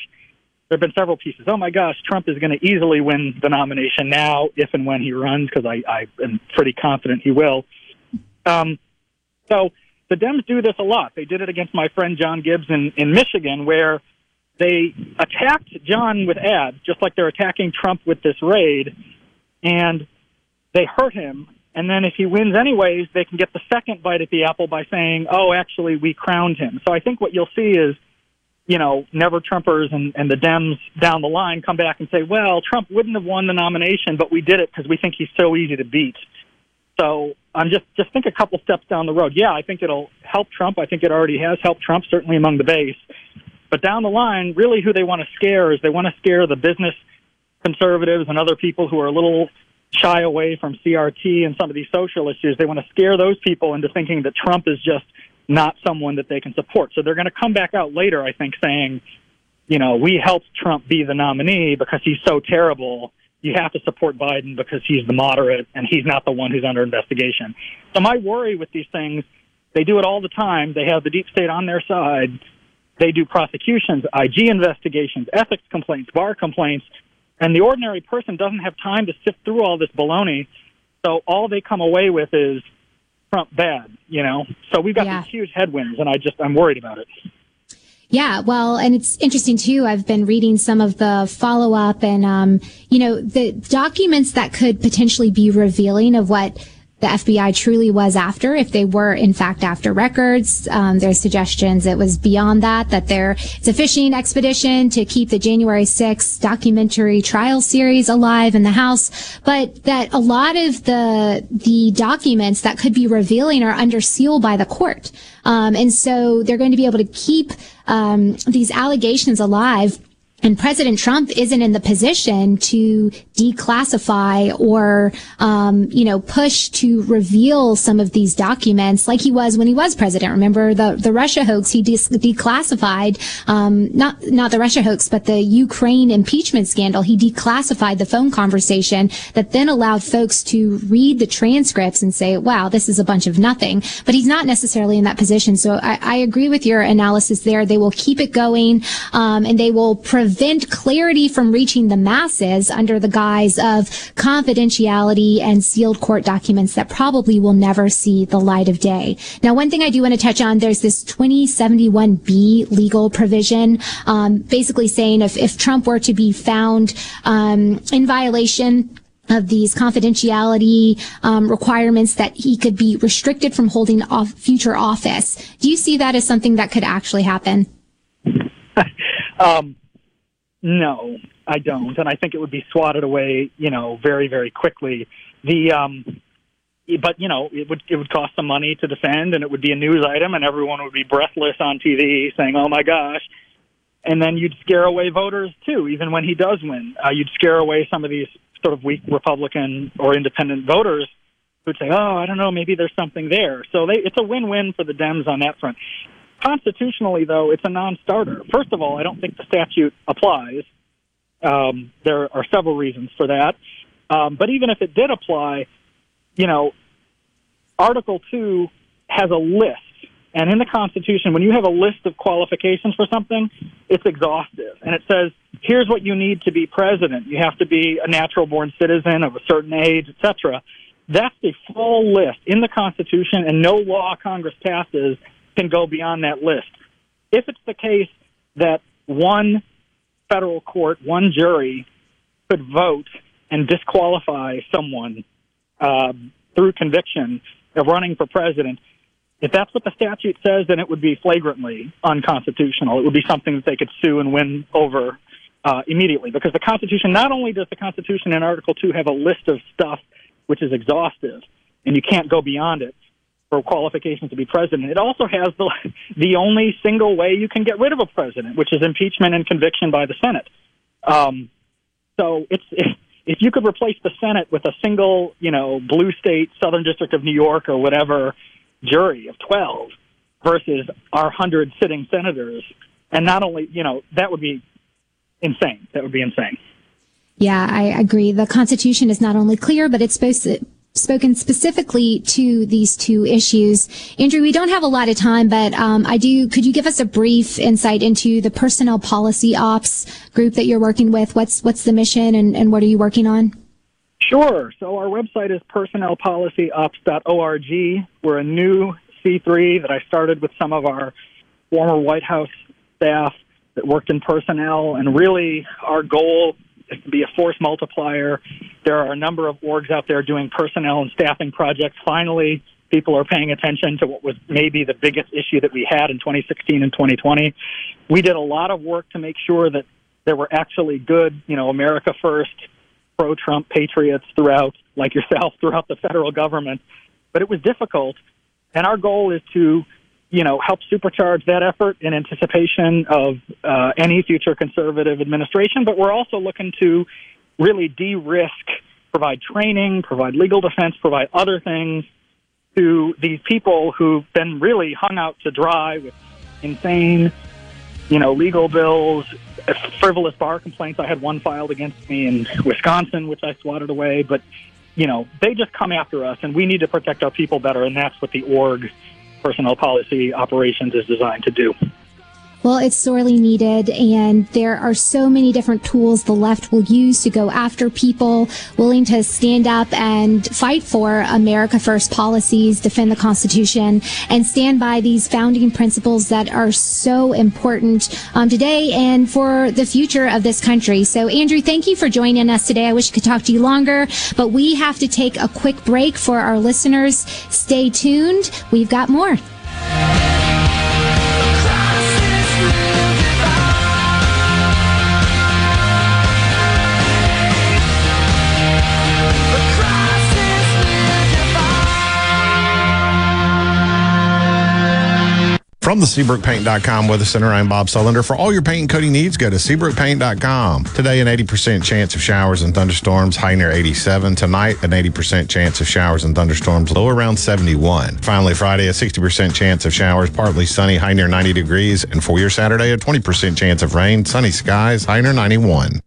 There have been several pieces. Oh my gosh, Trump is going to easily win the nomination now, if and when he runs, because I, I am pretty confident he will. Um, so the Dems do this a lot. They did it against my friend John Gibbs in, in Michigan, where they attacked John with ads, just like they're attacking Trump with this raid, and they hurt him. And then if he wins anyways, they can get the second bite at the apple by saying, oh, actually, we crowned him. So I think what you'll see is you know, never Trumpers and, and the Dems down the line come back and say, well, Trump wouldn't have won the nomination, but we did it because we think he's so easy to beat. So I'm just just think a couple steps down the road. Yeah, I think it'll help Trump. I think it already has helped Trump, certainly among the base. But down the line, really, who they want to scare is they want to scare the business conservatives and other people who are a little shy away from CRT and some of these social issues. They want to scare those people into thinking that Trump is just not someone that they can support. So they're going to come back out later, I think, saying, you know, we helped Trump be the nominee because he's so terrible. You have to support Biden because he's the moderate and he's not the one who's under investigation. So my worry with these things, they do it all the time. They have the deep state on their side. They do prosecutions, IG investigations, ethics complaints, bar complaints, and the ordinary person doesn't have time to sift through all this baloney. So all they come away with is Trump bad, you know? So we've got Yeah. these huge headwinds, and I just, I'm worried about it. Yeah, well, and it's interesting too. I've been reading some of the follow up and, um, you know, the documents that could potentially be revealing of what the FBI truly was after, if they were in fact after records. Um, there's suggestions it was beyond that, that there it's a fishing expedition to keep the January 6th documentary trial series alive in the House, but that a lot of the the documents that could be revealing are under seal by the court, um, and so they're going to be able to keep um, these allegations alive. And President Trump isn't in the position to declassify or, um, you know, push to reveal some of these documents like he was when he was president. Remember the the Russia hoax? He de- declassified, um, not not the Russia hoax, but the Ukraine impeachment scandal. He declassified the phone conversation that then allowed folks to read the transcripts and say, "Wow, this is a bunch of nothing." But he's not necessarily in that position. So I, I agree with your analysis there. They will keep it going, um, and they will prevent clarity from reaching the masses under the guise of confidentiality and sealed court documents that probably will never see the light of day. Now, one thing I do want to touch on, there's this 2071B legal provision, um, basically saying if, if Trump were to be found um, in violation of these confidentiality um, requirements that he could be restricted from holding off future office. Do you see that as something that could actually happen? Um, no, I don't, and I think it would be swatted away, you know, very, very quickly. The um, but you know, it would it would cost some money to defend, and it would be a news item, and everyone would be breathless on TV saying, "Oh my gosh." And then you'd scare away voters too, even when he does win. Uh, you'd scare away some of these sort of weak Republican or independent voters who'd say, "Oh, I don't know, maybe there's something there." So they, it's a win-win for the Dems on that front. Constitutionally, though, it's a non-starter. First of all, I don't think the statute applies. Um, there are several reasons for that. Um, but even if it did apply, you know, Article 2 has a list. And in the Constitution, when you have a list of qualifications for something, it's exhaustive. And it says, here's what you need to be president. You have to be a natural born citizen of a certain age, etc. That's the full list in the Constitution, and no law Congress passes can go beyond that list. If it's the case that one federal court, one jury, could vote and disqualify someone uh, through conviction of running for president, if that's what the statute says, then it would be flagrantly unconstitutional. It would be something that they could sue and win over uh, immediately. Because the Constitution, not only does the Constitution in Article 2 have a list of stuff which is exhaustive, and you can't go beyond it for qualifications to be president, it also has the, the only single way you can get rid of a president, which is impeachment and conviction by the Senate. Um, so it's. if you could replace the Senate with a single, you know, blue state, Southern District of New York or whatever jury of 12 versus our 100 sitting senators, and not only, you know, that would be insane. That would be insane. Yeah, I agree. The Constitution is not only clear, but it's supposed to spoken specifically to these two issues. Andrew, we don't have a lot of time, but um, I do. Could you give us a brief insight into the personnel policy ops group that you're working with? What's what's the mission, and, and what are you working on? Sure. So our website is personnelpolicyops.org. We're a new C3 that I started with some of our former White House staff that worked in personnel, and really our goal is to be a force multiplier. There are a number of orgs out there doing personnel and staffing projects. Finally, people are paying attention to what was maybe the biggest issue that we had in 2016 and 2020. We did a lot of work to make sure that there were actually good, you know, America First, pro Trump patriots throughout, like yourself, throughout the federal government. But it was difficult. And our goal is to, you know, help supercharge that effort in anticipation of uh, any future conservative administration. But we're also looking to really de risk, provide training, provide legal defense, provide other things to these people who've been really hung out to dry with insane, you know, legal bills, frivolous bar complaints. I had one filed against me in Wisconsin, which I swatted away. But, you know, they just come after us, and we need to protect our people better, and that's what the org personnel policy operations is designed to do. Well, it's sorely needed, and there are so many different tools the left will use to go after people willing to stand up and fight for America First policies, defend the Constitution, and stand by these founding principles that are so important um, today and for the future of this country. So, Andrew, thank you for joining us today. I wish I could talk to you longer, but we have to take a quick break for our listeners. Stay tuned. We've got more. From the SeabrookPaint.com Weather Center, I'm Bob Sullender. For all your paint and coating needs, go to SeabrookPaint.com. Today, an 80% chance of showers and thunderstorms, high near 87. Tonight, an 80% chance of showers and thunderstorms, low around 71. Finally, Friday, a 60% chance of showers, partly sunny, high near 90 degrees. And for your Saturday, a 20% chance of rain, sunny skies, high near 91.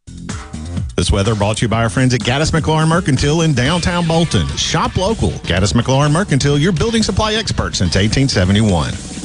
This weather brought to you by our friends at Gaddis McLaurin Mercantile in downtown Bolton. Shop local. Gaddis McLaurin Mercantile, your building supply expert since 1871.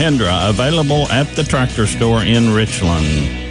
available at the tractor store in Richland.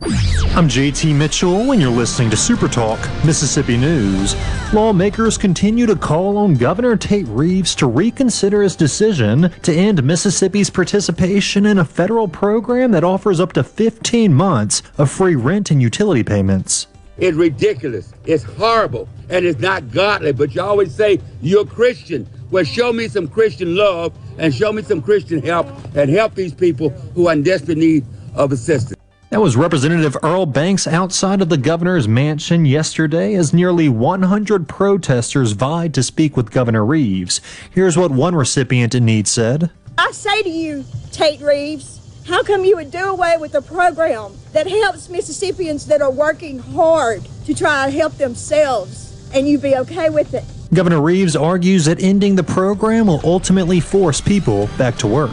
I'm JT Mitchell, and you're listening to Super Talk Mississippi News. Lawmakers continue to call on Governor Tate Reeves to reconsider his decision to end Mississippi's participation in a federal program that offers up to 15 months of free rent and utility payments. It's ridiculous. It's horrible. And it's not godly. But you always say, you're Christian. Well, show me some Christian love and show me some Christian help and help these people who are in desperate need of assistance. That was Representative Earl Banks outside of the governor's mansion yesterday as nearly 100 protesters vied to speak with Governor Reeves. Here's what one recipient in need said. I say to you, Tate Reeves, how come you would do away with a program that helps Mississippians that are working hard to try to help themselves and you be okay with it? Governor Reeves argues that ending the program will ultimately force people back to work.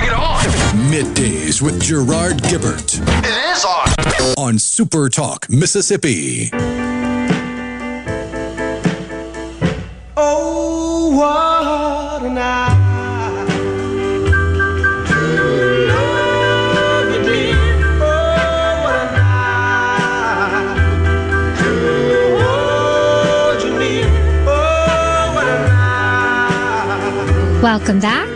Bring it on. Middays with Gerard Gibert. It is on. On Super Talk, Mississippi. Oh, what a night. Welcome back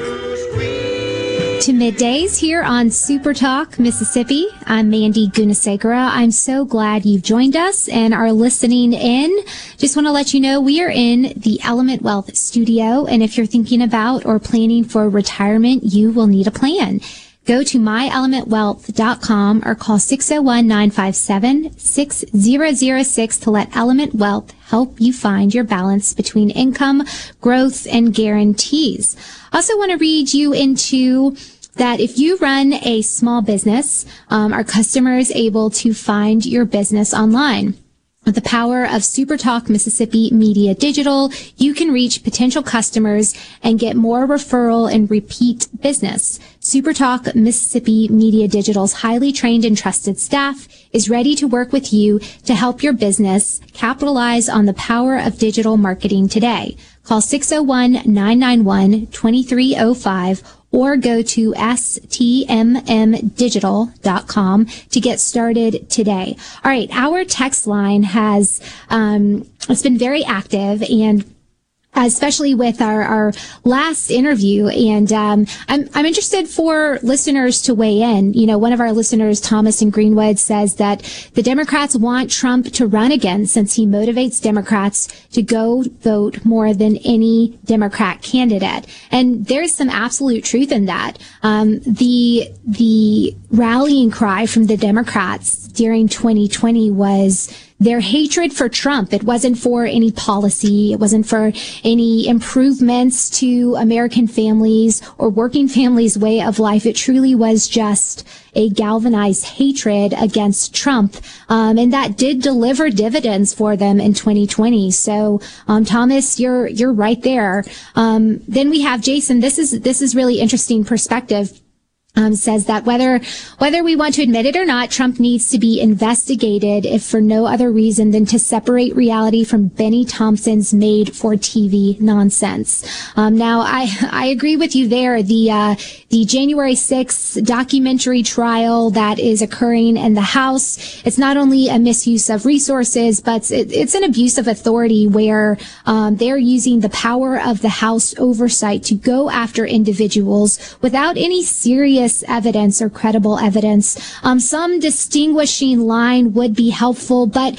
to middays here on Super Talk Mississippi. I'm Mandy Gunasekara. I'm so glad you've joined us and are listening in. Just want to let you know we are in the Element Wealth studio. And if you're thinking about or planning for retirement, you will need a plan. Go to myelementwealth.com or call 601-957-6006 to let Element Wealth help you find your balance between income, growth, and guarantees. Also want to read you into that if you run a small business, um, our able to find your business online. With the power of SuperTalk Mississippi Media Digital, you can reach potential customers and get more referral and repeat business. SuperTalk Mississippi Media Digital's highly trained and trusted staff is ready to work with you to help your business capitalize on the power of digital marketing today. Call 601-991-2305 or go to stmmdigital.com to get started today. All right, our text line has um, it's been very active and especially with our, our last interview. And um, I'm, I'm interested for listeners to weigh in. You know, one of our listeners, Thomas in Greenwood, says that the Democrats want Trump to run again since he motivates Democrats to go vote more than any Democrat candidate. And there's some absolute truth in that. Um, the the rallying cry from the Democrats during 2020 was their hatred for Trump. It wasn't for any policy. It wasn't for any improvements to American families or working families' way of life. It truly was just a galvanized hatred against Trump. Um, and that did deliver dividends for them in 2020. So, um, Thomas, you're, you're right there. Um, then we have Jason. This is, this is really interesting perspective um, says that whether whether we want to admit it or not, Trump needs to be investigated, if for no other reason than to separate reality from Bennie Thompson's made-for-TV nonsense. Um, now, I I agree with you there. The uh, the January 6th documentary trial that is occurring in the House, it's not only a misuse of resources, but it, it's an abuse of authority where um, they're using the power of the House oversight to go after individuals without any serious evidence or credible evidence. Um, some distinguishing line would be helpful, but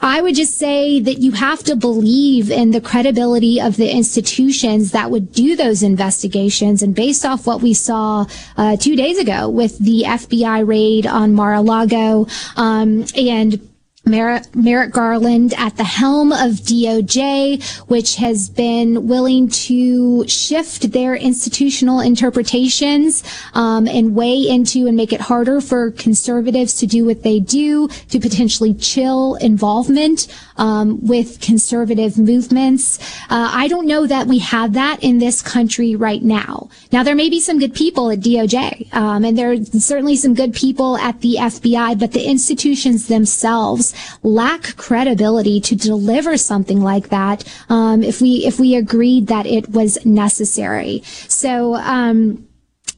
I would just say that you have to believe in the credibility of the institutions that would do those investigations. And based off what we saw uh, two days ago with the FBI raid on Mar-a-Lago um, and Merrick, Merrick Garland at the helm of DOJ, which has been willing to shift their institutional interpretations um, and weigh into and make it harder for conservatives to do what they do to potentially chill involvement um, with conservative movements. Uh, I don't know that we have that in this country right now. Now there may be some good people at DOJ, um, and there are certainly some good people at the FBI, but the institutions themselves lack credibility to deliver something like that. Um, if we if we agreed that it was necessary, so um,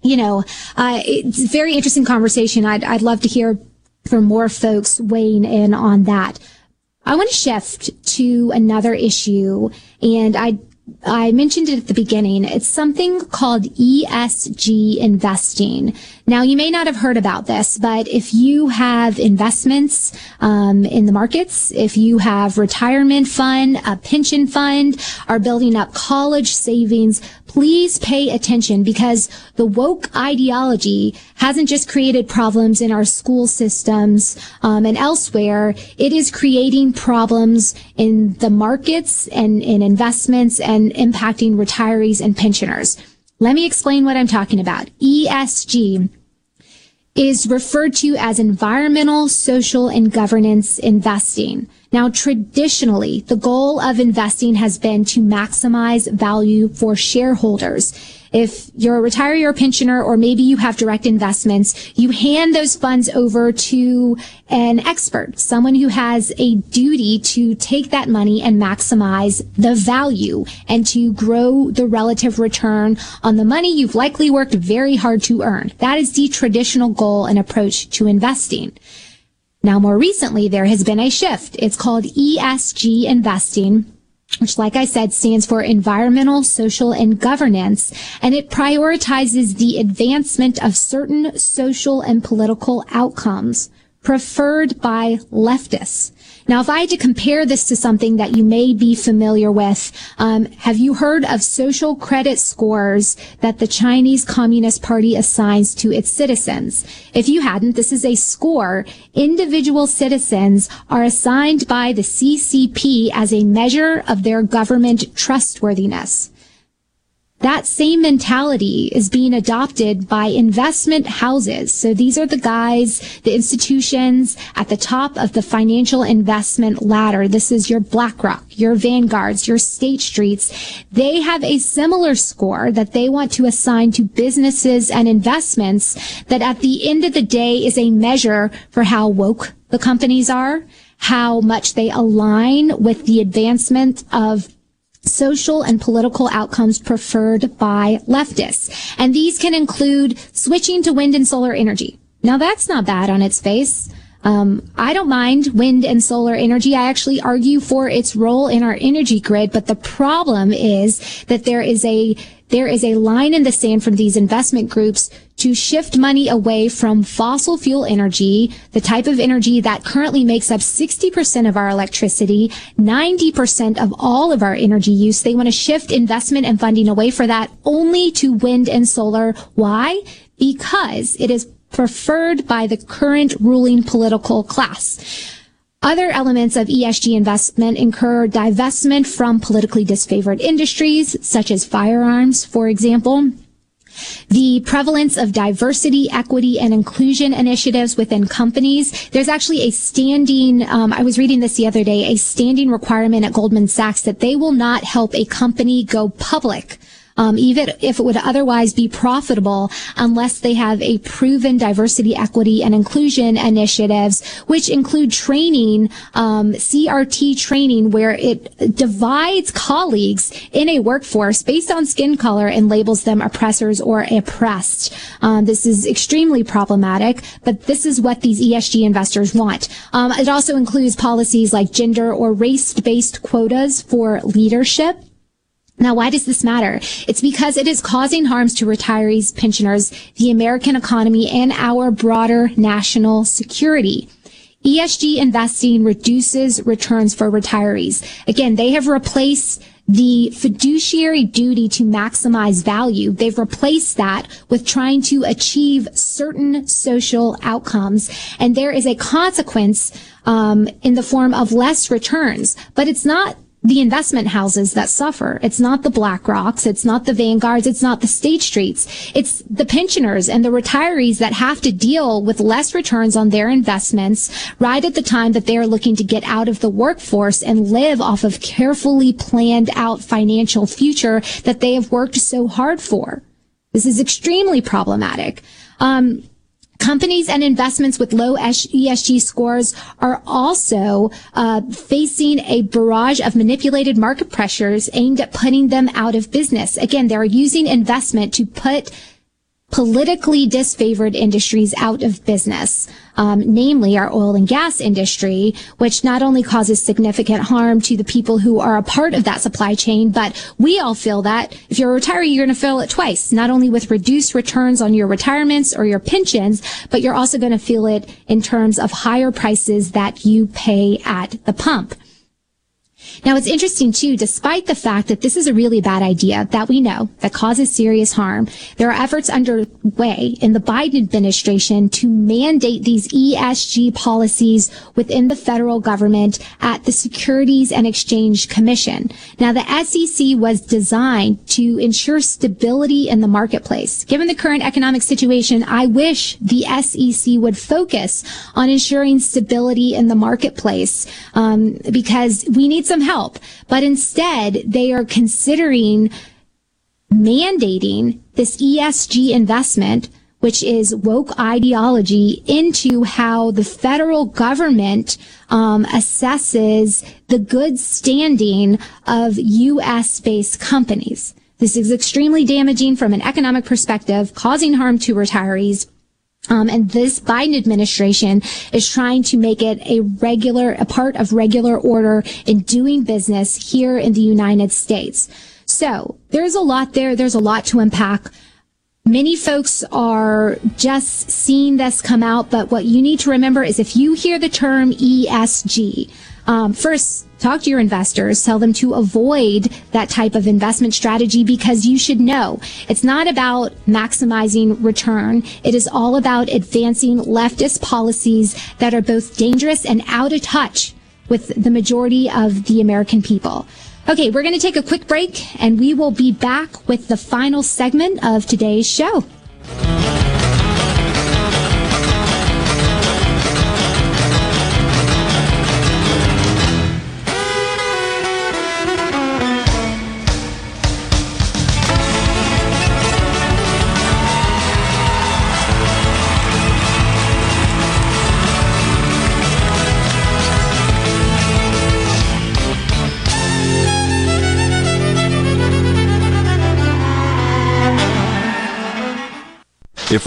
you know, uh, it's a very interesting conversation. I'd I'd love to hear from more folks weighing in on that. I want to shift to another issue, and I I mentioned it at the beginning. It's something called ESG investing. Now, you may not have heard about this, but if you have investments um, in the markets, if you have retirement fund, a pension fund, are building up college savings, please pay attention because the woke ideology hasn't just created problems in our school systems um, and elsewhere. It is creating problems in the markets and in investments and impacting retirees and pensioners. Let me explain what I'm talking about. ESG is referred to as environmental, social, and governance investing. Now, traditionally, the goal of investing has been to maximize value for shareholders. If you're a retiree or pensioner, or maybe you have direct investments, you hand those funds over to an expert, someone who has a duty to take that money and maximize the value and to grow the relative return on the money you've likely worked very hard to earn. That is the traditional goal and approach to investing. Now, more recently, there has been a shift. It's called ESG investing which, like I said, stands for environmental, social, and governance, and it prioritizes the advancement of certain social and political outcomes preferred by leftists. Now, if I had to compare this to something that you may be familiar with, um, have you heard of social credit scores that the Chinese Communist Party assigns to its citizens? If you hadn't, this is a score. Individual citizens are assigned by the CCP as a measure of their government trustworthiness. That same mentality is being adopted by investment houses. So these are the guys, the institutions at the top of the financial investment ladder. This is your BlackRock, your Vanguards, your State Streets. They have a similar score that they want to assign to businesses and investments that at the end of the day is a measure for how woke the companies are, how much they align with the advancement of social and political outcomes preferred by leftists. And these can include switching to wind and solar energy. Now that's not bad on its face. Um, I don't mind wind and solar energy. I actually argue for its role in our energy grid, but the problem is that there is a there is a line in the sand from these investment groups to shift money away from fossil fuel energy, the type of energy that currently makes up 60% of our electricity, 90% of all of our energy use. They want to shift investment and funding away for that only to wind and solar. Why? Because it is preferred by the current ruling political class. Other elements of ESG investment incur divestment from politically disfavored industries, such as firearms, for example. The prevalence of diversity, equity, and inclusion initiatives within companies. There's actually a standing, um, I was reading this the other day, a standing requirement at Goldman Sachs that they will not help a company go public um, even if it would otherwise be profitable unless they have a proven diversity, equity, and inclusion initiatives, which include training, um, CRT training, where it divides colleagues in a workforce based on skin color and labels them oppressors or oppressed. Um, this is extremely problematic, but this is what these ESG investors want. Um, it also includes policies like gender or race-based quotas for leadership. Now, why does this matter? It's because it is causing harms to retirees, pensioners, the American economy, and our broader national security. ESG investing reduces returns for retirees. Again, they have replaced the fiduciary duty to maximize value. They've replaced that with trying to achieve certain social outcomes. And there is a consequence um, in the form of less returns. But it's not the investment houses that suffer. It's not the BlackRocks. It's not the Vanguards. It's not the State Streets. It's the pensioners and the retirees that have to deal with less returns on their investments right at the time that they're looking to get out of the workforce and live off of carefully planned out financial future that they have worked so hard for. This is extremely problematic. Um, Companies and investments with low ESG scores are also uh, facing a barrage of manipulated market pressures aimed at putting them out of business. Again, they're using investment to put politically disfavored industries out of business, um, namely our oil and gas industry, which not only causes significant harm to the people who are a part of that supply chain, but we all feel that if you're a retiree, you're going to feel it twice, not only with reduced returns on your retirements or your pensions, but you're also going to feel it in terms of higher prices that you pay at the pump. Now it's interesting too, despite the fact that this is a really bad idea that we know that causes serious harm, there are efforts underway in the Biden administration to mandate these ESG policies within the federal government at the Securities and Exchange Commission. Now the SEC was designed to ensure stability in the marketplace. Given the current economic situation, I wish the SEC would focus on ensuring stability in the marketplace um, because we need some help. But instead, they are considering mandating this ESG investment, which is woke ideology, into how the federal government um, assesses the good standing of U.S. based companies. This is extremely damaging from an economic perspective, causing harm to retirees Um, and this Biden administration is trying to make it a regular, a part of regular order in doing business here in the United States. So there's a lot there. There's a lot to unpack. Many folks are just seeing this come out, but what you need to remember is if you hear the term ESG, um, first talk to your investors, tell them to avoid that type of investment strategy because you should know it's not about maximizing return. It is all about advancing leftist policies that are both dangerous and out of touch with the majority of the American people. Okay, we're going to take a quick break and we will be back with the final segment of today's show.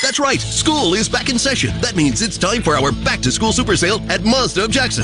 That's right, school is back in session. That means it's time for our back to school super sale at Mazda of Jackson.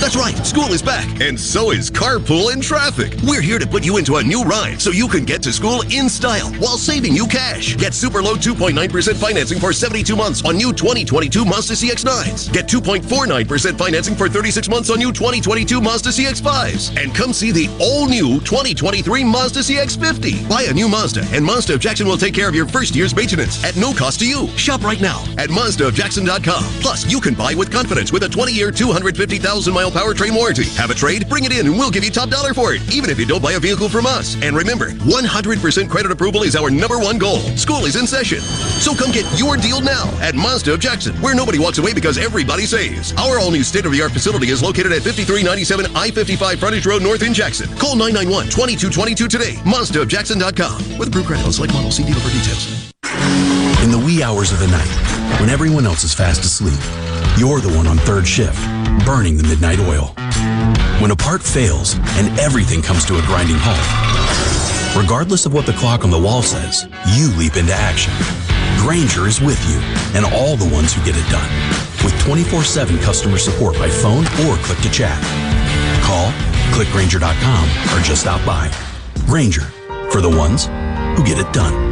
That's right, school is back, and so is carpool and traffic. We're here to put you into a new ride so you can get to school in style while saving you cash. Get super low 2.9% financing for 72 months on new 2022 Mazda CX-9s. Get 2.49% financing for 36 months on new 2022 Mazda CX-5s. And come see the all new 2023 Mazda CX-50. Buy a new Mazda, and Mazda of Jackson will take care of your first year's maintenance at no cost to you. Shop right now at MazdaofJackson.com. Plus, you can buy with confidence with a 20-year, 250,000-mile powertrain warranty. Have a trade? Bring it in and we'll give you top dollar for it, even if you don't buy a vehicle from us. And remember, 100% credit approval is our number one goal. School is in session. So come get your deal now at Mazda of Jackson, where nobody walks away because everybody saves. Our all-new state-of-the-art facility is located at 5397 I-55 Frontage Road North in Jackson. Call 991-2222 today. MazdaofJackson.com. With approved credit on select model. See dealer for details. In the wee hours of the night, when everyone else is fast asleep, you're the one on third shift, burning the midnight oil. When a part fails and everything comes to a grinding halt, regardless of what the clock on the wall says, you leap into action. Grainger is with you and all the ones who get it done. With 24 7 customer support by phone or click to chat. Call, clickgrainger.com, or just stop by. Grainger, for the ones who get it done.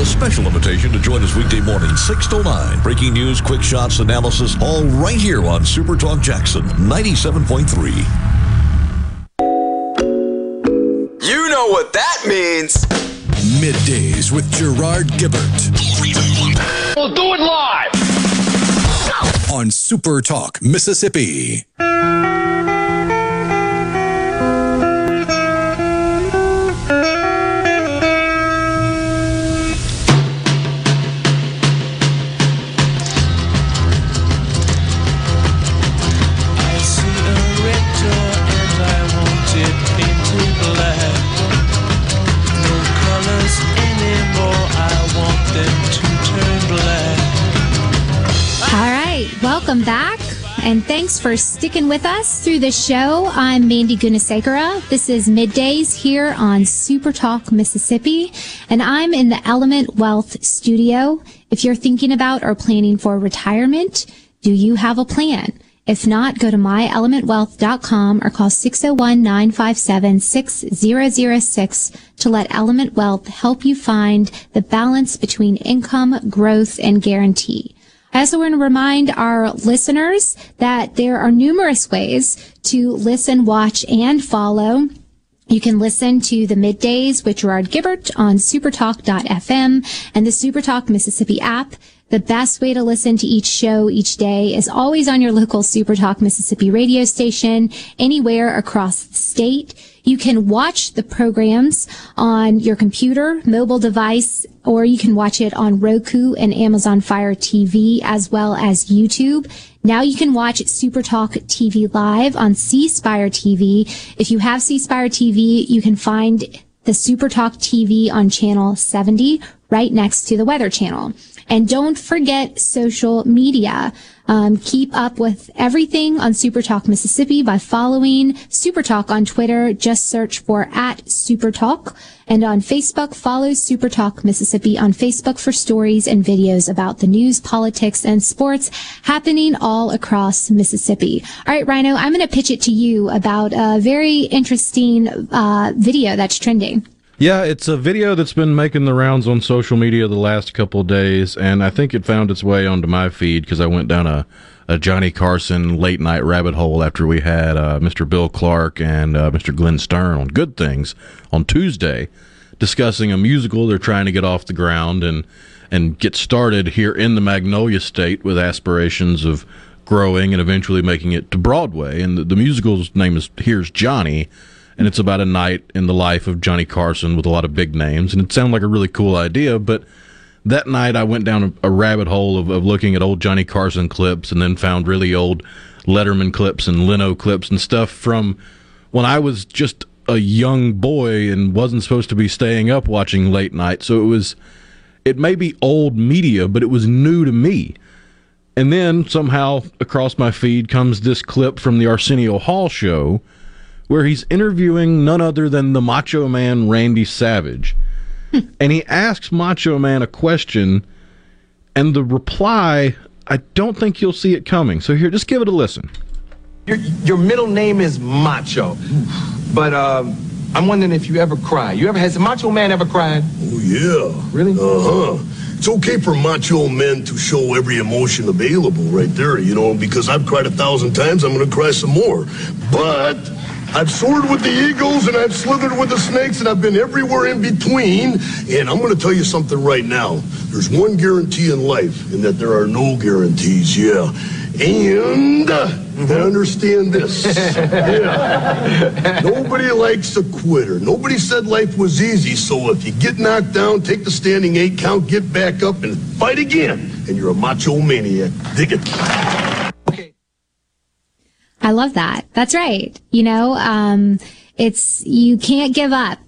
A special invitation to join us weekday morning, 6 to 9. Breaking news, quick shots, analysis, all right here on Super Talk Jackson 97.3. You know what that means. Middays with Gerard Gibert. We'll do it live. On Super Talk, Mississippi. Welcome back, and thanks for sticking with us through the show. I'm Mandy Gunasekara. This is Middays here on Super Talk Mississippi, and I'm in the Element Wealth studio. If you're thinking about or planning for retirement, do you have a plan? If not, go to myelementwealth.com or call 601-957-6006 to let Element Wealth help you find the balance between income, growth, and guarantee. I also want to remind our listeners that there are numerous ways to listen, watch, and follow. You can listen to the middays with Gerard Gibert on supertalk.fm and the Supertalk Mississippi app. The best way to listen to each show each day is always on your local Supertalk Mississippi radio station, anywhere across the state. You can watch the programs on your computer, mobile device, or you can watch it on Roku and Amazon Fire TV as well as YouTube. Now you can watch Supertalk TV live on C Spire TV. If you have C Spire TV, you can find the Supertalk TV on channel 70 right next to the Weather Channel. And don't forget social media. Um, keep up with everything on Supertalk Mississippi by following Supertalk on Twitter. Just search for at Supertalk. And on Facebook, follow Supertalk Mississippi on Facebook for stories and videos about the news, politics, and sports happening all across Mississippi. All right, Rhino, I'm going to pitch it to you about a very interesting uh, video that's trending. Yeah, it's a video that's been making the rounds on social media the last couple days, and I think it found its way onto my feed because I went down a, a Johnny Carson late night rabbit hole after we had uh, Mr. Bill Clark and uh, Mr. Glenn Stern on Good Things on Tuesday discussing a musical they're trying to get off the ground and and get started here in the Magnolia State with aspirations of growing and eventually making it to Broadway. And the, the musical's name is Here's Johnny and it's about a night in the life of Johnny Carson with a lot of big names. And it sounded like a really cool idea, but that night I went down a, rabbit hole of, of looking at old Johnny Carson clips and then found really old Letterman clips and Leno clips and stuff from when I was just a young boy and wasn't supposed to be staying up watching late night. So it was, it may be old media, but it was new to me. And then somehow across my feed comes this clip from the Arsenio Hall show where he's interviewing none other than the Macho Man Randy Savage. and he asks Macho Man a question, and the reply, I don't think you'll see it coming. So here, just give it a listen. Your, your middle name is Macho, but um, I'm wondering if you ever cry. You ever has Macho Man ever cried? Oh yeah. Really? Uh huh. It's okay for macho men to show every emotion available right there, you know, because I've cried a thousand times, I'm going to cry some more. But I've soared with the eagles and I've slithered with the snakes and I've been everywhere in between. And I'm going to tell you something right now. There's one guarantee in life, and that there are no guarantees, yeah. And uh, understand this. yeah. Nobody likes a quitter. Nobody said life was easy, so if you get knocked down, take the standing eight count, get back up, and fight again. And you're a macho maniac. Dig it. I love that. That's right. You know, um, it's, you can't give up.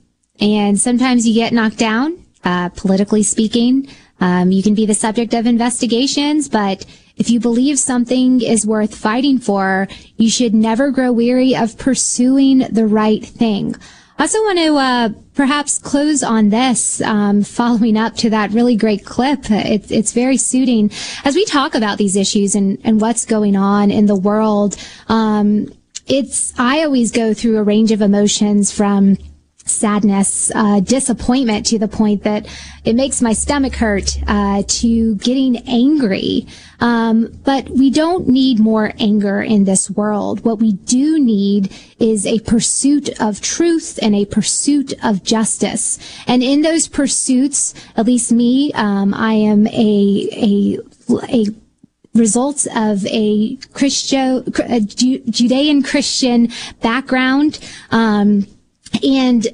And sometimes you get knocked down, uh, politically speaking. Um, you can be the subject of investigations, but if you believe something is worth fighting for, you should never grow weary of pursuing the right thing. I also want to uh, perhaps close on this, um, following up to that really great clip. It's, it's very suiting as we talk about these issues and, and what's going on in the world. Um, it's I always go through a range of emotions from sadness, uh, disappointment to the point that it makes my stomach hurt, uh, to getting angry. Um, but we don't need more anger in this world. What we do need is a pursuit of truth and a pursuit of justice. And in those pursuits, at least me, um, I am a, a, a results of a Christo, a Judean Christian background. Um, and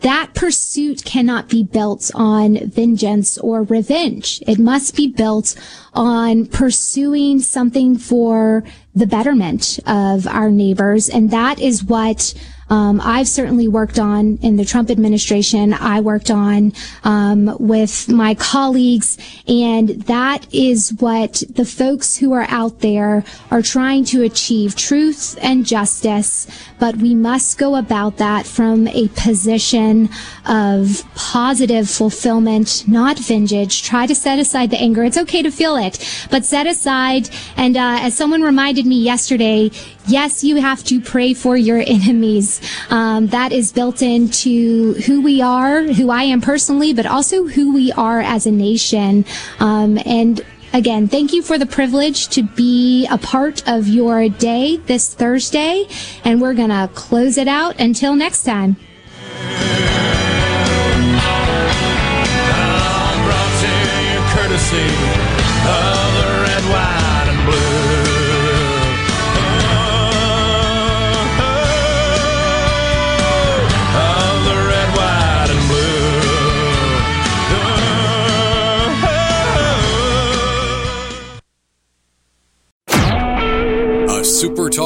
that pursuit cannot be built on vengeance or revenge. It must be built on pursuing something for the betterment of our neighbors. And that is what um, I've certainly worked on in the Trump administration. I worked on um, with my colleagues, and that is what the folks who are out there are trying to achieve: truth and justice. But we must go about that from a position of positive fulfillment, not vengeance. Try to set aside the anger. It's okay to feel it, but set aside. And uh, as someone reminded me yesterday, yes, you have to pray for your enemies. Um, that is built into who we are, who I am personally, but also who we are as a nation. Um, and Again, thank you for the privilege to be a part of your day this Thursday, and we're going to close it out until next time.